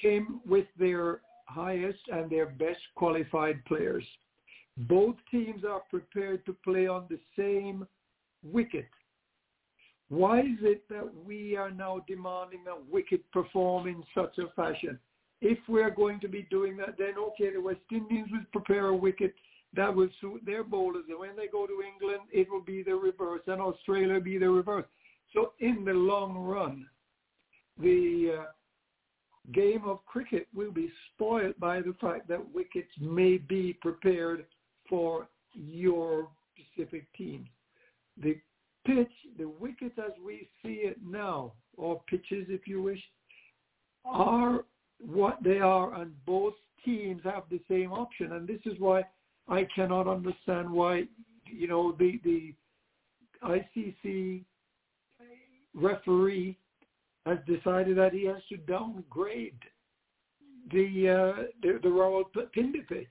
came with their highest and their best qualified players. Both teams are prepared to play on the same wicket. Why is it that we are now demanding that wicket perform in such a fashion? If we're going to be doing that, then okay, the West Indians will prepare a wicket that will suit their bowlers. And when they go to England, it will be the reverse, and Australia will be the reverse. So in the long run, the uh, game of cricket will be spoiled by the fact that wickets may be prepared for your specific team. The pitch, the wickets as we see it now, or pitches if you wish, are what they are and both teams have the same option. And this is why I cannot understand why, you know, the, the ICC referee has decided that he has to downgrade the uh, the, the Rawal Pindi pitch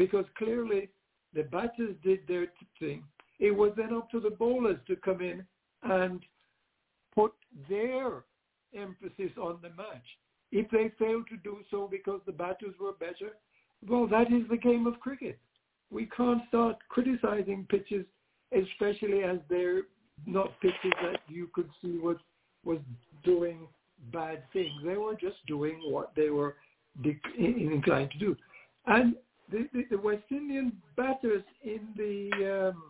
because clearly the batters did their thing. It was then up to the bowlers to come in and put their emphasis on the match. If they failed to do so because the batters were better, well, that is the game of cricket. We can't start criticizing pitches, especially as they're not pitches that you could see was was doing bad things. They were just doing what they were inclined to do. And the, the, the West Indian batters in the um,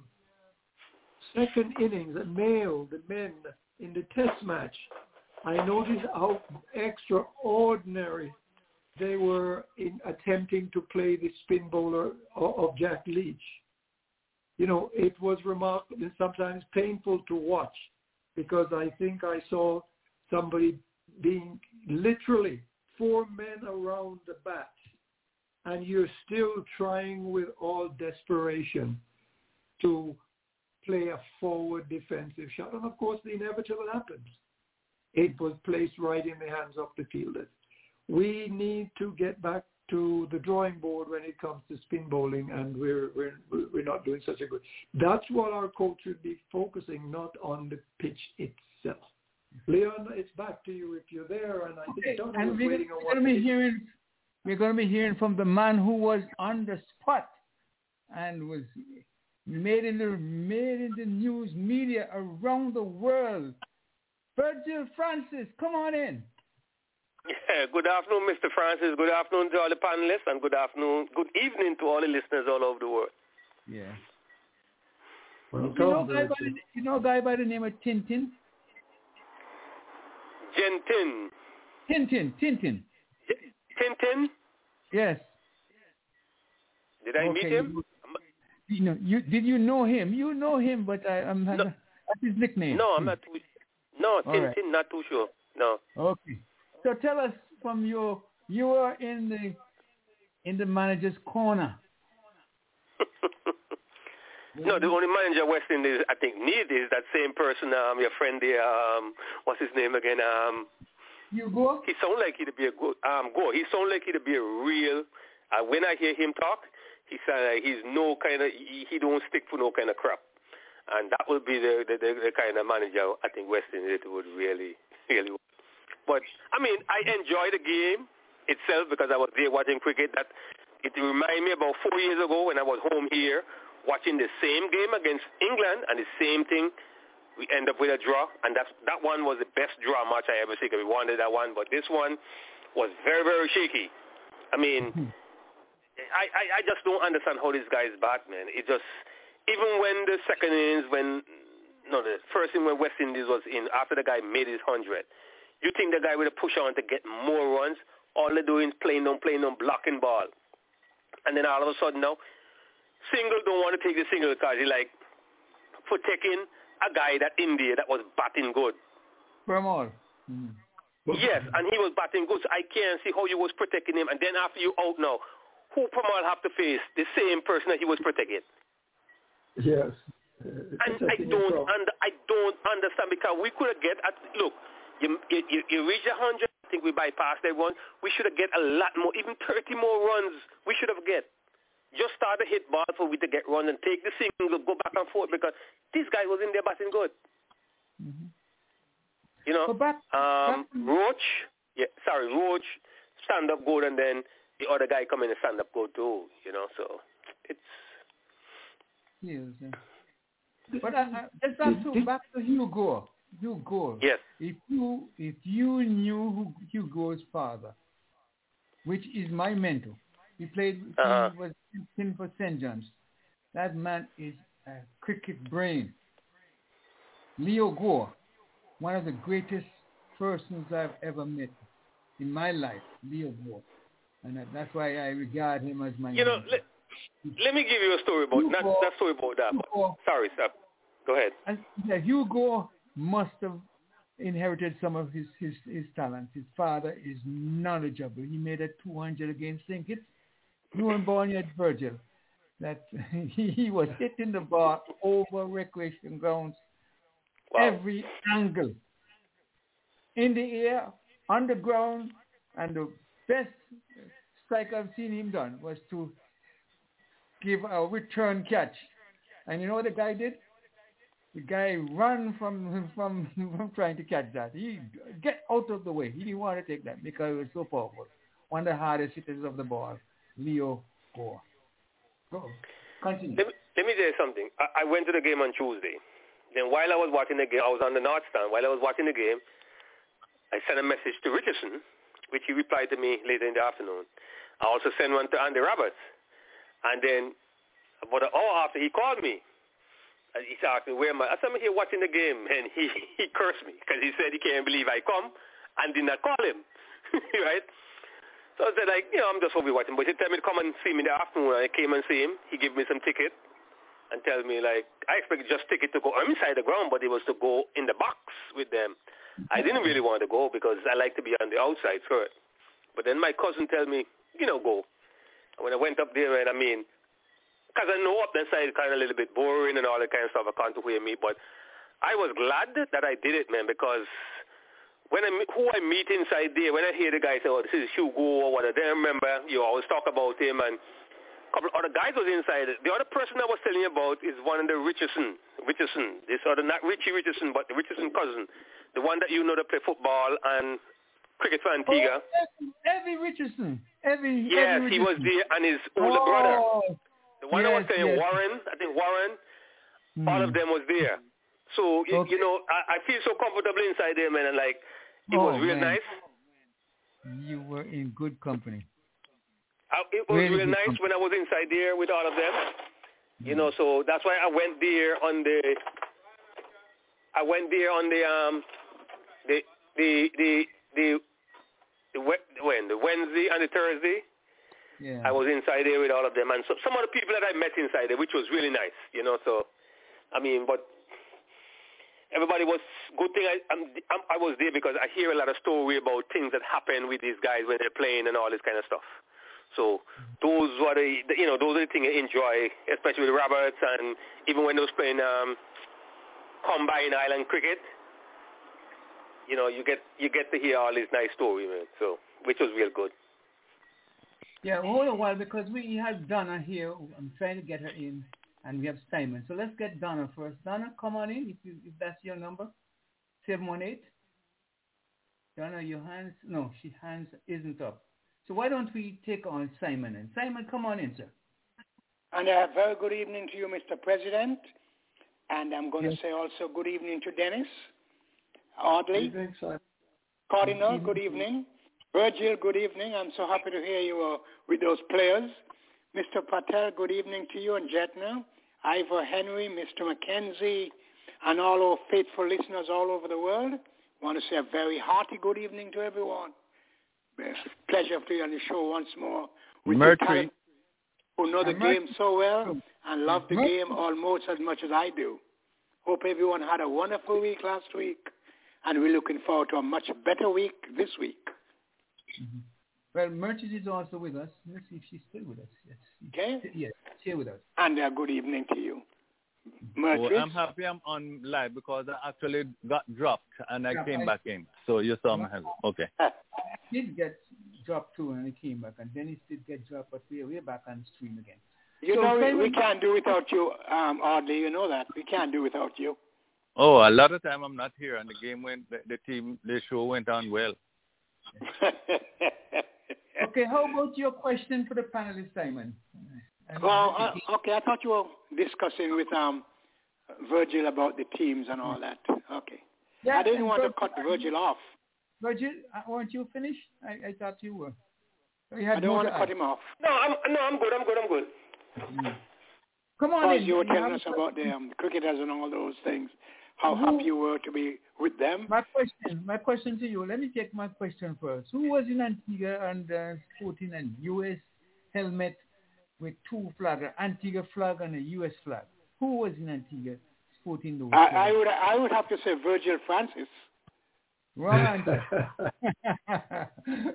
second innings, the male, the men in the test match, I noticed how extraordinary they were in attempting to play the spin bowler of, of Jack Leach. You know, it was remarkable and sometimes painful to watch because I think I saw somebody being literally four men around the bat and you're still trying with all desperation to play a forward defensive shot. And of course, the inevitable happens. It was placed right in the hands of the fielders. We need to get back to the drawing board when it comes to spin bowling, and we're we're we're not doing such a good. That's what our coach should be focusing, not on the pitch itself. Mm-hmm. Leon, it's back to you if you're there, and I think Okay, Tony was waiting on we're what going to be hearing we're going to be hearing from the man who was on the spot and was made in the made in the news media around the world. Virgil Francis, come on in. Yeah, good afternoon, Mr. Francis. Good afternoon to all the panelists, and good afternoon, good evening to all the listeners all over the world. Yeah. Welcome, You know, a guy by the, you know a guy by the name of Tintin? Gentin. Tintin, Tintin. Tintin? Yes. Did I meet him? You know, you did you know him? You know him, but I, I'm No. that's his nickname. No, I'm not too... No, All Tintin, right. not too sure. No. Okay. So tell us from your you were in the in the manager's corner. no, the only manager West Indies I think need is that same person, um, your friend there, um, what's his name again? Um, You go? he sound like he'd be a good um go. He sound like he'd be a real. Uh, when I hear him talk, he sound like he's no kind of he, he don't stick for no kind of crap, and that would be the the, the, the kind of manager I think West Indies would really really. want. But I mean, I enjoy the game itself because I was there watching cricket. That it reminded me about four years ago when I was home here watching the same game against England and the same thing we end up with a draw, and that's, that one was the best draw match I ever seen. We wanted that one, but this one was very, very shaky. I mean, hmm. I, I, I just don't understand how this guy is back, man. It just, even when the second innings, when, no, the first inning when West Indies was in, after the guy made his 100, you think the guy would have pushed on to get more runs? All they're doing is playing on, playing on, blocking ball. And then all of a sudden now, single don't want to take the single because he like, for taking a guy that India that was batting good. From. Mm. Yes, and he was batting good. So I can't see how you was protecting him. And then after you out now, who Permaul have to face? The same person that he was protecting. Yes. And I don't under, I don't understand because we could have get at look, you you, you, you reach a hundred. I think we bypassed everyone. We should have get a lot more, even thirty more runs. We should have get. Just start a hit ball for we to get run and take the single, go back and forth because this guy was in there batting good. Mhm. You know, But back, um, back- Roach, yeah, sorry, Roach, stand up good, and then the other guy come in and stand up good too. You know, so it's yes, yeah. But I, I, let's back to back to Hugo. Hugo. yes, If you if you knew who Hugo's father, which is my mentor, he played. Uh-huh. He was in for St. John's. That man is a cricket brain. Leo Gore, one of the greatest persons I've ever met in my life. Leo Gore, and that's why I regard him as my. you know. Let, let me give you a story about not not story about that. But, sorry, stop. Go ahead. and yeah, Hugo must have inherited some of his, his, his talents. His father is knowledgeable. He made a 200 against St. Kitts. You and born yet, Virgil, that he, was hitting the ball over recreation grounds, Wow. every angle, in the air, on the ground, and the best strike I've seen him done was to give a return catch. And you know what the guy did? The guy ran from from from trying to catch that. He get out of the way. He didn't want to take that because it was so powerful. One of the hardest hitters of the ball, Leo Gore. Go. Continue. Let me, let me tell you something. I, I went to the game on Tuesday. Then while I was watching the game, I was on the North Stand. While I was watching the game, I sent a message to Richardson, which he replied to me later in the afternoon. I also sent one to Andy Roberts. And then about an hour after, he called me. And he asked me, where am I? I said, I'm here watching the game. And he, he cursed me because he said he can't believe I come and did not call him. right? So I said, like, you know, I'm just hoping watching. But he told me to come and see me in the afternoon. I came and see him. He gave me some ticket and tell me, like, I expected just ticket to go inside the ground, but it was to go in the box with them. I hmm. didn't really want to go because I like to be on the outside skirt. But then my cousin tell me, you know, go. And when I went up there, and I mean, because I know up that side kind of a little bit boring and all that kind of stuff. I can't hear me, but I was glad that I did it, man, because when I who I meet inside there, when I hear the guy say, "Oh, this is Hugo," or what, I remember. You always talk about him, and a couple other guys was inside. The other person I was telling you about is one of the Richardson. Richardson, this other not Richie Richardson, but the Richardson cousin, the one that you know that play football and cricket for Antigua. Oh, Evie Richardson. Evie. yes, Evie he was there, and his older brother, Oh, the one I was yes, saying, yes. Warren. I think Warren. all of hmm. them was there. So you, Okay. you know, I, I feel so comfortable inside there, man, and like it Oh, was real man. nice. You were in good company. I, it was Really real nice company. when I was inside there with all of them. You know, so that's why I went there on the. I went there on the um, the the the the, the when the Wednesday and the Thursday. Yeah. I was inside there with all of them, and so, some of the people that I met inside there, which was really nice. You know, so I mean, but everybody was good thing. I I'm, I was there because I hear a lot of story about things that happen with these guys when they're playing and all this kind of stuff. So those were the, the you know those are the things I enjoy, especially with Roberts and even when they was playing um, combine island cricket. You know, you get you get to hear all these nice stories, man. So which was real good. Yeah, hold a while because we have Donna here. I'm trying to get her in, and we have Simon. So let's get Donna first. Donna, come on in if you, if that's your number. Seven one eight. Donna, your hands no, she hands isn't up. So why don't we take on Simon and Simon, come on in, sir. And a very good evening to you, Mr. President. And I'm going Yes. to say also good evening to Dennis, Audley, Evening, sir. Cardinal, good evening. Virgil, good evening. I'm so happy to hear you uh, with those players. Mr. Patel, good evening to you and Jetna. Ivor Henry, Mr. Mackenzie, and all our faithful listeners all over the world. want to say a very hearty good evening to everyone. It's a pleasure to be on the show once more. With Mercury. who know the Mercury- game so well and love the Mercury- game almost as much as I do. Hope everyone had a wonderful week last week, and we're looking forward to a much better week this week. Mm-hmm. Well, Merchant is also with us. Let's see if she's still with us. Yes. Okay? Yes, she's here with us. And a good evening to you. Mertris. Oh, I'm happy I'm on live because I actually got dropped and I Yeah, came I- back in. So you saw my hand. Okay. did get dropped too and he came back, and Dennis did get dropped, but we're, we're back on stream again. You So know, we, we can't do without you, um, Audley. You know that. We can't do without you. Oh, a lot of time I'm not here and the game went, the, the team, the show went on well. Okay, how about your question for the panelists, Simon? And- well, uh, okay, I thought you were discussing with um, Virgil about the teams and all that. Okay. Yeah, I didn't and want to cut Virgil off. Virgil, uh, weren't you finished? I, I thought you were. You had I don't want to add. cut him off. No, I'm no, I'm good. I'm good. I'm good. Come on Because in. you were telling us about the um, cricketers and all those things, how Who- happy you were to be with them. My question, my question to you. Let me take my question first. Who was in Antigua and uh, sporting a U.S. helmet with two flags, an Antigua flag and a U.S. flag? Who was in Antigua sporting those? I, I would I would have to say Virgil Francis. Wrong answer.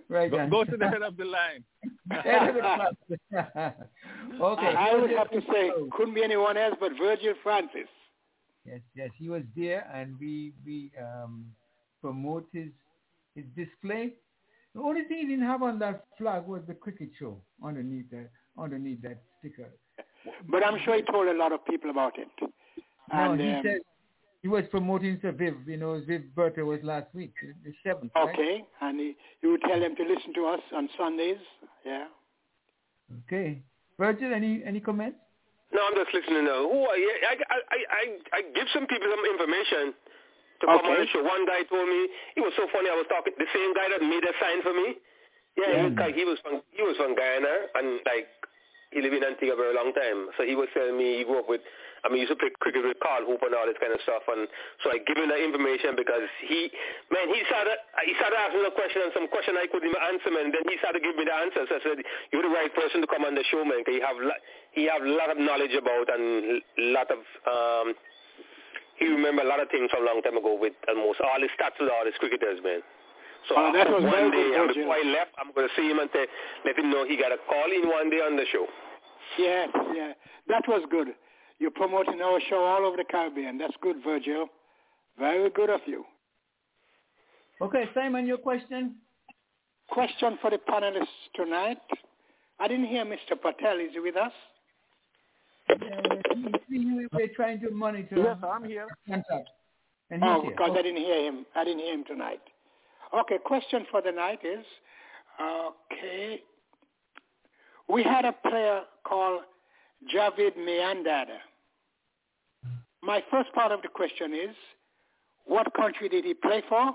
right Go, go to the head of the line. Head of the class. okay. I, I would have to say couldn't be anyone else but Virgil Francis. Yes, yes, he was there, and we we um, promote his his display. The only thing he didn't have on that flag was the cricket show underneath that underneath that sticker. But I'm sure he told a lot of people about it. No, And, he um, said he was promoting Sir Viv. You know, Viv's birthday was last week, the seventh. right? Okay, and he, he would tell them to listen to us on Sundays. Yeah. Okay. Virgil, any any comments? No, I'm just listening now. Who are you? I, I, I, I, give some people some information to come on the show. One guy told me it was so funny. I was talking the same guy that made a sign for me. Yeah, he, was, he was from he was from Guyana and like he lived in Antigua for a long time. So he was telling me he grew up with. I mean, he used to play cricket with Carl Hooper and all this kind of stuff. And so I give him that information because he, man, he started he started asking a question and some question I couldn't even answer, man. Then he started giving me the answers. I said, "You're the right person to come on the show, man. Because you have he have a lot of knowledge about and a lot of um." He remember a lot of things from a long time ago with almost all his stats with all his cricketers, man. So Oh, that was one day, and before I left, I'm going to see him and say, let him know he got a call in one day on the show. Yeah, yeah. That was good. You're promoting our show all over the Caribbean. That's good, Virgil. Very good of you. Okay, Simon, your question. Question for the panelists tonight. I didn't hear Mr. Patel. Is he with us? Uh, we- we're trying to monitor. Yes, I'm here. Contact. And he's Oh, here. because I didn't hear him. I didn't hear him tonight. Okay, question for the night is, okay, we had a player called Javed Miandad. My first part of the question is, what country did he play for?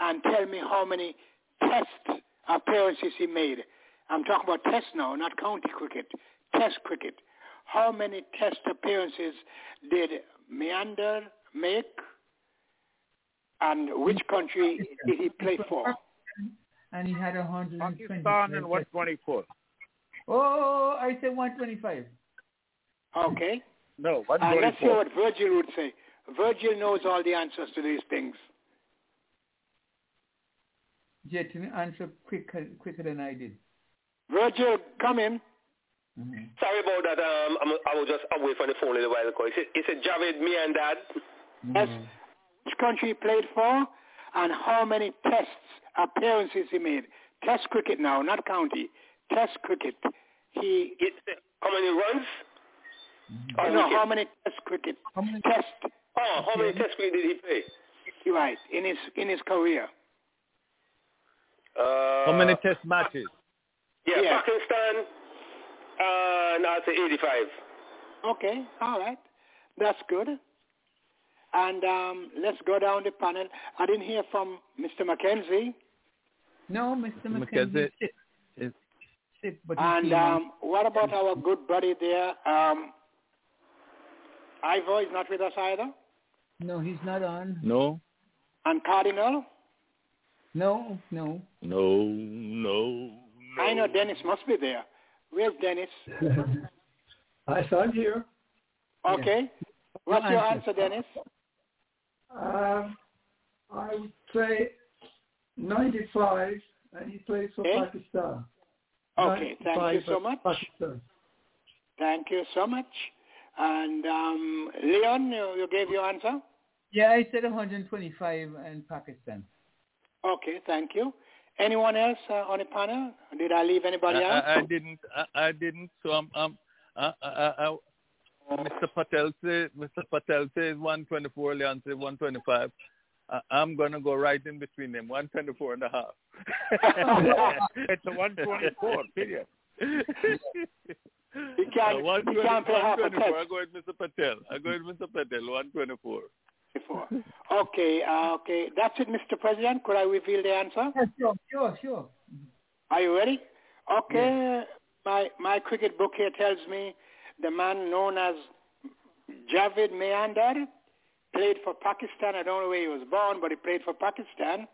And tell me how many test appearances he made. I'm talking about test now, not county cricket. Test cricket. How many test appearances did Miandad make? And which country did he play for? And he had a hundred and twenty. Pakistan and 124. Oh, I said one twenty-five. Okay. No, And uh, let's hear 124. what Virgil would say. Virgil knows all the answers to these things. Jet answer quicker quicker than I did. Virgil, come in. Mm-hmm. Sorry about that. Um, I'm, I was just away from the phone a little while ago. He said, he said Javid, me and Dad. Mm-hmm. Yes. Which country he played for and how many tests, appearances he made. Test cricket now, not county. Test cricket. He, He said, how many runs? oh, no, how many test cricket? How many Test, Oh, how many test cricket did he play? right, in his, in his career. Uh, How many test matches? Yeah, Yeah. Pakistan, uh, no, I'd say 85. Okay, all right. That's good. And um, let's go down the panel. I didn't hear from Mr. Mackenzie. No, Mr. Mackenzie McKenzie is sick. but he And came um, what about our good buddy there? Um, Ivor is not with us either. no, he's not on. No, And Cardinal? No, no. no, no, no. I know Dennis must be there. Where's Dennis? I I'm here. Okay. What's your answer, Dennis? Um, I would say 95, and he plays for Okay. Pakistan. Okay, thank you so much. Pakistan. Thank you so much. And um, Leon, you, you gave your answer? Yeah, I said 125 in Pakistan. Okay, thank you. Anyone else uh, on the panel? Did I leave anybody I, out? I, I didn't. I, I didn't. So I'm. I'm I, I, I, Mr. Patel says. Mr. Patel says 124. Leon says 125. I, I'm gonna go right in between them. 124 and a half. it's a 124, period. He can't, Uh, he can't pay half a 124. I go with Mr. Patel. I go with Mr. Patel. 124. Before. Okay, uh, okay. That's it, Mr. President. Could I reveal the answer? Yeah, sure, sure, sure. Are you ready? Okay. My my cricket book here tells me the man known as Javed Miandad played for Pakistan. I don't know where he was born, but he played for Pakistan.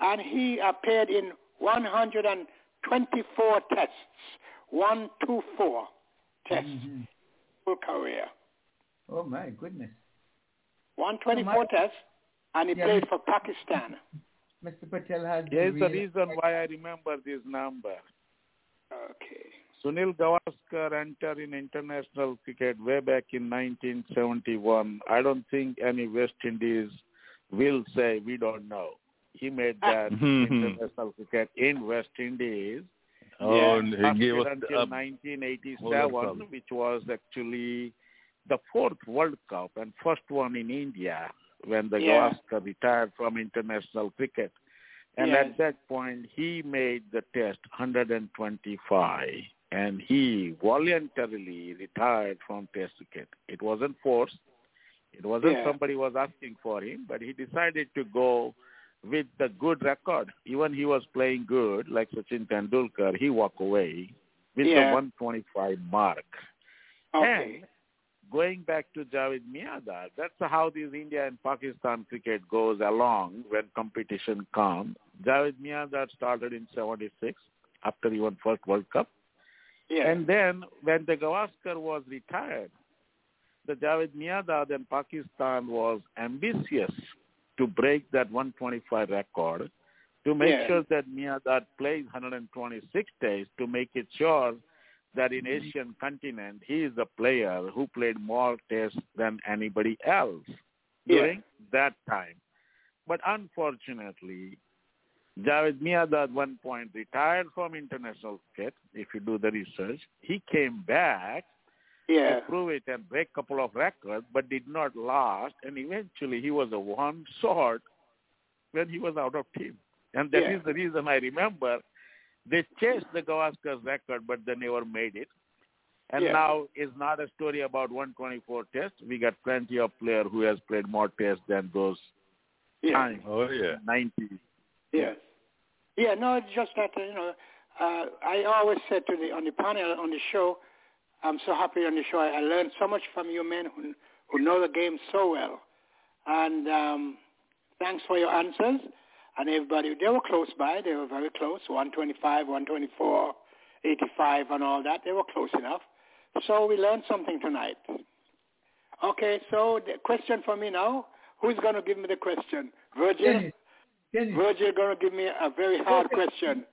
And he appeared in 124 tests. 124 tests. Mhm. Full career. Oh my goodness. 124 Oh, my- tests. And he Yeah, played for Pakistan. Mr. Patel has Here's the reason why I remember this number. Okay. Sunil Gavaskar entered in international cricket way back in 1971. I don't think any West Indies will say we don't know. He made ah. that hmm, hmm. international cricket in West Indies. Oh, and he gave us until a- 1987, which was actually the fourth World Cup and first one in India when the Yeah. Gavaskar retired from international cricket. And Yes. at that point, he made the test 125, and he voluntarily retired from test cricket. It wasn't forced. It wasn't Yeah. somebody was asking for him, but he decided to go with the good record. Even he was playing good, like Sachin Tendulkar, he walked away with Yeah. the 125 mark. Okay. And going back to Javed Miandad, that's how this India and Pakistan cricket goes along when competition comes. Javed Miandad started in 76 after he won first World Cup. Yeah. And then when the Gavaskar was retired, the Javed Miandad and Pakistan was ambitious to break that 125 record to make Yeah. sure that Miandad plays 126 days to make it sure that in Mm-hmm. Asian continent he is the player who played more tests than anybody else during that time. But unfortunately, Javed Miandad at one point retired from international cricket, if you do the research. He came back Yeah. to prove it and break a couple of records, but did not last. And eventually he was a one short when he was out of team. And that is Yeah. the reason I remember they chased the Gavaskar's record, but they never made it. And Yeah. now it's not a story about 124 tests. We got plenty of player who has played more tests than those Yeah. times. Oh yeah. 90. Yes. Yeah, no, it's just that, uh, you know, uh, I always said to the, on the panel, on the show, I'm so happy on the show. I, I learned so much from you men who, who know the game so well. And um, thanks for your answers. And everybody, they were close by. They were very close, 125, 124, 85 and all that. They were close enough. So we learned something tonight. Okay, so the question for me now, who's going to give me the question? Virgil? Virgil going to give me a very hard question.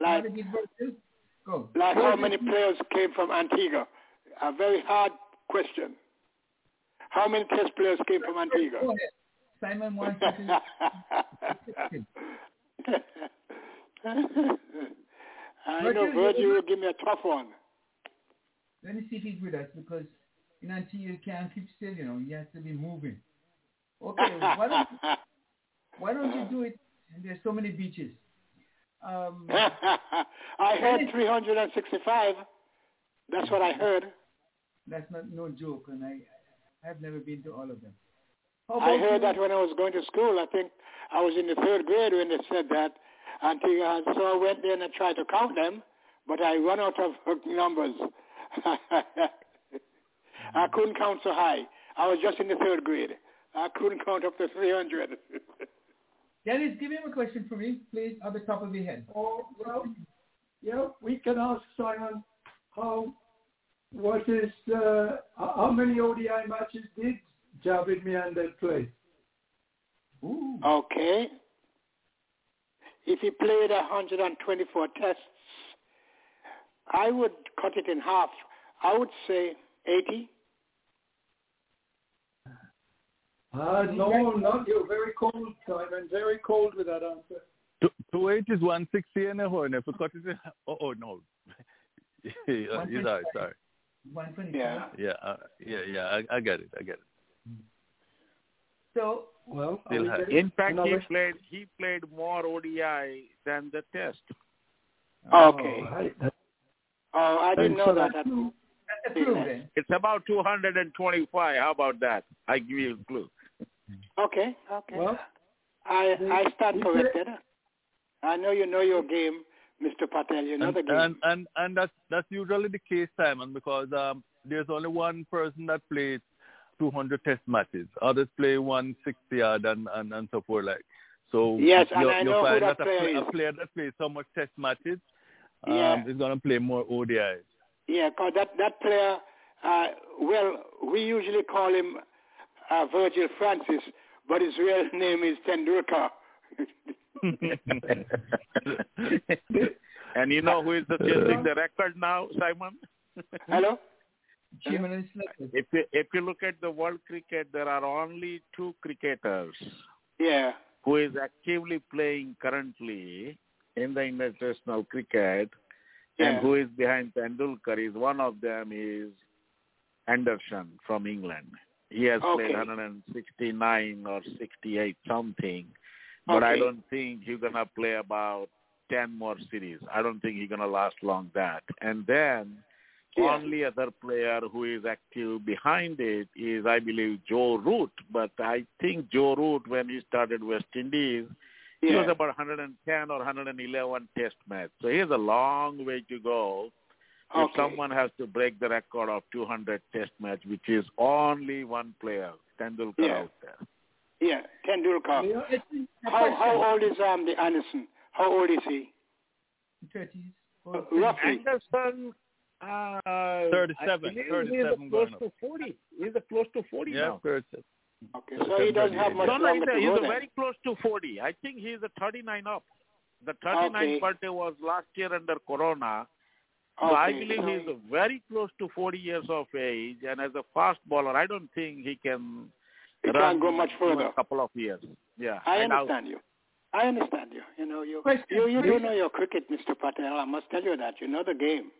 Like, how did it work, too? Go. like how many players came from Antigua? A very hard question. How many test players came from Antigua? Simon wants. I know Virgil will give me a tough one. Let me see if he's with us because in Antigua you can't keep still, you know. You have to be moving. Okay, why don't, why don't you do it? And there's so many beaches. Um, I heard 365. That's what I heard. that's not no joke, and I I've never been to all of them. I heard you? that when I was going to school. I think I was in the third grade when they said that. Antigua, so I went there and I tried to count them, but I ran out of numbers. I couldn't count so high. I was just in the third grade. I couldn't count up to 300. Dennis, give him a question for me, please, at the top of your head. Oh, well, yeah, we can ask Simon how what is uh, how many ODI matches did Javed Miandad play? Ooh. Okay. If he played 124 tests, I would cut it in half. I would say 80. Uh, no, not you. Very cold, Simon. Very cold with that answer. Two, two eight is one sixty and a horn. If you cut it, oh, oh no. yeah, you're right, sorry. One twenty. Yeah. Yeah, uh, yeah, yeah. I, I get it. I get it. So Well, Still high. In fact, he played he played more ODI than the Test. Okay. Right. Oh, I didn't know so that. that's- that's a clue. It's about 225. How about that? I give you a clue. Okay, okay. Well, I I stand we corrected. I know you know your game, Mr. Patel. You know and, the game. and and and that's that's usually the case, Simon, because um, there's only one person that plays 200 test matches. Others play 160 odd and, and and so forth. Like so, Yes, and you, I you know who find that that, a, player play- a is. player that plays so much test matches um, Yeah. is going to play more ODIs. Yeah, 'cause that that player. Uh, well, we usually call him uh, Virgil Francis, but his real name is Tendulkar. and you know who is the chasing the record now, Simon? Hello. Chairman and selected. If you, if you look at the world cricket, there are only two cricketers Yeah. who is actively playing currently in the international cricket, Yeah. and who is behind Tendulkar is one of them is Anderson from England. He has Okay. played 169 or 68 something, but I don't think he's gonna play about 10 more series. I don't think he's gonna last long that. And then Yeah. only other player who is active behind it is, I believe, Joe Root. But I think Joe Root, when he started West Indies, he was about 110 or 111 test match. So he has a long way to go. If someone has to break the record of 200 test match, which is only one player, Tendulkar Yeah. out there. Yeah, Tendulkar. Yeah. How how old is um the Anderson? How old is he? Thirties. Uh, roughly. Anderson, uh, 37, I 37 he's close to 40. He's close to 40 Yeah, now. person. Okay, so he doesn't have much No, no, he's, to he's go a then. very close to 40. I think he's a 39 up. The 39 Okay. birthday was last year under Corona. So I believe so he's very close to 40 years of age, and as a fast bowler, I don't think he can He run can't go much further. A couple of years. Yeah. I and I'll- understand you. I understand you. You know, you Question, you, you do know your cricket, Mr. Patel. I must tell you that. You know the game.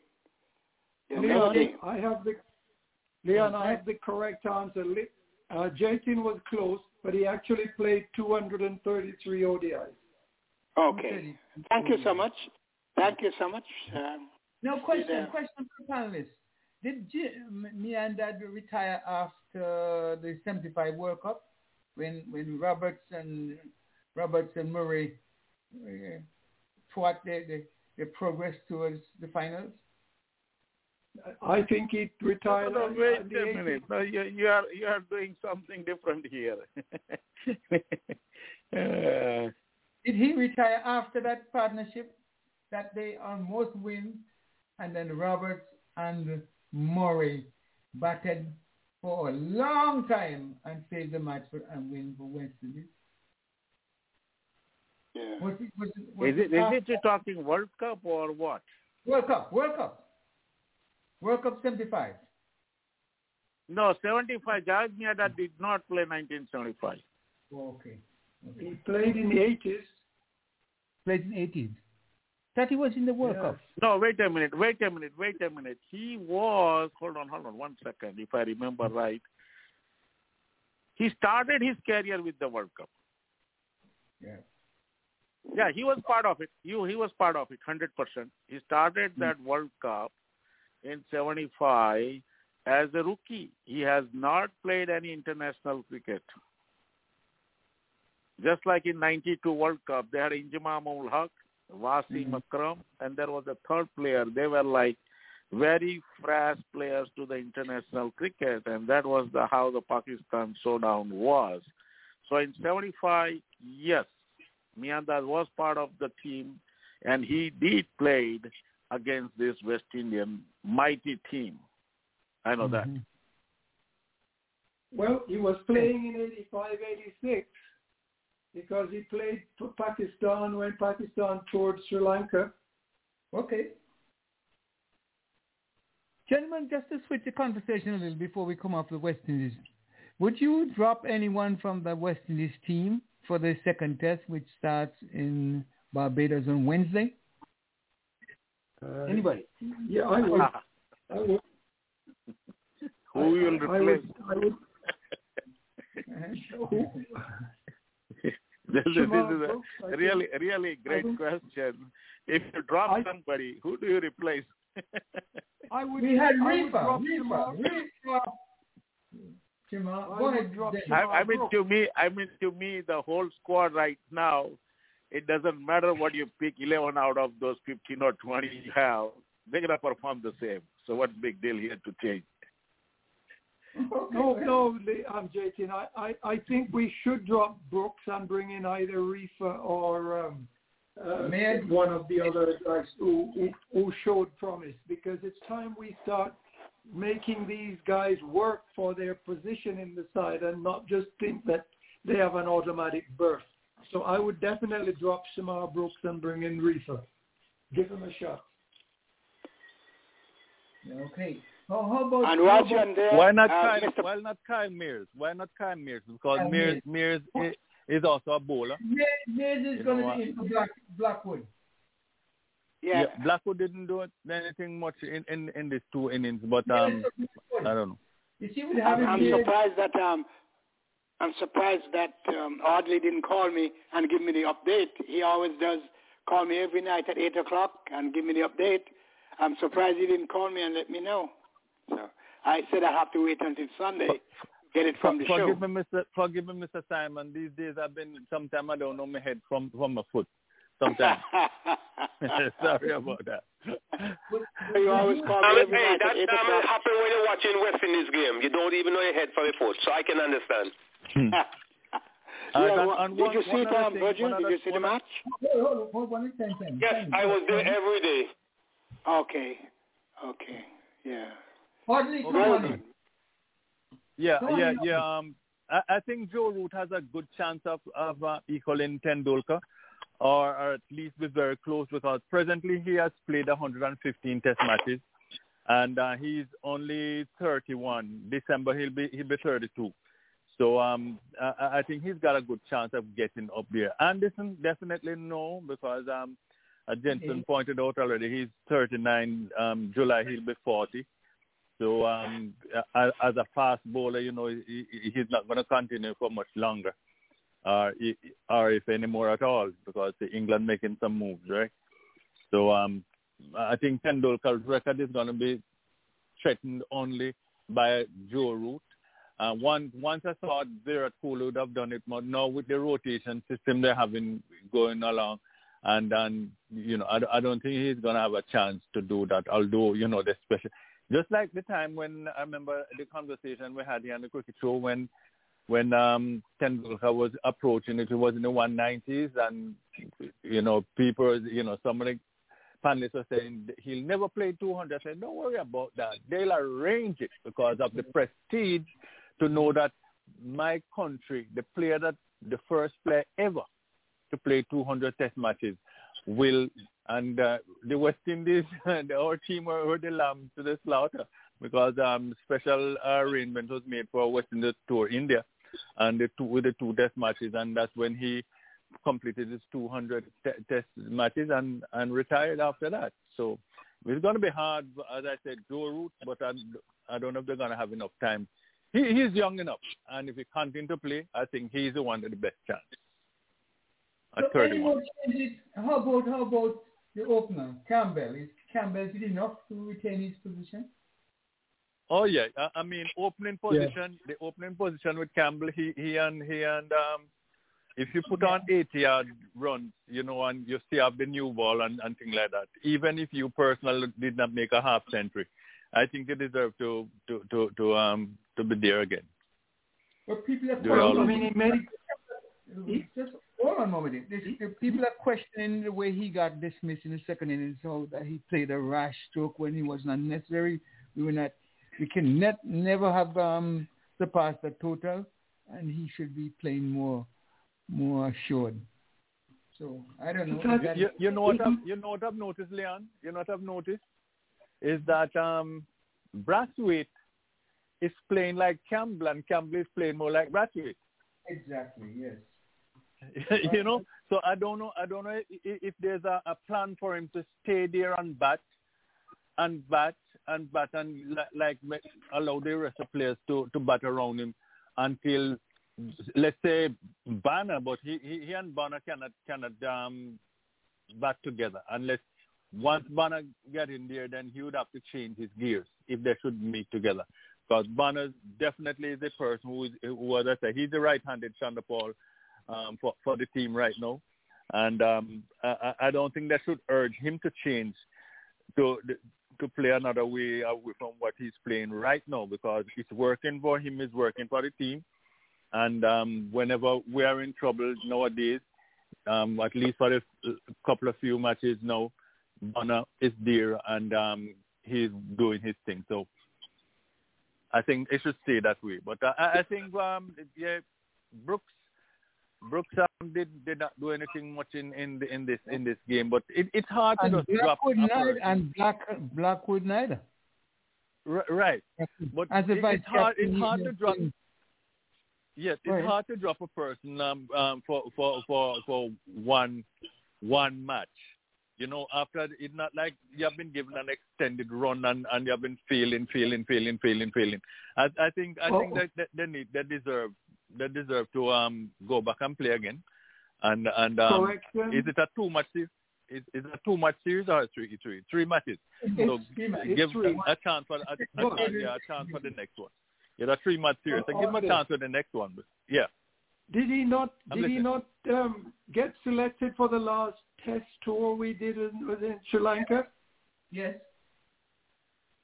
You know the Leon, game. I have the Leon, I have the correct answer. Li- Uh, Jatin was close, but he actually played 233 ODIs. Okay. Thank you so much. Thank you so much. Um, No question. there. Question for the panelists. Did J- m- me and Dad retire after the '75 World Cup when when Roberts and Roberts and Murray uh, fought their, their their progress towards the finals? I think he retired. No, on- no, wait the a minute. No, you, you are you are doing something different here. Uh, Did he retire after that partnership that they almost win, and then Roberts and Murray batted for a long time and saved the match for, and win for West Indies? yeah. Was it, was it, was is it is it you talking World Cup or what? World Cup? World Cup. World Cup 75. No, 75. Javed Miandad did not play 1975. Oh, okay. okay. He played in the 80s. Played in the 80s. That he was in the World Yeah. Cup. No, wait a minute, wait a minute, wait a minute. He was, hold on, hold on, one second, if I remember mm-hmm. right. He started his career with the World Cup. Yeah. Yeah, he was part of it. You, he was part of it, 100%. He started mm-hmm. that World Cup in 75 as a rookie. He has not played any international cricket. Just like in 92 World Cup, they had Inzamam ul Haq, Wasim Akram, and there was a third player. They were like very fresh players to the international cricket, and that was the how the Pakistan showdown was. So in 75, yes, Miandad was part of the team, and he did played against this West Indian mighty team. I know that. Mhm. Well, he was playing in 85, 86 because he played for Pakistan when Pakistan toured Sri Lanka. Okay. Gentlemen, just to switch the conversation a little before we come off the West Indies. Would you drop anyone from the West Indies team for the second test, which starts in Barbados on Wednesday? Uh, Anybody? Yeah, I would. I would. Who will I replace? would, I would who, this, is- this Jamal is Brooks, I a oh, think- really, really great think- question. If you drop I- somebody, who do you replace? I would. We had I would Reifer. drop Reifer. Jamal- Reifer. I go ahead. drop Dennis. I, I mean, to me, I mean, to me, the whole squad right now, it doesn't matter what you pick, 11 out of those 15 or 20 you have, they're going to perform the same. So what's big deal here to change? No, no, I'm JT, I, I, I think we should drop Brooks and bring in either Reifer or um, uh, Man. one of the other guys who, who, who showed promise because it's time we start making these guys work for their position in the side and not just think that they have an automatic berth. So I would definitely drop Shamar Brooks and bring in Reifer. Give him a shot. Okay. How, how about And how while about- you're there, Why not uh, Kyle? Mr. Why not Kyle Mayers? Why not Kyle Mayers? Because Kyle Mayers, Mayers is, is also a bowler. Mays Mays is You going to be in for Black, Blackwood. Yeah, Blackwood didn't do anything much in, in, in these two innings, but um. I don't know. You see, we have I'm, I'm surprised that um, I'm surprised that um, Audley didn't call me and give me the update. He always does call me every night at eight o'clock and give me the update. I'm surprised he didn't call me and let me know. So I said I have to wait until Sunday to get it from the show. forgive me, Mr. Forgive me, Mr. Simon. These days I've been. Sometime I don't know my head from from my foot. Sometimes. Sorry about that. you always call me hey, night that, at eight that will happen when you're watching West Indies game. You don't even know your head from your foot, so I can understand. Hmm. yeah, and- wha- and did one- you see one it, other thing, Virgil? one Did you see the match? Hold on, hold on, ten, ten, Yes. I was there every day. Okay, okay, yeah. Hardly come Okay. on in. Yeah, yeah, yeah. Um, I, I think Joe Root has a good chance of of uh, equaling Tendulkar, or, or at least be very close because presently he has played 115 Test matches, and uh, he's only 31. December he'll be he'll be 32. So um, I, I think he's got a good chance of getting up there. Anderson definitely no because um, as Jensen pointed out already, he's 39. Um, July he'll be 40. So um, as a fast bowler, you know, he, he- he's not going to continue for much longer, or or if any more at all, because England making some moves, right? So um, I think Tendulkar's record is going to be threatened only by Joe Root. Uh, one, once I thought Virat Kohli would have done it, but now with the rotation system they're having going along, and and you know, I, I don't think he's going to have a chance to do that. Although you know, the special, just like the time when I remember the conversation we had here on the cricket show when when um Tendulkar was approaching it, it was in the 190s, and you know, people, you know, some of the panelists were saying he'll never play 200. I said, don't worry about that. They'll arrange it because of the prestige to know that my country, the player that the first player ever to play 200 Test matches, will and uh, the West Indies, the, our team were, were the lamb to the slaughter because um, special arrangement was made for West Indies tour India, and the two with the two Test matches, and that's when he completed his 200 te- Test matches and and retired after that. So it's going to be hard, as I said, Joe Root, but I, I don't know if they're going to have enough time. He, he's young enough, and if he continue to play, I think he's the one with the best chance. At So any 31. changes? How about how about the opener Campbell? Is Campbell good enough to retain his position? Oh yeah, I, I mean opening position, the opening position with Campbell, he he and he and um, if you put on 80 yard runs, you know, and you still have the new ball and and things like that, even if you personally did not make a half century, I think they deserve to to to to um to be there again. But people are Do I mean, he made just hold on a moment. This, the people are questioning the way he got dismissed in the second innings, so that he played a rash stroke when he was not necessary. We were not. We can net, never have um, surpassed the total, and he should be playing more, more assured. So I don't know. That- You, you know what I've, you know what I've noticed, Leon? You know what I've noticed is that um, Brathwaite is playing like Campbell, and Campbell is playing more like Brathwaite. Exactly. Yes. you know, so I don't know. I don't know if, if there's a, a plan for him to stay there and bat, and bat and bat and li- like allow the rest of players to to bat around him until let's say Bonner, but he he, he and Bonner cannot cannot um bat together unless once Bonner get in there, then he would have to change his gears if they should meet together. Because Bonner definitely is the person who is who as I say, he's the right-handed Chanderpaul um, for for the team right now, and um, I, I don't think that should urge him to change to to play another way away from what he's playing right now because it's working for him, it's working for the team, and um, whenever we are in trouble nowadays, um, at least for a couple of few matches now, Bonner is there and um, he's doing his thing. So I think it should stay that way. But I, I think um, yeah, Brooks Brooks um, did did not do anything much in in the, in this in this game. But it, it's hard to And just drop Blackwood a neither, and Black Blackwood neither. R- right. But As it, it's hard. It's hard to drop. Yes, it's ahead. hard to drop a person um, um, for for for for one one match. You know, after it's not like you have been given an extended run and, and you have been failing, failing, failing, failing, failing. I, I think I think Oh. that, that they need they deserve they deserve to um go back and play again. And and um, Correction. is it a two match series? Is, is it a two match series or a three three three matches? so It's give three. a, a chance for a, a, Well, chance, yeah, a chance for the next one. Yeah, a three match series. So give him a chance for the next one. But yeah. Did he not? I'm Did he not um, get selected for the last test tour we did in, was in Sri Lanka? Yes.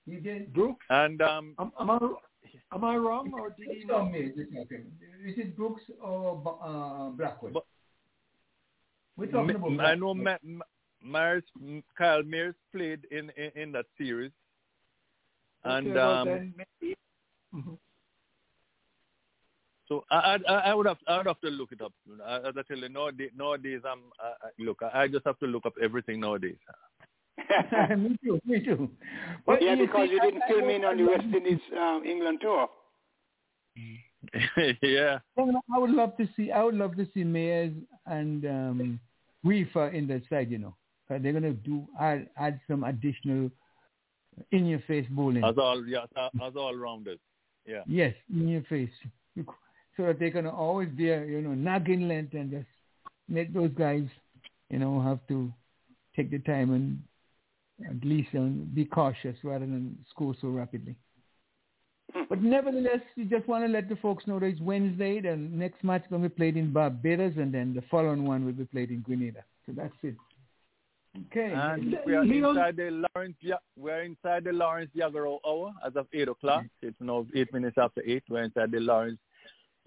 He did. Brooks. And um, Am, am I am I wrong or did he It's not? on me, this okay. Is it Brooks or uh, Blackwood? But- We're talking M- about I know Blackwood. Ma- Ma- Myers, Kyle Mayers played in, in in that series, and Okay, well um, then maybe- Mhm. so I, I I would have I would have to look it up. I- As I tell you, nowadays, nowadays I'm I, I- look. I I just have to look up everything nowadays. me too. Me too. yeah, you because see, you didn't I fill me in on the West Indies um, England tour. yeah. I would love to see. I would love to see Mayers and um, Reifer in that side. You know, 'Cause they're gonna do add, add some additional in your face bowling. As all yeah, as all rounders. Yeah. Yes, in your face, so that they're gonna always be, a, you know, nagging length and just make those guys, you know, have to take the time and at least um, be cautious rather than score so rapidly. But nevertheless, you just want to let the folks know that it's Wednesday. The next match is going to be played in Barbados, and then the following one will be played in Grenada. So that's it. Okay. And we are inside the Lawrence. We are inside the Lawrence Yagga Rowe hour as of eight o'clock. It's now eight minutes after eight. We're inside the Lawrence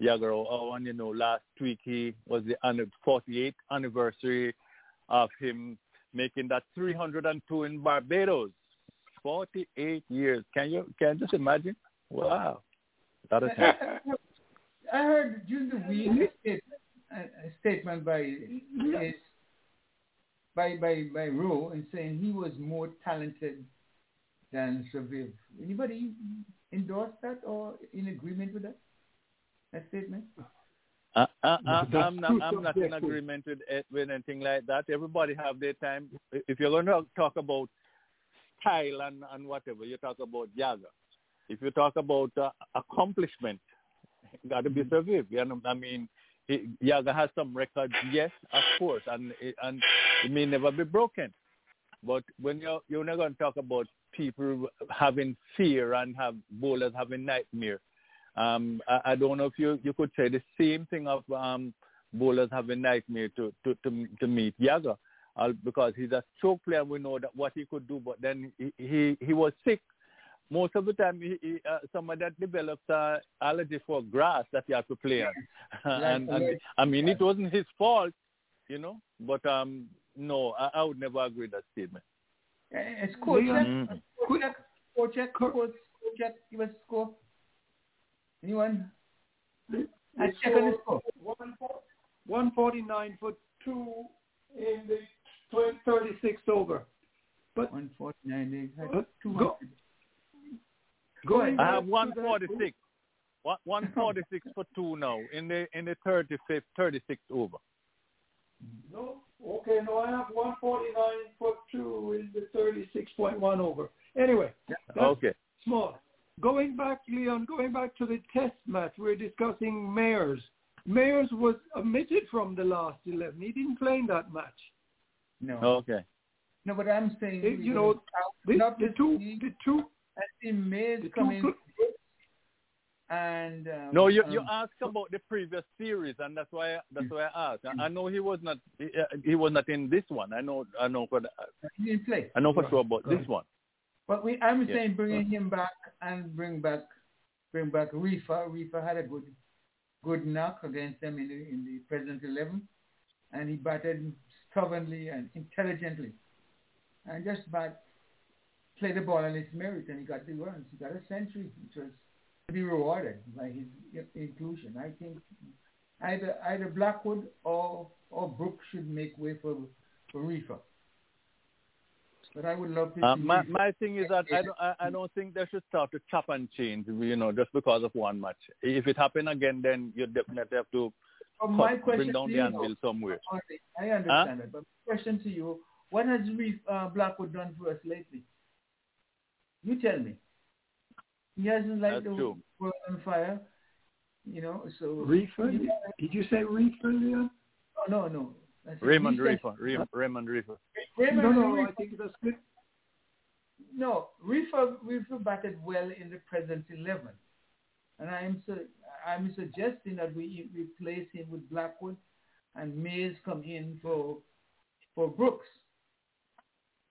Yagga Rowe hour, and you know, last week he was the 48th anniversary of him making that 302 in Barbados. 48 years. Can you can you just imagine? Wow. That is I heard during the week a, state, a, a statement by his, by by by Rowe and saying he was more talented than Sir Viv. Anybody endorse that or in agreement with that? That statement? I, I, I, That's uh, I'm not, I'm not in agreement with, it- with anything like that. Everybody have their time. If you're going to talk about style and, and whatever, you talk about Yagga. If you talk about uh, accomplishment, got to be Sir Viv. You know, I mean, Yagga has some records, yes, of course, and it- and it may never be broken. But when you're you're not going to talk about people having fear and have bowlers having nightmare, um, I, I don't know if you, you could say the same thing of um, bowlers having nightmare to to to, to meet Yagga, uh, because he's a stroke player. We know that what he could do, but then he he, he was sick. Most of the time, he, he, uh, somebody that develops uh, allergy for grass that he had to play on, and, and I mean it wasn't his fault, you know. But um, no, I, I would never agree with that statement. Uh, score check. Mm. Score check. Score check. Score, score check. Give us score. Anyone? I check on the score. 149 for two in the 12, 36 over. But 149. They had Uh, 200. go- Going I back have to one that- forty six. One forty six for two now in the in the thirty fifth thirty sixth over. No, okay, no, I have 149 for two in the 36.1 over. Anyway, that's Okay. small. Going back, Leon, going back to the test match, we're discussing Mayers. Mayers was omitted from the last 11. He didn't play in that match. No. Okay. No, but I'm saying, It- you know, the, not the two, see- the two, I see Mays the come two and um, No, you um, you asked about the previous series, and that's why that's why I asked. I, I know he was not he, uh, he was not in this one. I know I know for the, he didn't play. I know for Right, sure about right. this one. But we, I'm Yeah. saying bringing him back and bring back, bring back Reifer. Reifer had a good, good knock against them in the in the present eleven, and he batted stubbornly and intelligently, and just about played the ball on his merit, and he got the runs. He got a century, which was to be rewarded by his inclusion. I think either either Blackwood or or Brooks should make way for for Reifer. But I would love to Uh, my my thing is that I don't I, I don't think they should start to chop and change. You know, just because of one match. If it happen again, then you definitely have to But cut- my question bring down to the you, anvil somewhere. Honestly, I understand it, but my question to you: What has Reef uh, Blackwood done for us lately? You tell me. He hasn't lighted That's the true. world on fire, you know. So Reifer? Did you say Reifer, Leon? Oh, no, no. I said Raymond he said- Reifer, Raymond, Raymond Reifer. Raymond no, no, Reifer- I think that's good. No, Reifer, Reifer batted well in the present eleven, and I'm su- I'm suggesting that we replace him with Blackwood, and Mays come in for for Brooks.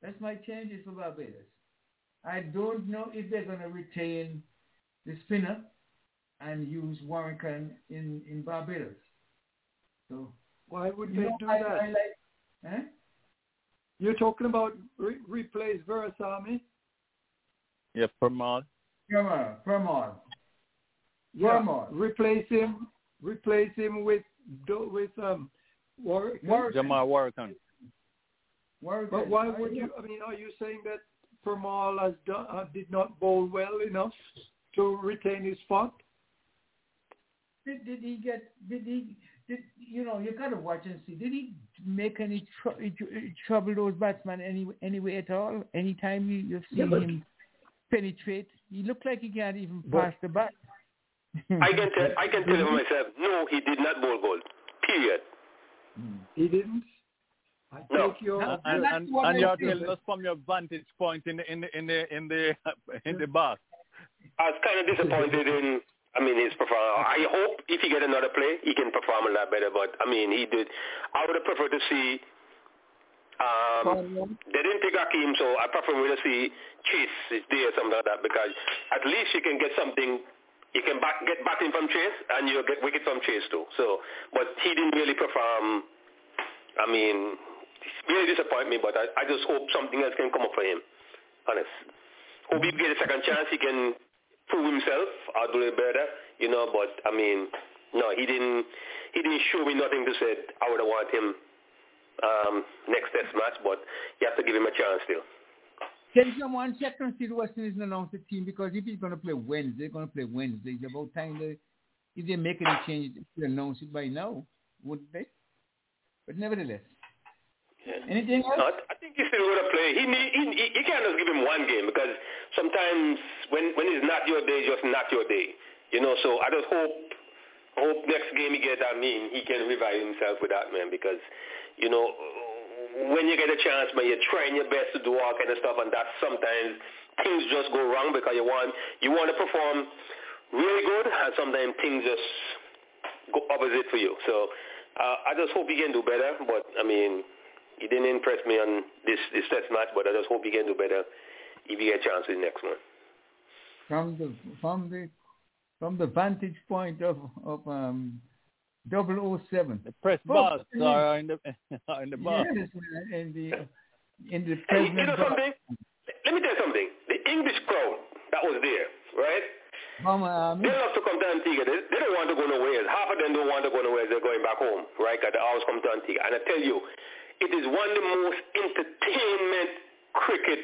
That's my changes for Barbados. I don't know if they're going to retain the spinner and use Warrican in in Barbados. So Why would you they do I, that? I like, eh? You're talking about re- replace Veerasammy? Yeah, Permaul. Permaul, Permaul. Yeah, Vermont. replace him. Replace him with with um Warwick. Jomel Warrican. Warrican. But why would you? I mean, are you saying that Permaul has done, uh, did not bowl well enough to retain his spot? Did, did he get? Did he? Did you know? You gotta watch and see. Did he make any tr- trouble those batsmen any anyway at all? Anytime you, you've seen Yeah, but- him penetrate, he looked like he can't even But- pass the bat. I can tell I can tell you for myself, no, he did not bowl gold. Period. Hmm. He didn't. I No. take your. And, And and, that's and, what you're telling us from your vantage point in the in the in the in the in the box. I was kind of disappointed in. I mean, his performance. I hope if he get another play, he can perform a lot better. But I mean, he did. I would have preferred to see. Um, they didn't pick Hakeem, so I prefer to see Chase is there, something like that, because at least you can get something. You can back, get batting from Chase, and you get wicket from Chase too. So, but he didn't really perform. I mean, really disappoint me. But I, I just hope something else can come up for him. Honest. Hope he get a second chance. He can prove himself or do it better, you know. But I mean, no, he didn't. He didn't show me nothing to say I would have want him um, next test match. But you have to give him a chance still. Can someone check and see the West Indies announce the team? Because if he's going to play Wednesday, they're going to play Wednesday. It's about time they, if they make any changes, they announce it by now, wouldn't they? But nevertheless, Yeah. anything else? No, I think he's still going to play. He, need, he, he he can't just give him one game because sometimes when when it's not your day, just not your day. You know, so I just hope hope next game he gets. I mean, he can revive himself with that man because you know when you get a chance, man, you're trying your best to do all kind of stuff, and that sometimes things just go wrong because you want you want to perform really good, and sometimes things just go opposite for you. So uh, I just hope he can do better. But I mean, he didn't impress me on this this test match, but I just hope he can do better if he get a chance in the next one. from the from the from the vantage point of of um 007. The press Folks, box are in the are in the box. Yes, in the in the Hey, you know something? Let me tell you something. The English crowd that was there, right? Mama, They love to come to Antigua. They, they don't want to go nowhere. Half of them don't want to go nowhere. They're going back home, right? Because they always come to Antigua. And I tell you, it is one of the most entertainment cricket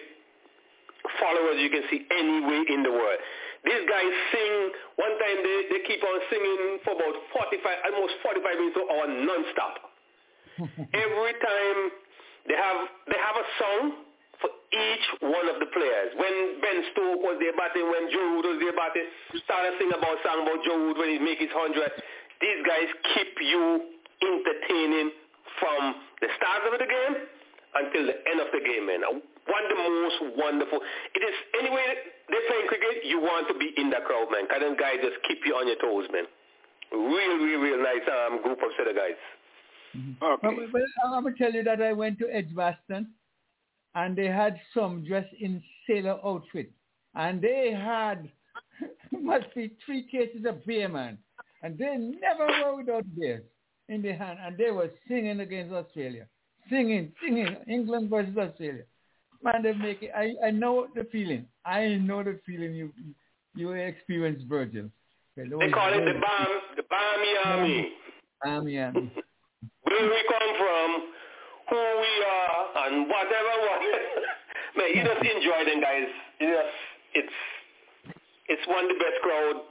followers you can see anywhere in the world. These guys sing. One time they, they keep on singing for about 45, almost 45 minutes or non-stop. Every time they have they have a song for each one of the players. When Ben Stoke was there batting, when Joe Root was there batting, started singing about song about Joe Root when he make his hundred. These guys keep you entertaining from the start of the game until the end of the game, man. One of the most wonderful. It is anyway they're playing cricket, you want to be in the crowd, man. Cause them guys just keep you on your toes, man. Real, real, real nice um, group of set of guys. But, but I'm going to tell you that I went to Edgbaston and they had some dressed in sailor outfit. And they had, must be three cases of beer, man. And they never were without beer in their hand. And they were singing against Australia. Singing, singing, England versus Australia. Man, they make it, I, I know the feeling. I know the feeling you you experienced, Virgil. They call it the bomb, the Barmy Army. Army, army. Where we come from, who we are, and whatever. What. Man, you just enjoy them, guys. You just, it's it's one of the best crowd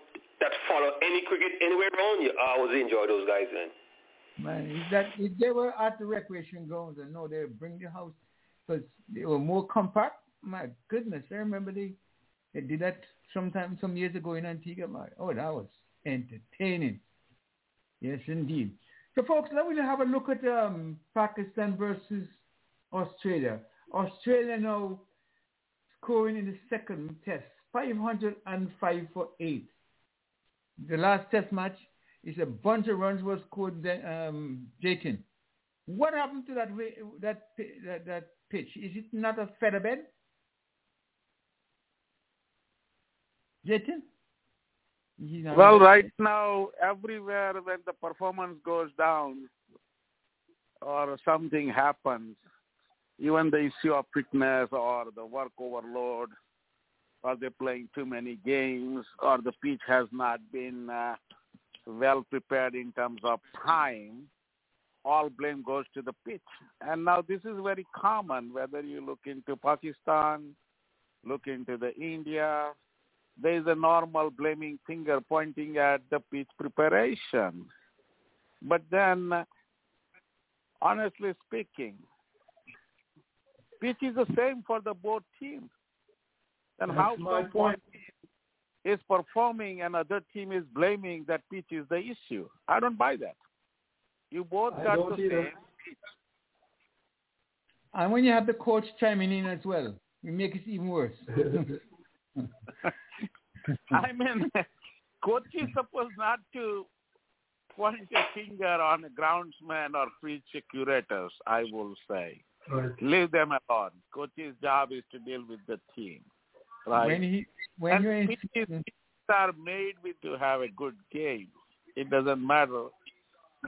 that follow any cricket anywhere around. You I always enjoy those guys, man. Man, is that if they were at the recreation grounds, I know they bring the house because they were more compact. My goodness, I remember they they did that sometime some years ago in Antigua. My, oh, that was entertaining. Yes, indeed. So, folks, let me have a look at um, Pakistan versus Australia. Australia now scoring in the second test, 505 for 8. The last test match is a bunch of runs was scored, um, Jatin. What happened to that, that, that, that pitch? Is it not a feather bed? Jatin? Well, right now, everywhere when the performance goes down or something happens, even the issue of fitness or the work overload, or they're playing too many games, or the pitch has not been uh, well prepared in terms of time, all blame goes to the pitch. And now this is very common, whether you look into Pakistan, look into the India, there is a normal blaming finger pointing at the pitch preparation. But then, honestly speaking, pitch is the same for the both teams. And That's how my point. one team is performing and other team is blaming that pitch is the issue? I don't buy that. You both I got don't the either. same And when you have the coach chiming in as well, you make it even worse. I mean, coach is supposed not to point a finger on a groundsman or pitch curators, I will say. Right. Leave them alone. Coach's job is to deal with the team, right? When he when and you're in, pitches, pitches are made with to have a good game. It doesn't matter.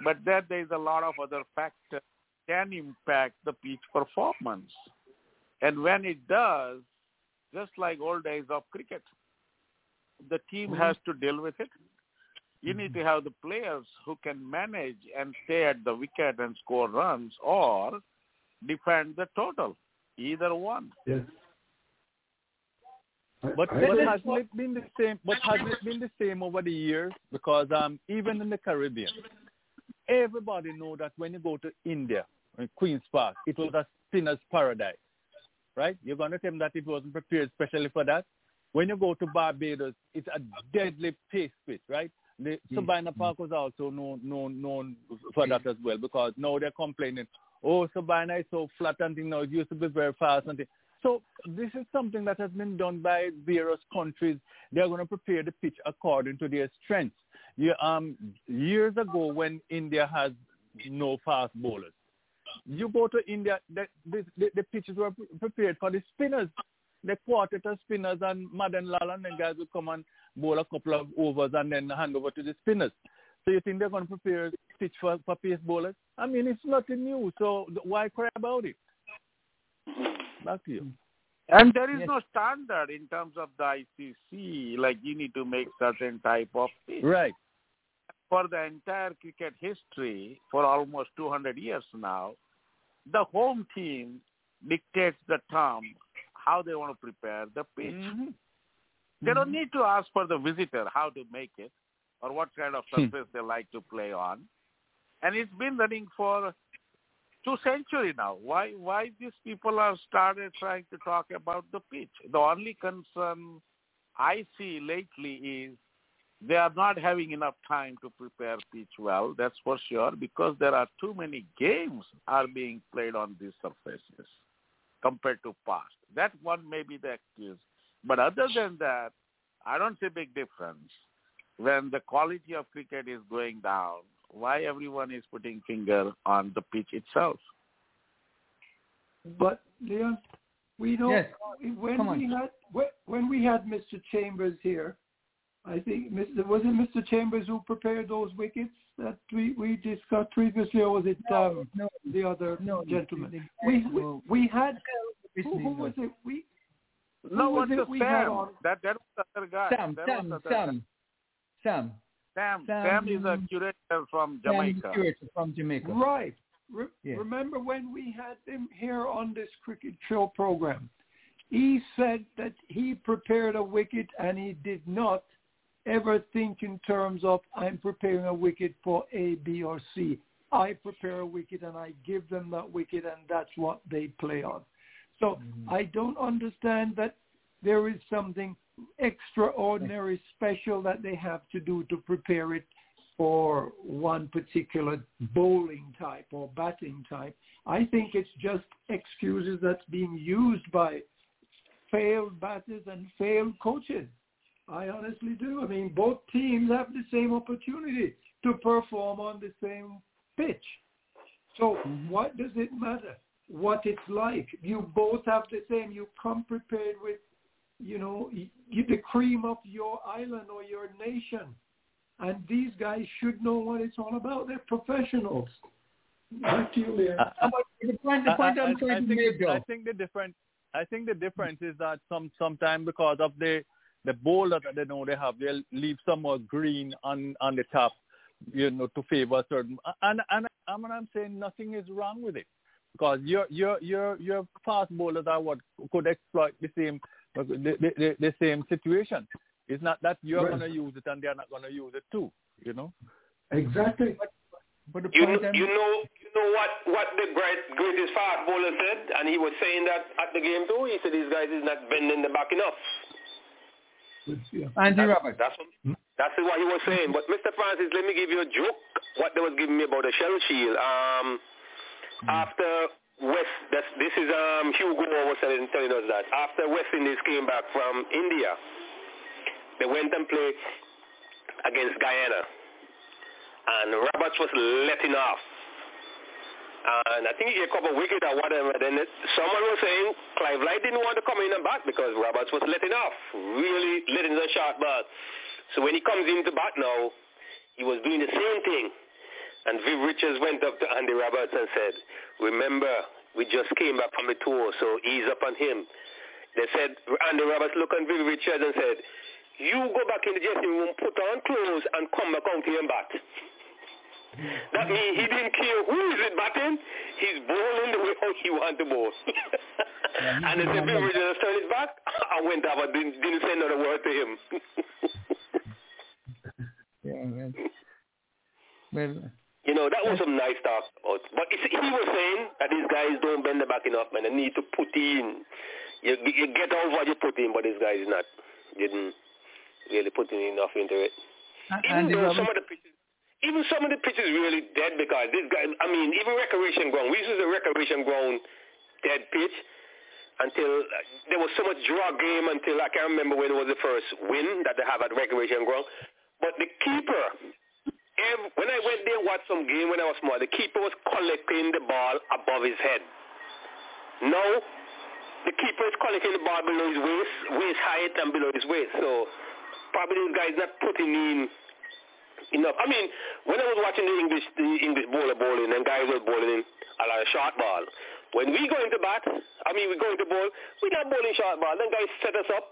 But then there's a lot of other factors can impact the pitch performance. And when it does, just like old days of cricket, the team has to deal with it. You need to have the players who can manage and stay at the wicket and score runs or defend the total. Either one. Yes. But, I but think- hasn't it been the same? But hasn't it been the same over the years? Because um, even in the Caribbean, everybody know that when you go to India, in Queens Park, it was a spinner's paradise, right? You're going to tell me that it wasn't prepared especially for that. When you go to Barbados, it's a deadly pace pitch, right? The hmm. Sabina Park was also known, known, known for that as well because now they're complaining, oh, Sabina is so flat and thing now. It used to be very fast and thing. So this is something that has been done by various countries. They're going to prepare the pitch according to their strengths. Yeah, um, years ago when India has no fast bowlers, you go to India, the, the, the, the pitches were prepared for the spinners. The quartet spinners and Madan Lal and the guys would come and bowl a couple of overs and then hand over to the spinners. So you think they're going to prepare pitch for, for pace bowlers? I mean, it's nothing new. So why cry about it? Back to you. And there is Yes. no standard in terms of the ICC, like you need to make certain type of pitch. Right. For the entire cricket history, for almost 200 years now, the home team dictates the term how they want to prepare the pitch. Mhm. They don't need to ask for the visitor how to make it or what kind of Hmm. surface they like to play on. And it's been running for two centuries now. Why why these people have started trying to talk about the pitch? The only concern I see lately is they are not having enough time to prepare pitch well, that's for sure, because there are too many games are being played on these surfaces compared to past. That one may be the excuse. But other than that, I don't see big difference. When the quality of cricket is going down, why everyone is putting finger on the pitch itself? But Leon, we don't. Yes. When Come on. we had when- when we had Mr. Chambers here, I think Mr. was it Mr. Chambers who prepared those wickets that we we discussed previously, or was it um, no, the other no, gentleman? the- we, the- we we had His who, who was it? We No, who was it we had Sam? on? That that was the other guy. Sam, That Sam, was Sam, Sam. Sam. Sam- Sam is a curator from Jamaica. Sam Stewart from Jamaica. Right. Re- Yeah. Remember when we had him here on this cricket show program? He said that he prepared a wicket and he did not ever think in terms of I'm preparing a wicket for A, B, or C. I prepare a wicket and I give them that wicket and that's what they play on. So mm-hmm. I don't understand that there is something extraordinary special that they have to do to prepare it for one particular bowling type or batting type. I think it's just excuses that's being used by failed batters and failed coaches. I honestly do. I mean, both teams have the same opportunity to perform on the same pitch. So what does it matter what it's like? You both have the same. You come prepared with, you know, the cream of your island or your nation. And these guys should know what it's all about. They're professionals. Back to you, Leon. Uh, the point, the point I, I'm trying to think make, I think the difference. I think the difference is that some sometimes because of the the bowler that they know they have, they'll leave some more green on on the top, you know, to favor certain. And and I'm I'm saying nothing is wrong with it because your your your your fast bowlers are what could exploit the same the the, the, the same situation. It's not that you're Right. going to use it and they're not going to use it too. You know. Exactly. But the You know, point you know, you know what what the great greatest fast bowler said, and he was saying that at the game too. He said these guys is not bending the back enough. Yeah. Andy That's, Roberts. that's what, that's what he was saying. But Mr. Francis, let me give you a joke. What they was giving me about the shell shield. Um, after West, that's, this is um Hugo was telling, telling us that after West Indies came back from India, they went and played against Guyana, and Roberts was letting off. And I think he get a couple of wickets or whatever. Then it, someone was saying Clive Lloyd didn't want to come in and bat because Roberts was letting off, really letting the shot ball. So when he comes into bat now, he was doing the same thing. And Viv Richards went up to Andy Roberts and said, remember, we just came back from the tour, so ease up on him. They said, Andy Roberts looked at Viv Richards and said, you go back in the dressing room, put on clothes, and come back out here and bat. That means he didn't care who is it batting. He's bowling the way he want to bowl. and they said, Viv Richards turned his back and went up and didn't, didn't say another word to him. Yeah, well, well, You know, that was some nice talk. But he was saying that these guys don't bend the back enough, man. They need to put in. You, you get out what you put in, but these guys not didn't really put in enough into it. Even though some of the pitches, even some of the pitches really dead because this guy. I mean, even recreation ground. We used a recreation ground dead pitch until uh, there was so much draw game until I can't remember when it was the first win that they have at recreation ground. But the keeper, ev- when I went there and watched some game when I was small, the keeper was collecting the ball above his head. Now, the keeper is collecting the ball below his waist, waist height and below his waist. So probably this guy is not putting in enough. I mean, when I was watching the English the English bowler bowling and guys were bowling a lot of short ball, when we go into bat, I mean, we go into bowl, we're not bowling short ball. Then guys set us up.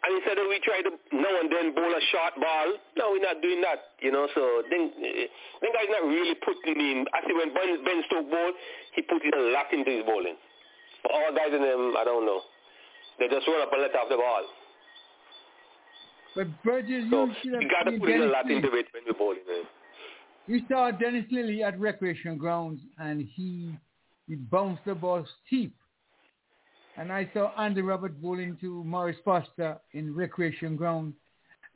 And instead of we try to now and then bowl a short ball, no, we're not doing that, you know. So then, uh, then guys not really putting in. I see when Ben, ben Stoke bowled, he put in a lot into his bowling. But all guys in them, I don't know. They just run up and let off the ball. But Virgil, So you should have got to put in a lot Lillee. into it when we're bowling. We saw Dennis Lillee at recreation grounds, and he he bounced the ball steep. And I saw Andy Robert bowling to Maurice Foster in recreation ground,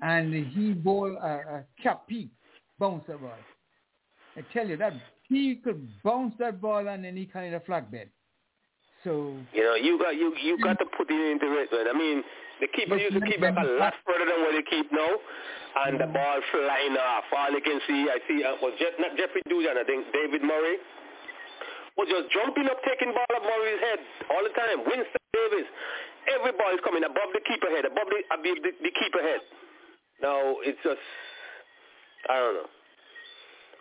and he bowled a, a cap peak bounce the ball. I tell you that he could bounce that ball on any kind of flatbed. So You know, you got you you got to put it into it. Man. I mean, the keeper used to keep it a lot further than what they keep now, and the ball flying off. All you can see, I see, uh, was Jeff, not Jeffrey Dujon, I think David Murray was just jumping up, taking ball up Murray's head all the time. Winston Davis, every ball is coming above the keeper head, above the above the, the keeper head. Now it's just, I don't know.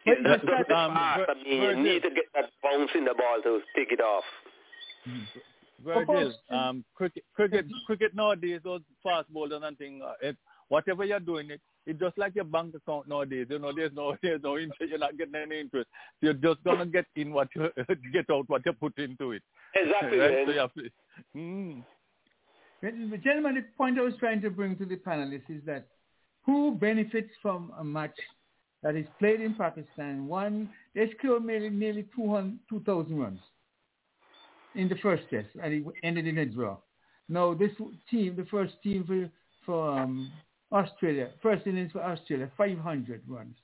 It's But- just the um. Vir- I mean, you need to get that bounce in the ball to take it off. Virgil, um, cricket, cricket, cricket nowadays, those fast bowlers and thing, uh, it, whatever you're doing, it, it's just like your bank account nowadays. You know, there's no, there's no interest. You're not getting any interest. You're just gonna get in what you get out what you put into it. Exactly, right? So to, mm. The gentleman, the point I was trying to bring to the panelists is that who benefits from a match that is played in Pakistan? One, they scored nearly, nearly 200 2,000 runs in the first test, and it ended in a draw. Now, this team, the first team for, for um, Australia, first innings for Australia, 500 runs.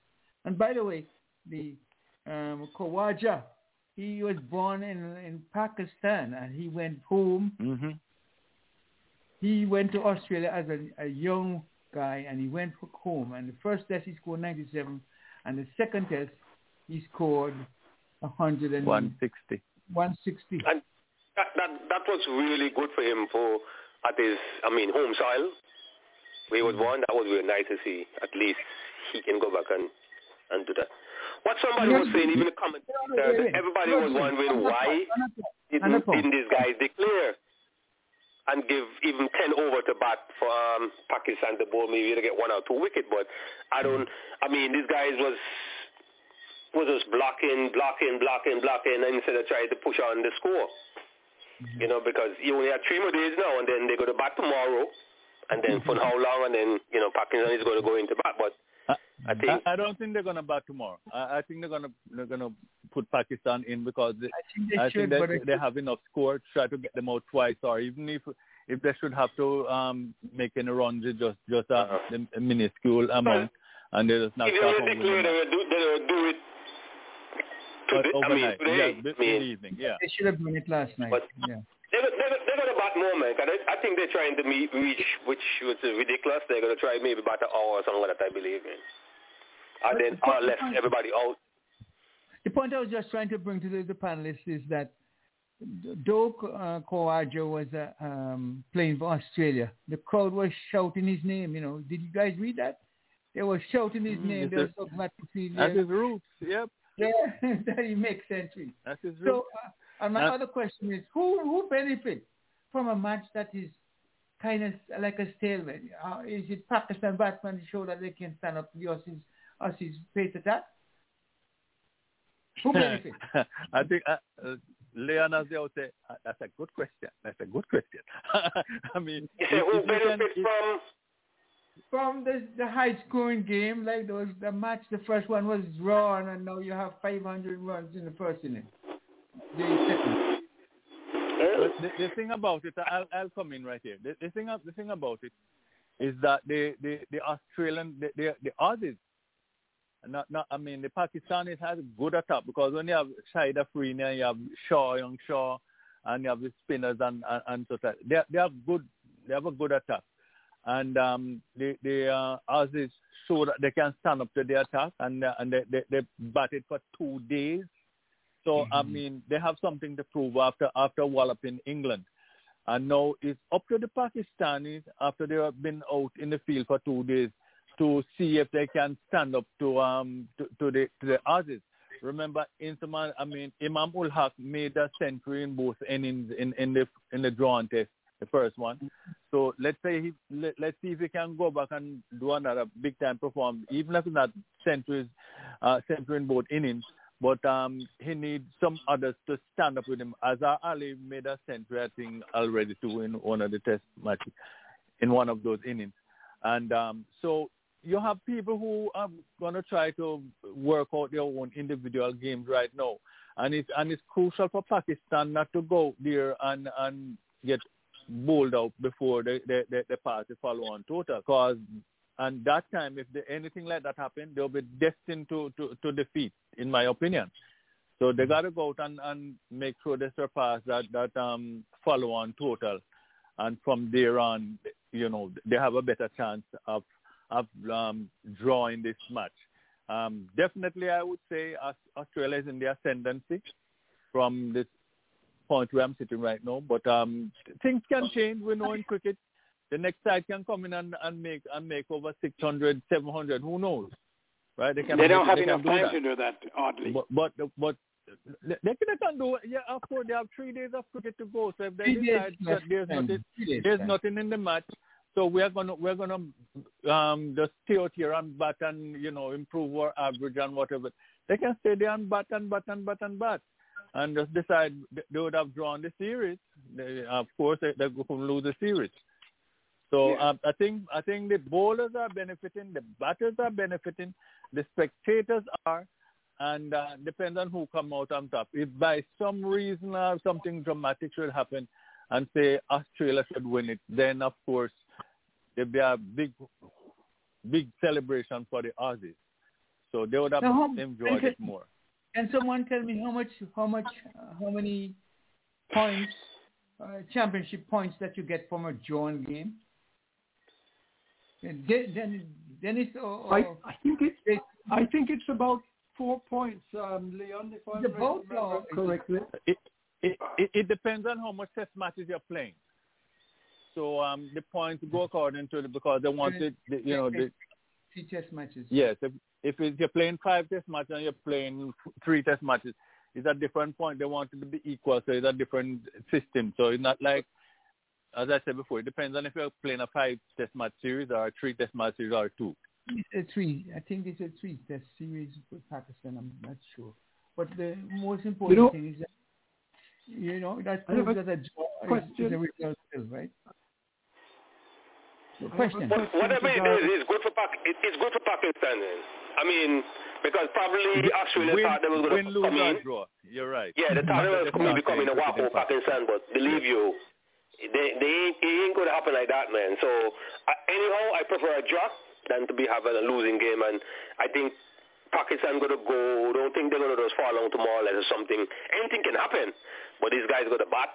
And by the way, the um, Khawaja, he was born in, in Pakistan, and he went home hmm he went to Australia as a, a young guy and he went home. And the first test he scored 97, and the second test he scored 100 and 160. 160. And that, that that was really good for him for at his I mean home soil. He was born, that was really nice to see. At least he can go back and, and do that. What somebody was saying, even the comment, uh, everybody was wondering why didn't, didn't these guys declare and give even 10 over to bat for um, Pakistan to bowl maybe to get one or two wicket. But I don't, I mean, these guys was was just blocking, blocking, blocking, blocking and instead of trying to push on the score. You know, because you only have three more days now, and then they go to bat tomorrow, and then for mm-hmm. how long, and then you know Pakistan is going to go into bat. But uh, I I think I, I don't think they're gonna bat tomorrow. I, I think they're gonna they're gonna put Pakistan in because they, I think they I should, think they, I- they have enough score to try to get them out twice, or even if if they should have to um make any runs, just just a, a minuscule amount, and they just not if they start will declare, they will do, they will do it. But Today, I mean, today, yeah, this I mean, evening, yeah. They should have done it last night. But- yeah. They're, they're, they're going to bat more, man. 'cause I, I think they're trying to meet, reach, which was ridiculous. They're going to try maybe bat an hour or something like that, I believe. Man. And then But- all left everybody out. The point I was just trying to bring to the, the panelists is that though uh, Khawaja was uh, um, playing for Australia, the crowd was shouting his name. You know, did you guys read that? They were shouting his Mm, name. it's They were a- talking about the field. That's his roots. Yep, Yeah, that it makes sense. that's his So, uh, and my Uh, other question is, who who benefit from a match that is kind of like a stalemate? Uh, is it Pakistan batsmen to show that they can stand up to the Aussies, Aussies pace attack? Who benefit? I think uh, uh, Leon, as they would say, uh, that's a good question. That's a good question. I mean, You say if- who if you can- benefits from? From the the high scoring game, like those the match, the first one was drawn, and now you have 500 runs in the first inning. The the, the thing about it, I'll, I'll come in right here. The, the thing, the thing about it is that the the, the Australian, the, the the Aussies, not not I mean the Pakistanis has good attack because when you have Shahid Afridi, you have Shaw, Young Shaw, and you have the spinners and and, and so that they they have good they have a good attack, and um the the uh, Aussies show that they can stand up to the attack and uh, and they, they they batted for two days. So I mean, they have something to prove after after walloping England, and now it's up to the Pakistanis after they have been out in the field for two days to see if they can stand up to um to, to the to the Aussies. Remember, Inzamam, I mean, Imam ul Haq made a century in both innings in in the in the drawn test, the first one. So let's say he let, let's see if he can go back and do another big time performance, even if it's not centuries, uh, century in both innings. But um, he needs some others to stand up with him. Azhar Ali made a century, I think, already too in one of the test matches, in one of those innings. And um, so you have people who are going to try to work out their own individual games right now. And it's, and it's crucial for Pakistan not to go there and, and get bowled out before they, they pass the follow-on total. Cause, and that time, if the, anything like that happen, they'll be destined to, to, to defeat, in my opinion. So they got to go out and, and make sure they surpass that, that um, follow-on total. And from there on, you know, they have a better chance of, of um, drawing this match. Um, definitely, I would say Australia is in the ascendancy from this point where I'm sitting right now. But um, things can change. We know in cricket, the next side can come in and, and make and make over 600, 700. Who knows, right? They, can, don't have they enough can do time that. to do that, oddly. But but but they they can, they can do it. Yeah, of course they have three days of cricket to go. So if they Three days decide that there's nothing, Three days there's nothing in the match, so we're gonna we're gonna um just stay out here and bat and you know improve our average and whatever. They can stay there and bat and bat and bat and bat. And just decide they would have drawn the series. They, of course, they, they're going to lose the series. So Yeah. um, I think I think the bowlers are benefiting, the batters are benefiting, the spectators are, and uh, depends on who come out on top. If by some reason or something dramatic should happen, and say Australia should win it, then of course there'd be a big, big celebration for the Aussies. So they would have Now, enjoyed it more. Can someone tell me how much, how much, uh, how many points, uh, championship points that you get from a drawn game? And De- Den- Dennis or, or I, I think it's I think it's about four points, um, Leon, if I The boat remember or- correctly. It, it, it, it depends on how much test matches you're playing. So um, the points go according to the, because they want it, the, you know, the, three test matches. yes, if, if it's, you're playing five test matches and you're playing three test matches, it's a different point. They want it to be equal, so it's a different system. So it's not like, as I said before, it depends on if you're playing a five test match series or a three test match series or two. It's a three. I think it's a three test series with Pakistan. I'm not sure. But the most important know- thing is that, you know, that I proves a that a draw is, is question. a result still, right? So I have a question. question Whatever it is, it's good for Pak- it's good for Pakistan. Then. I mean, because probably Australia win, thought they were going to come in. draw. You're right. Yeah, they thought they were going to be coming saying walk over Pakistan, but believe you, they, they ain't, it ain't going to happen like that, man. So uh, anyhow, I prefer a draw than to be having a losing game, and I think Pakistan going to go. Don't think they're going to just fall down tomorrow or something. Anything can happen, but these guys going to bat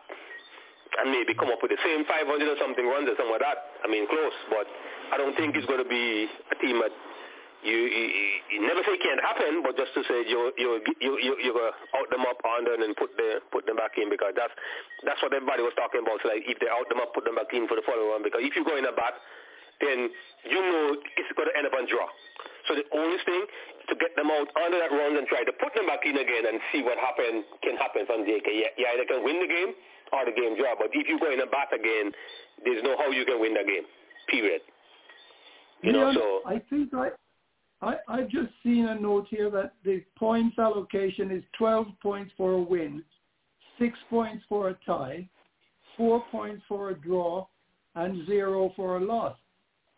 and maybe come up with the same 500 or something runs or something like that. I mean, close, but I don't think it's going to be a team that you, you, you- never say can't happen, but just to say you you you you you go out them up on them and put the put them back in because that's that's what everybody was talking about. So like if they out them up, put them back in for the following one because if you go in a bat, then you know it's going to end up on draw. So the only thing to get them out under that run and try to put them back in again and see what happen can happen from. Okay, yeah, you either can win the game or the game draw. But if you go in a bat again, there's no how you can win the game. Period. You know, Leon, so I think I, I, I've just seen a note here that the points allocation is 12 points for a win, 6 points for a tie, 4 points for a draw, and 0 for a loss.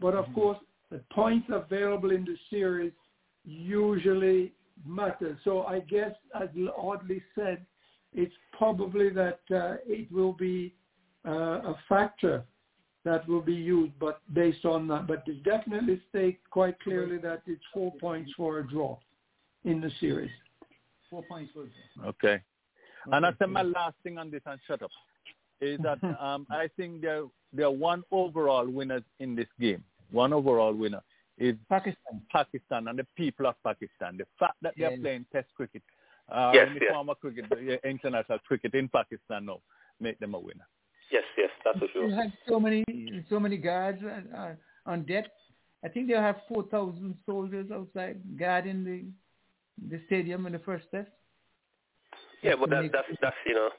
But of mm-hmm. course, the points available in the series usually matter. So I guess, as Audley said, it's probably that uh, it will be uh, a factor that will be used, but based on that. But it definitely state quite clearly that it's four points for a draw in the series. Four points for draw. Okay. And I Okay, said my last thing on this and shut up is that um, I think there there are one overall winners in this game. One overall winner is Pakistan. Pakistan and the people of Pakistan. The fact that they're Yes. playing Test cricket, uh, Yes, in the yes. form of cricket, international cricket in Pakistan now, make them a winner. yes, yes, that's for sure. You sure. have so many, so many guards uh, uh, on deck. I think they'll have four thousand soldiers outside guarding the the stadium in the first test. Yeah, but that, that's that's you know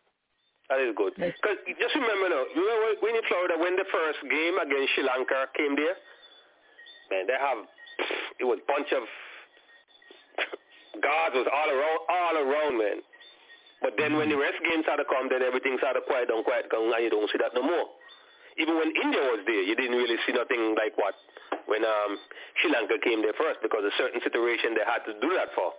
that is good. Because just remember now, you know when in Florida when the first game against Sri Lanka came there, man, they have it was bunch of guards was all around all around man. But then when the rest games started to come, then everything started quiet down, quiet down, and you don't see that no more. even when India was there, you didn't really see nothing like what when um, Sri Lanka came there first because a certain situation they had to do that for.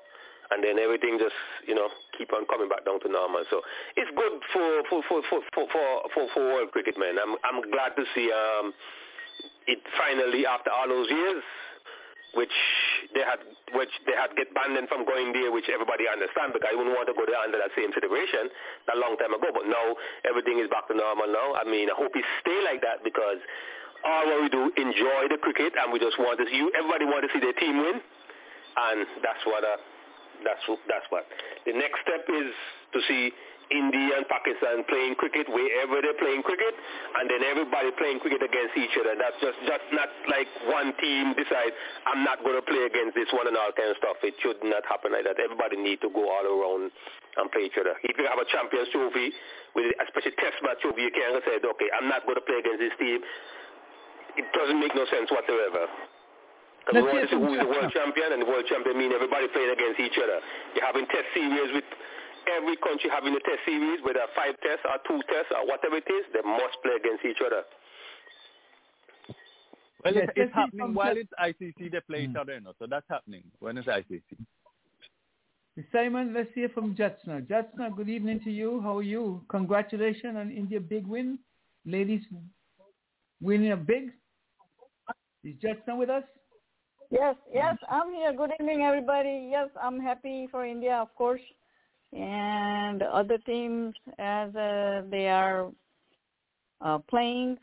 And then everything just, you know, keep on coming back down to normal. So it's good for for for for for for, for, for world cricket, man. I'm I'm glad to see um it finally after all those years, which they had which they had get banned from going there, which everybody understand because I wouldn't want to go there under that same situation a long time ago. But now everything is back to normal now. I mean, I hope it stay like that because all what we do enjoy the cricket and we just want to see you. Everybody want to see their team win, and that's what. Uh, that's that's what. The next step is to see India and Pakistan playing cricket wherever they're playing cricket, and then everybody playing cricket against each other. That's just just not like one team decide I'm not going to play against this one and all kind of stuff. It should not happen like that. Everybody need to go all around and play each other. If you have a Champions Trophy, with especially Test match trophy, you can't say, okay, I'm not going to play against this team. It doesn't make no sense whatsoever. Because we want to see who's the world champion, and the world champion mean everybody playing against each other. You're having test series with every country having a test series, whether five tests or two tests or whatever it is, they must play against each other. Well, Yes, it's, it's happening while it's ICC. They play each mm. other, you know, so that's happening when it's ICC. Simon, let's hear from Jatsna. Jatsna, good evening to you. How are you? Congratulations on India big win. Ladies winning a big. Is Jatsna with us? Yes, yes, I'm here. Good evening, everybody. Yes, I'm happy for India, of course, and other teams as uh, they are uh, playing.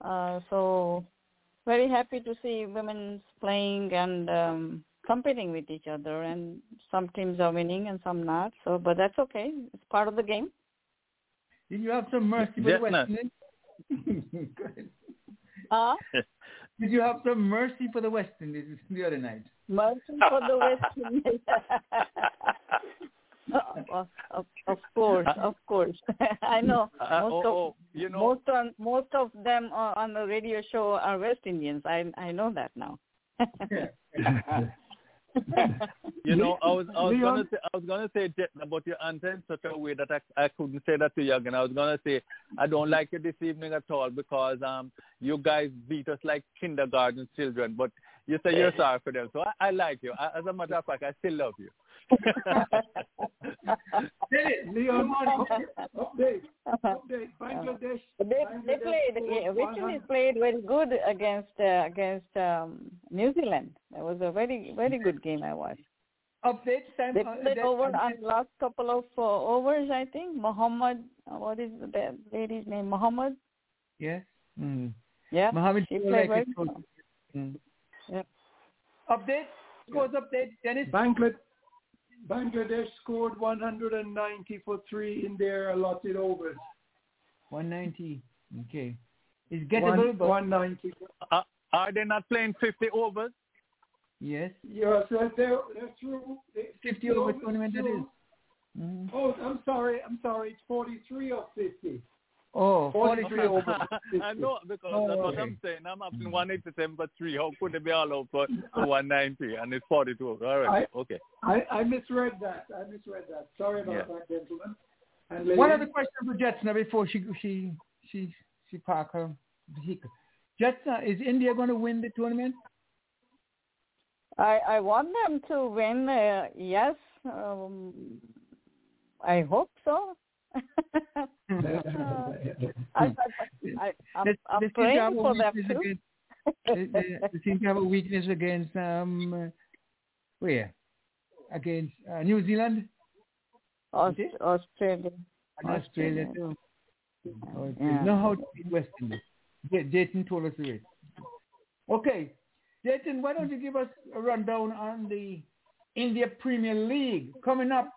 Uh, so very happy to see women playing and um, competing with each other. And some teams are winning and some not. So, but that's okay. It's part of the game. Did you have some mercy for the Jatsna. West Indies? Go. Uh, Did you have some mercy for the West Indies the other night? mercy for the West Indies. of, of, of course, of course. I know Uh, most oh, of oh, you know, most on most of them are on the radio show are West Indians. I I know that now. you know, I was I was Leon? gonna say I was gonna say Jet, but you answered in such a way that I I couldn't say that to you again. I was gonna say I don't like it this evening at all because um you guys beat us like kindergarten children, but you say you're sorry for them, so I, I like you. I, as a matter of fact, I still love you. Leon, update, update. Bangladesh. they they Bangladesh played. scored Yeah, West 100 Indies played very good against uh, against um, New Zealand. It was a very very good game I watched. Update, Sam. They uh, played that- over on last couple of uh, overs, I think. Muhammad, uh, what is the lady's name? Muhammad. Yes. Mm. Yeah, Mohammed she played like very well. Mm. Yep. Update. Scores update. Dennis. Bangladesh, Bangladesh scored 190 for three in their allotted overs. 190. Okay. It's One- gettable, but 190. Uh, are they not playing 50 overs? yes. Yes, they're, they're through. They- 50 over tournament it through- is. Mhm. Oh, I'm sorry. I'm sorry. It's 43 or 50. Oh, 43 43 over I know because Oh, that's what. I'm saying. I'm up in 187 for three. How could it be all out for, for 190 and it's 42? All right, okay. I, I misread that. I misread that. Sorry about Yeah. that, gentlemen. And One other question for Jetsna before she she she she park her vehicle. Jetsna, is India going to win the tournament? I I want them to win. Uh, yes, um, I hope so. I, I, I, I'm, They- I'm they seem to praying have a for them weakness too. against- they, seem to have a weakness against um uh, where against uh, New Zealand, Aus- Australia. Australia too. Oh, they Yeah. know how West Indies. Jatin told us the. Okay, Jatin, why don't you give us a rundown on the India Premier League coming up?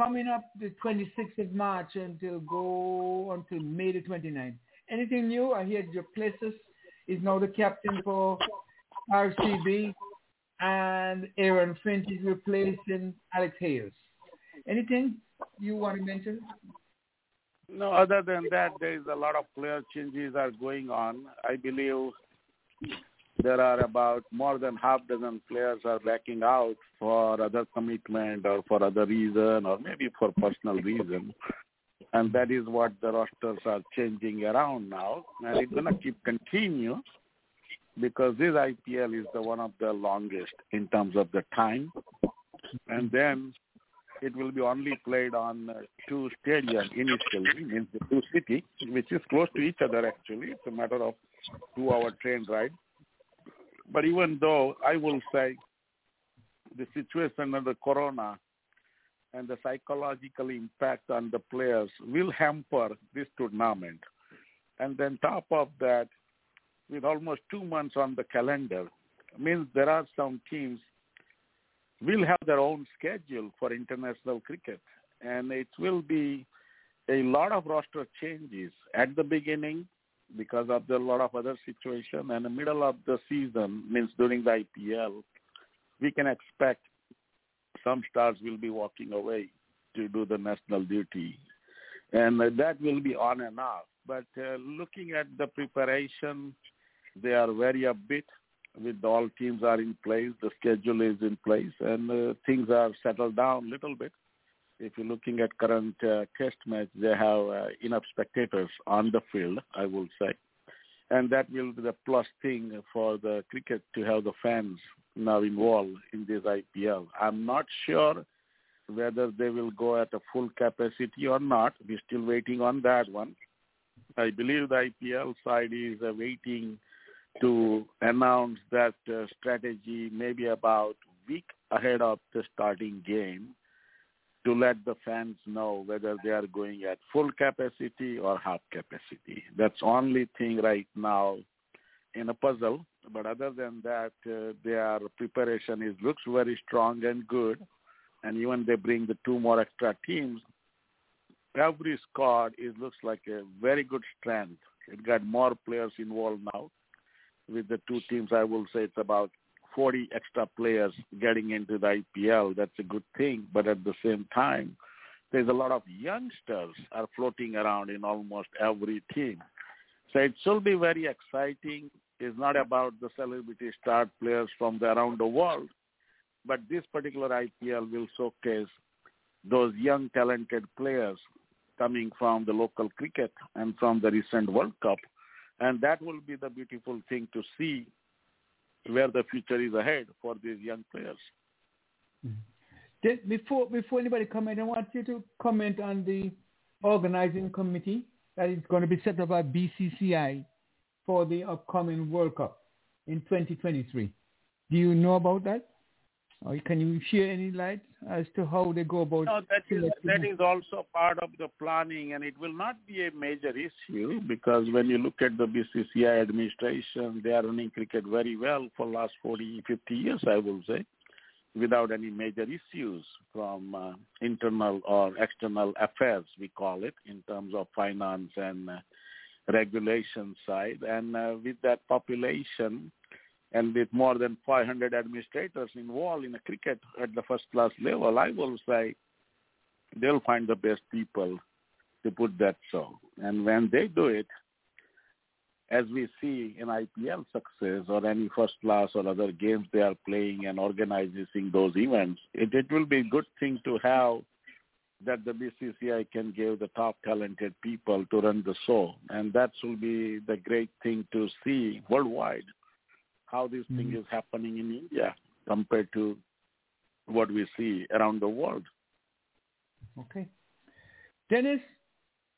Coming up the 26th of March until go until May the 29th. Anything new? I hear du Plessis is now the captain for RCB and Aaron Finch is replacing Alex Hales. Anything you want to mention? No, other than that, there is a lot of player changes are going on. I believe there are about more than half dozen players are backing out for other commitment or for other reason or maybe for personal reason. and that is what the rosters are changing around now, and it's gonna keep continue because this IPL is the one of the longest in terms of the time, and then it will be only played on uh, two stadiums initially, means the two city, which is close to each other actually. It's a matter of two-hour train ride. But even though I will say the situation of the Corona and the psychological impact on the players will hamper this tournament. And then top of that, with almost two months on the calendar, means there are some teams will have their own schedule for international cricket. And it will be a lot of roster changes at the beginning because of the lot of other situation and the middle of the season means during the IPL, we can expect some stars will be walking away to do the national duty. And that will be on and off. But uh, looking at the preparation, they are very upbeat with all teams are in place, the schedule is in place, and uh, things are settled down a little bit. If you're looking at current uh, test match, they have uh, enough spectators on the field, I will say. And that will be the plus thing for the cricket to have the fans now involved in this IPL. I'm not sure whether they will go at a full capacity or not. We're still waiting on that one. I believe the IPL side is uh, waiting to announce that uh, strategy maybe about week ahead of the starting game to let the fans know whether they are going at full capacity or half capacity. That's only thing right now in a puzzle. But other than that, uh, their preparation is looks very strong and good. And even they bring the two more extra teams. Every squad is looks like a very good strength. It got more players involved now with the two teams, I will say it's about 40 extra players getting into the IPL. That's a good thing. But at the same time, there's a lot of youngsters are floating around in almost every team. So it should be very exciting. It's not about the celebrity star players from the, around the world, but this particular IPL will showcase those young talented players coming from the local cricket and from the recent World Cup and that will be the beautiful thing to see where the future is ahead for these young players. Mm-hmm. Before before anybody comment, I want you to comment on the organizing committee that is going to be set up by BCCI for the upcoming World Cup in 2023. Do you know about that? Or can you share any light as to how they go about no, that is, that is also part of the planning and it will not be a major issue because when you look at the BCCI administration, they are running cricket very well for last 40, 50 years, I will say, without any major issues from uh, internal or external affairs, we call it, in terms of finance and uh, regulation side. And uh, with that population, and with more than 500 administrators involved in a cricket at the first class level, I will say they'll find the best people to put that so. And when they do it, as we see in IPL success or any first class or other games they are playing and organizing those events, it, it will be a good thing to have that the BCCI can give the top talented people to run the show. And that will be the great thing to see worldwide how this mm-hmm. thing is happening in India compared to what we see around the world. Okay. Dennis,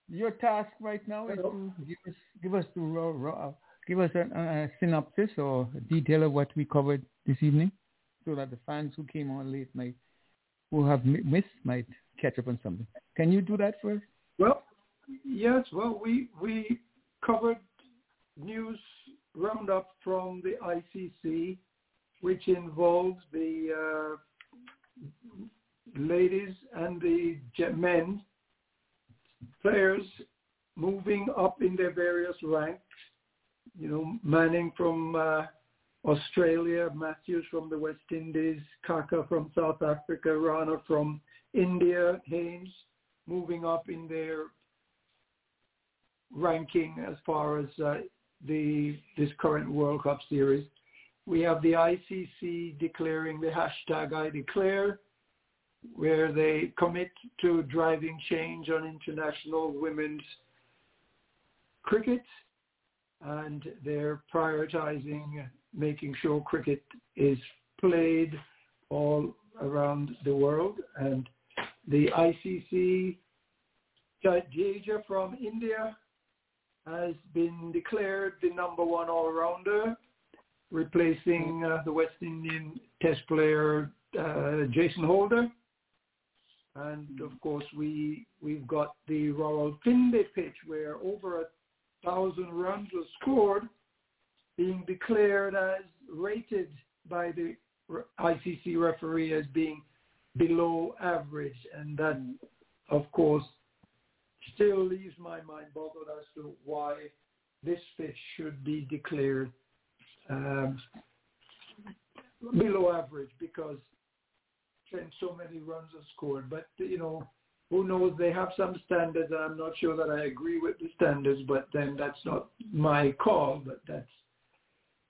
your task right now is to give us give us the uh, give us a, a, synopsis or a detail of what we covered this evening, so that the fans who came on late might, who have missed, might catch up on something. Can you do that for us? Well, yes. Well, we we covered news roundup from the ICC, which involves the uh, ladies and the men players moving up in their various ranks. You know, Lanning from uh, Australia, Matthews from the West Indies, Khaka from South Africa, Rana from India, Haynes moving up in their ranking as far as uh, the this current World Cup series. We have the ICC declaring the hashtag I declare. where they commit to driving change on international women's cricket and they're prioritizing making sure cricket is played all around the world. And the ICC Jadeja from India has been declared the number one all-rounder, replacing uh, the West Indian Test player uh, Jason Holder. And of course, we we've got the Rawalpindi pitch where over a thousand runs were scored, being declared as rated by the ICC referee as being below average, and that, of course, still leaves my mind boggled as to why this pitch should be declared um, below average because so many runs are scored. But you know, who knows? They have some standards. And I'm not sure that I agree with the standards, but then that's not my call. But that's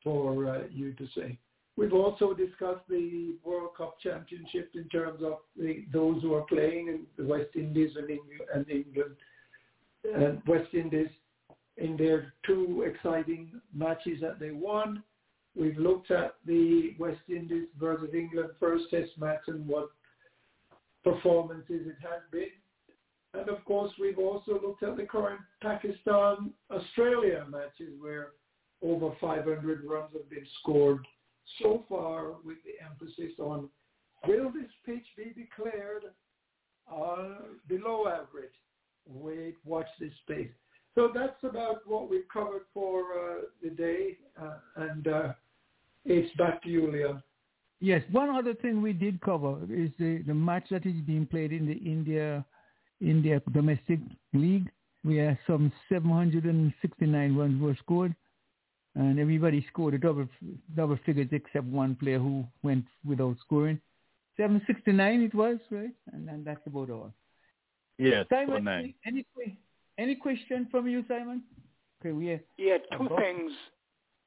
for uh, you to say. We've also discussed the World Cup Championship in terms of the, those who are playing in the West Indies and England, and England and West Indies in their two exciting matches that they won. We've looked at the West Indies versus England first test match and what performances it has been. And of course, we've also looked at the current Pakistan-Australia matches where over 500 runs have been scored so far with the emphasis on will this pitch be declared uh, below average? Wait, watch this space. So that's about what we've covered for uh, the day, uh, and uh, it's back to you, Leon. Yes, one other thing we did cover is the, the match that is being played in the India India domestic league. We have some 769 runs were scored and everybody scored a double double figures except one player who went without scoring. Seven sixty nine it was right, and, and that's about all. Yes, Simon, any, any any question from you, Simon? Okay, we are, yeah, two about, things.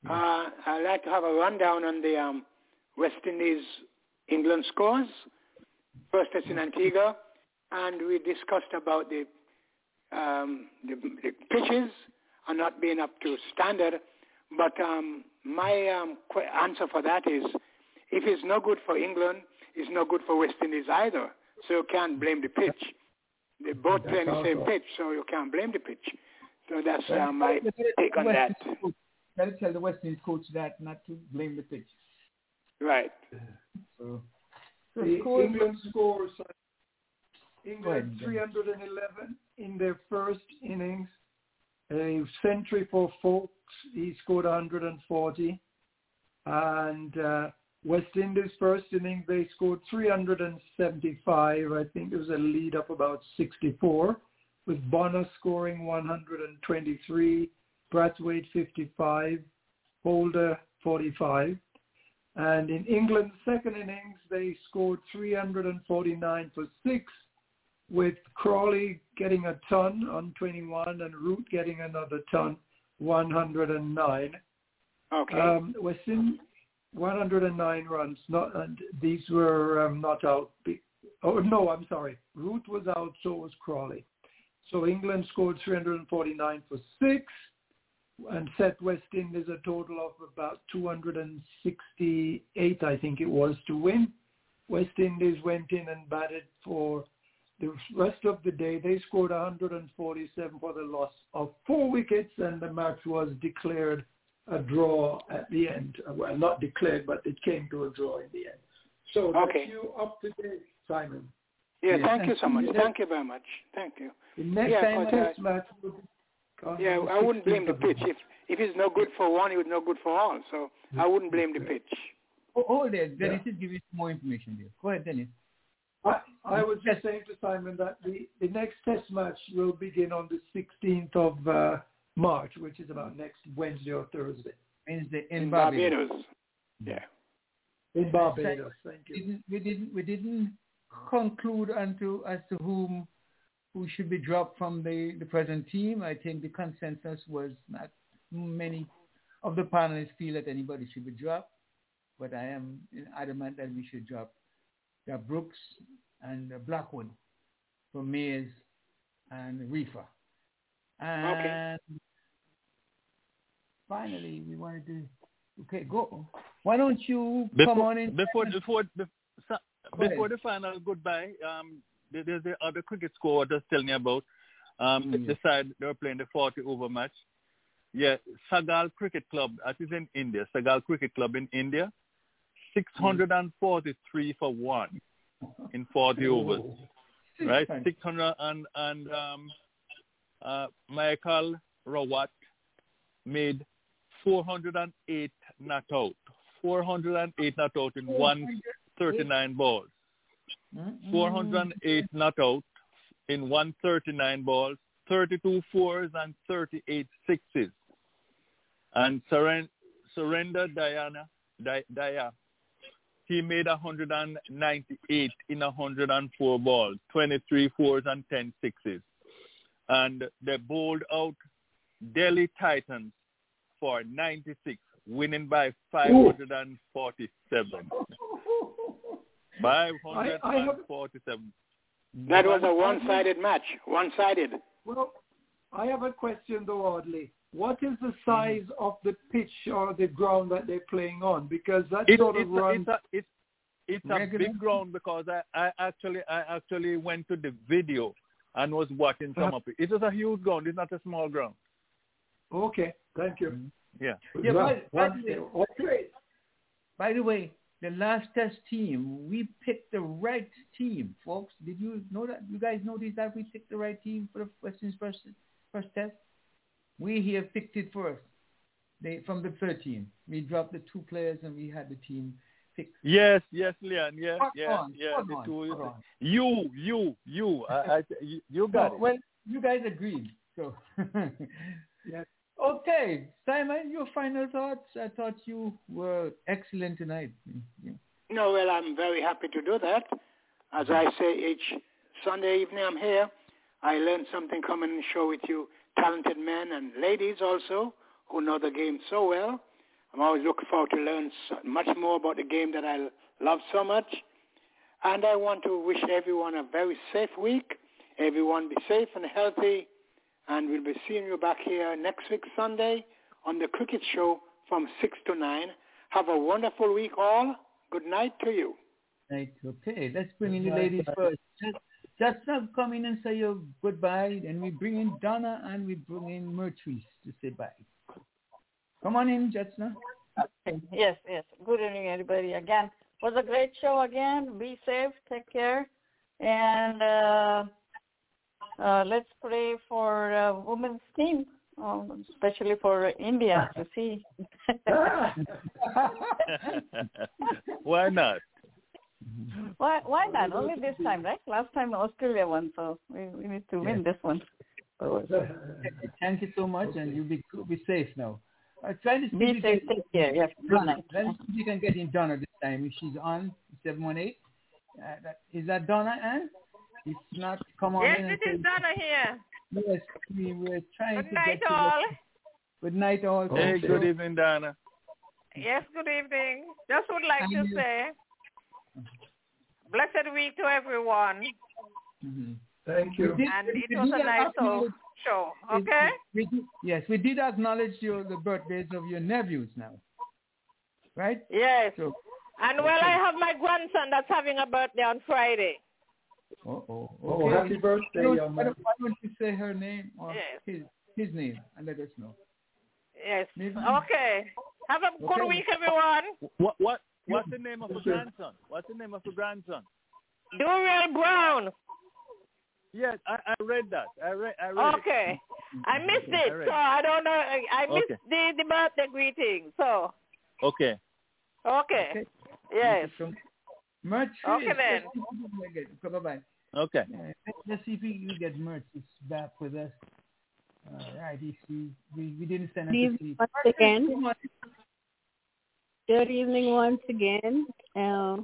Uh, I'd like to have a rundown on the um, West Indies England scores. First test in Antigua, and we discussed about the um, the, the pitches are not being up to standard but um, my um, qu- answer for that is, if it's no good for England, it's no good for West Indies either. So you can't blame the pitch. They both play on the same pitch, so you can't blame the pitch. So that's uh, my take on that. Gotta tell the West Indies coach that, not to blame the pitch. Right. So, the England scores England 311 in their first innings. A century for Foakes, he scored 140. And uh, West Indies first inning, they scored 375. I think it was a lead up about 64, with Bonner scoring 123, Brathwaite 55, Holder 45. And in England's second innings, they scored 349 for six, with Crawley getting a ton on 21 and Root getting another ton, 109. Okay. Um, within 109 runs. Not and these were um, not out. Oh no, I'm sorry. Root was out, so was Crawley. So England scored 349 for six, and set West Indies a total of about 268, I think it was, to win. West Indies went in and batted for the rest of the day, they scored 147 for the loss of four wickets, and the match was declared a draw at the end. Well, not declared, but it came to a draw in the end. So Okay. you up to date, Simon. Yeah, Yes. thank you so much. Yes. Thank you very much. Thank you. The next Yeah, time but, test uh, match will be Yeah, I wouldn't blame the pitch. If if it's no good for one, it's no good for all. So I wouldn't blame the pitch. Oh, oh there, Dennis is giving more information there. Go ahead, Dennis. I, I was just saying to Simon that the, the next test match will begin on the 16th of uh, March, which is about next Wednesday or Thursday. Wednesday in, In Barbados. Barbados. Yeah. In Barbados, thank you. Didn't, we didn't we didn't conclude unto as to whom who should be dropped from the, the present team. I think the consensus was not many of the panelists feel that anybody should be dropped, but I am adamant that we should drop, drop Brooks and uh, Blackwood for Mayers and Reifer. And finally, we wanted to okay go. Why don't you come Before on in? before before before, Go before ahead. the final goodbye, um, there's the other cricket score I was just telling you about. Um, Mm. the side they were playing the 40 over match. Yeah, Sagal Cricket Club. That is in India. Sagal Cricket Club in India. 643 for one in 40 overs. Right, 600 and and um, uh, Michael Rawat made 408 not out. 408 not out in 139 balls. 408 not out in 139 balls, 32 fours and 38 sixes. And Surren- Surrender Diana, Di- Daya, he made 198 in 104 balls, 23 fours and 10 sixes. And they bowled out Delhi Titans for 96, winning by 547. 547. That was a one-sided match. One-sided. Well, I have a question though, Audley. What is the size of the pitch or the ground that they're playing on? Because that It's, sort it's, of a, runs. it's, a, it's, it's a Regular? big ground because I, I actually I actually went to the video and was watching some Uh-huh. of it. It is a huge ground. It's not a small ground. Okay, thank you. Yeah. Yeah, by, by, One- the way, by the way, the last test team, we picked the right team, folks. Did you know that? You guys notice that we picked the right team for the Western's first first test? We here picked it first. They from the 13. We dropped the two players and we had the team picked. Yes, yes, Leon. Yes, Spot yeah, on, yeah. spot the on, two spot is- on. You, you, you. I, I, you, you got No, it. Well, you guys agreed. So yes. Okay, Simon, your final thoughts. I thought you were excellent tonight. Yeah. No, well, I'm very happy to do that. As I say each Sunday evening I'm here, I learn something coming and show with you talented men and ladies also who know the game so well. I'm always looking forward to learn so much more about the game that I love so much. And I want to wish everyone a very safe week. Everyone be safe and healthy. And we'll be seeing you back here next week, Sunday, on the Cricket Show from 6 to 9. Have a wonderful week all. Good night to you. Right, okay. Let's bring in the ladies first. Just, just now come in and say your goodbye, and we bring in Donna and we bring in Mertrice to say bye. Come on in, Jetsna. Okay. Yes, yes. Good evening, everybody. Again, was a great show. Again, be safe, take care, and uh, uh, let's pray for uh, women's team, um, especially for India to see. Why not? why? Why not? Only this time, right? Last time Australia won, so we, we need to win this one. Thank you so much, and you'll be be safe now. I try to see Be safe, can- take care. Yes, good Donna, night. Let's see if you can get in Donna this time. If she's on seven one eight, uh, that, is that Donna Ann? If not, come on Yes, in. and this is Donna here. Yes, we were trying Good to night, get to all. The, good night, all. Hey, good evening, Donna. Yes, good evening. Just would like to you- say, blessed week to everyone. Mm-hmm. Thank you. And it was a nice show. show. Okay? We did, yes, we did acknowledge your, the birthdays of your nephews now. Right? Yes. So, And well, I have my grandson that's having a birthday on Friday. oh, Oh, happy birthday, Why don't, young man. why don't you say her name or Yes. his, his name and let us know? Yes. Maybe- Okay. Have a good Okay. week, everyone. What what what's the name of your grandson? What's the name of your grandson? Duriel Brown. Yes, I, I read that. I read I read it. Okay. I missed it, all right. so I don't know. I I missed Okay. the, the birthday greeting. So, Okay. okay. Yes. Merch. Okay, then. Okay, bye-bye. Okay. Uh, let- let's see if we can get Merch back with us. All right, he, he, we, we didn't send him to sleep. once again. Come on. Good evening once again. Uh,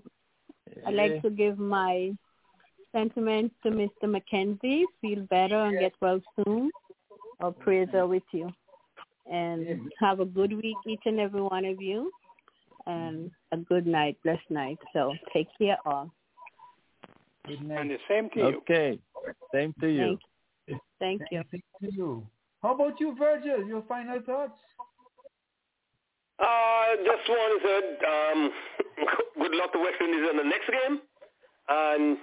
I'd like to give my sentiments to Mr. Mackenzie. Feel better and get well soon. Our prayers are with you. And have a good week, each and every one of you. And a good night, blessed night. So take care all. Good night. And the same to you. Okay. Same to you. Thank you. Thank you. How about you, Virgil? Your final thoughts? Uh, just want to say um, good luck to West Indies in the next game. And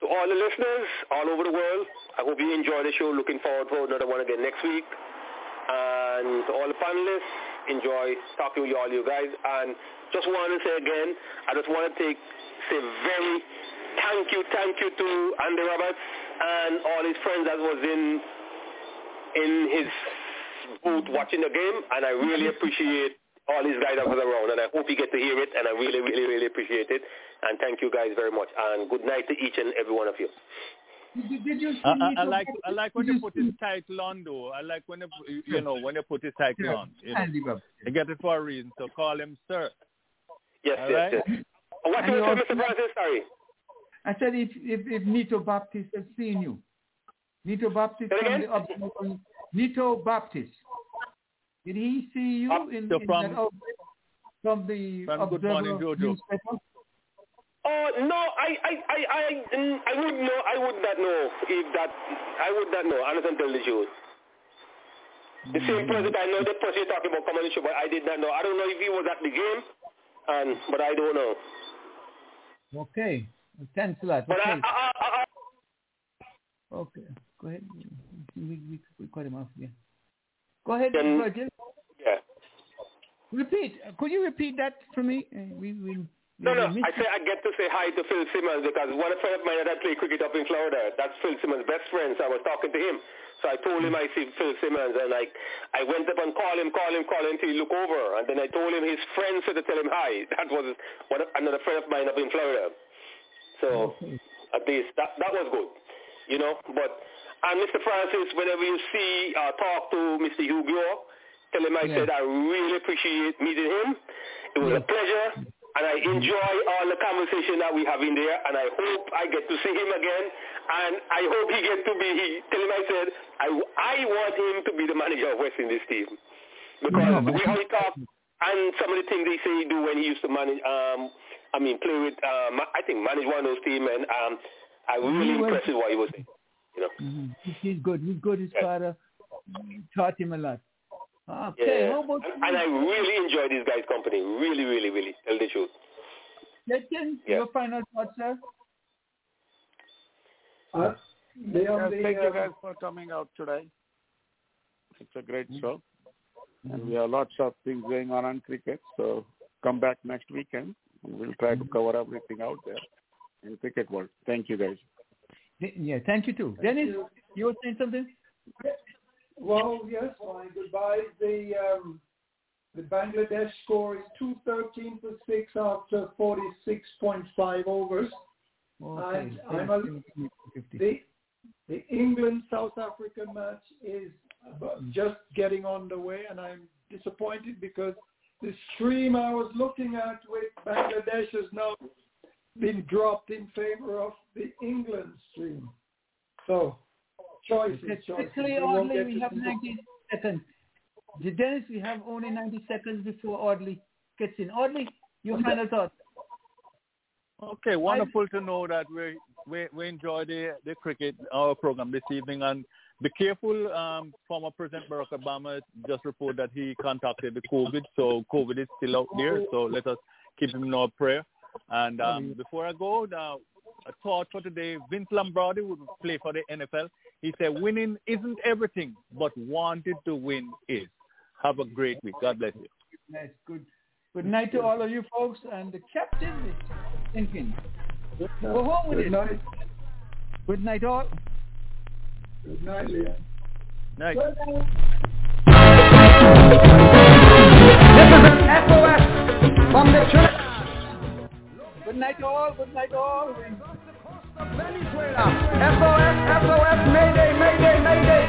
to all the listeners all over the world, I hope you enjoy the show. Looking forward for another one again next week. And to all the panelists, enjoy talking you all you guys. And just want to say again, I just want to take say very thank you, thank you to Andy Roberts and all his friends that was in in his booth watching the game, and I really mm-hmm. appreciate all these guys that was around, and I hope you get to hear it, and I really, really, really appreciate it. And thank you guys very much, and good night to each and every one of you. Did, did you see I, I, I like I like when Did they you put see- his title on though. I like when they you- you know when they put his title Yeah, on. You know. Andy Baptist. Get it for a reason. So call him sir. Yes, All yes, right? yes. What And you you say, Mr. Francis? Sorry. I said if, if, if Nito Baptist has seen you. Nito Baptist Say it from again? the Observer- Nito Baptist. Did he see you in, So in from- that outfit from the from Good Observer Morning, Jojo. newspaper? Oh no, I I I I I would know. I would not know if that. I would not know. Honest and tell the truth. The same person I know the person you're talking about coming on the show, but I did not know. I don't know if he was at the game, and but I don't know. Okay. Thanks a lot. But I, Okay. I, I, I, Okay. Go ahead. We, we, we cut him off again. Go ahead, Virgil. yeah. Repeat. Could you repeat that for me? Uh, We, we, No, no. I say I get to say hi to Phil Simmons because one friend of mine that I play cricket up in Florida, that's Phil Simmons' best friend. So I was talking to him. So I told him I see Phil Simmons, and like I went up and called him, called him, called him until he looked over, and then I told him his friend said to tell him hi. That was one of, another friend of mine up in Florida. So at least that that was good, you know. But and Mr. Francis, whenever you see uh, talk to Mr. Hugo, tell him I Yeah. said I really appreciate meeting him. It was a pleasure, and I enjoy all the conversation that we have in there, and I hope I get to see him again, and I hope he gets to be. He, tell him I said I I want him to be the manager of West Indies team because Yeah, the way how he talk and some of the things they say he do when he used to manage. Um, I mean, play with. Um, I think manage one of those team, and um, I was really impressed with what he was saying. You know. Mhm. He's good. He's good. His father taught him a lot. Okay. Yeah. How about and, and I really enjoy this guy's company. Really, really, really. Tell the truth. Letson? Yeah. Your final thoughts, sir? Uh, the, Yeah, the, thank you um, guys for coming out today. It's a great Mm-hmm. show. And we have lots of things going on on cricket. So come back next weekend and we'll try to Mm-hmm. cover everything out there in cricket world. Thank you guys. Yeah. Thank you too. Dennis, you were saying something? Well, yes, my goodbye. The um, the Bangladesh score is 213 for 6 after 46.5 overs. Okay. And I'm a, the, the England-South Africa match is just getting on the way, and I'm disappointed because the stream I was looking at with Bangladesh is now been dropped in favor of the England stream. So, choices, choices. Quickly, We Audley, we to have see the- 90 seconds. Dennis, we have only 90 seconds before Audley gets in. Audley, your final thoughts. Okay, wonderful to know that we we, we enjoy the the cricket our program this evening and be careful. Um, former President Barack Obama just reported that he contacted the COVID, so COVID is still out there. So let us keep him in our prayer. And um, before I go, now a thought for today: Vince Lombardi would play for the NFL. He said, "Winning isn't everything, but wanted to win is." Have a great week. God bless you. Nice, good. Good night to all of you folks, and the captain is thinking. Go home with Good it. night. Good night, all. Good night, Leon. Night. This is an SOS from the church. Good night, all. Good night, all. SOS, SOS, Mayday, Mayday, Mayday.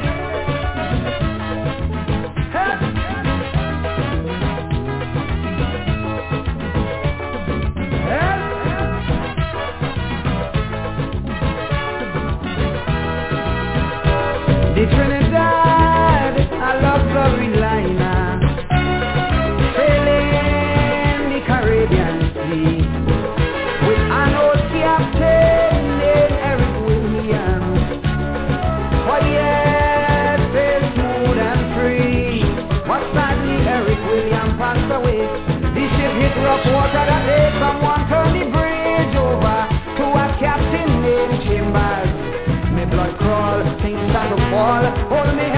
Holding me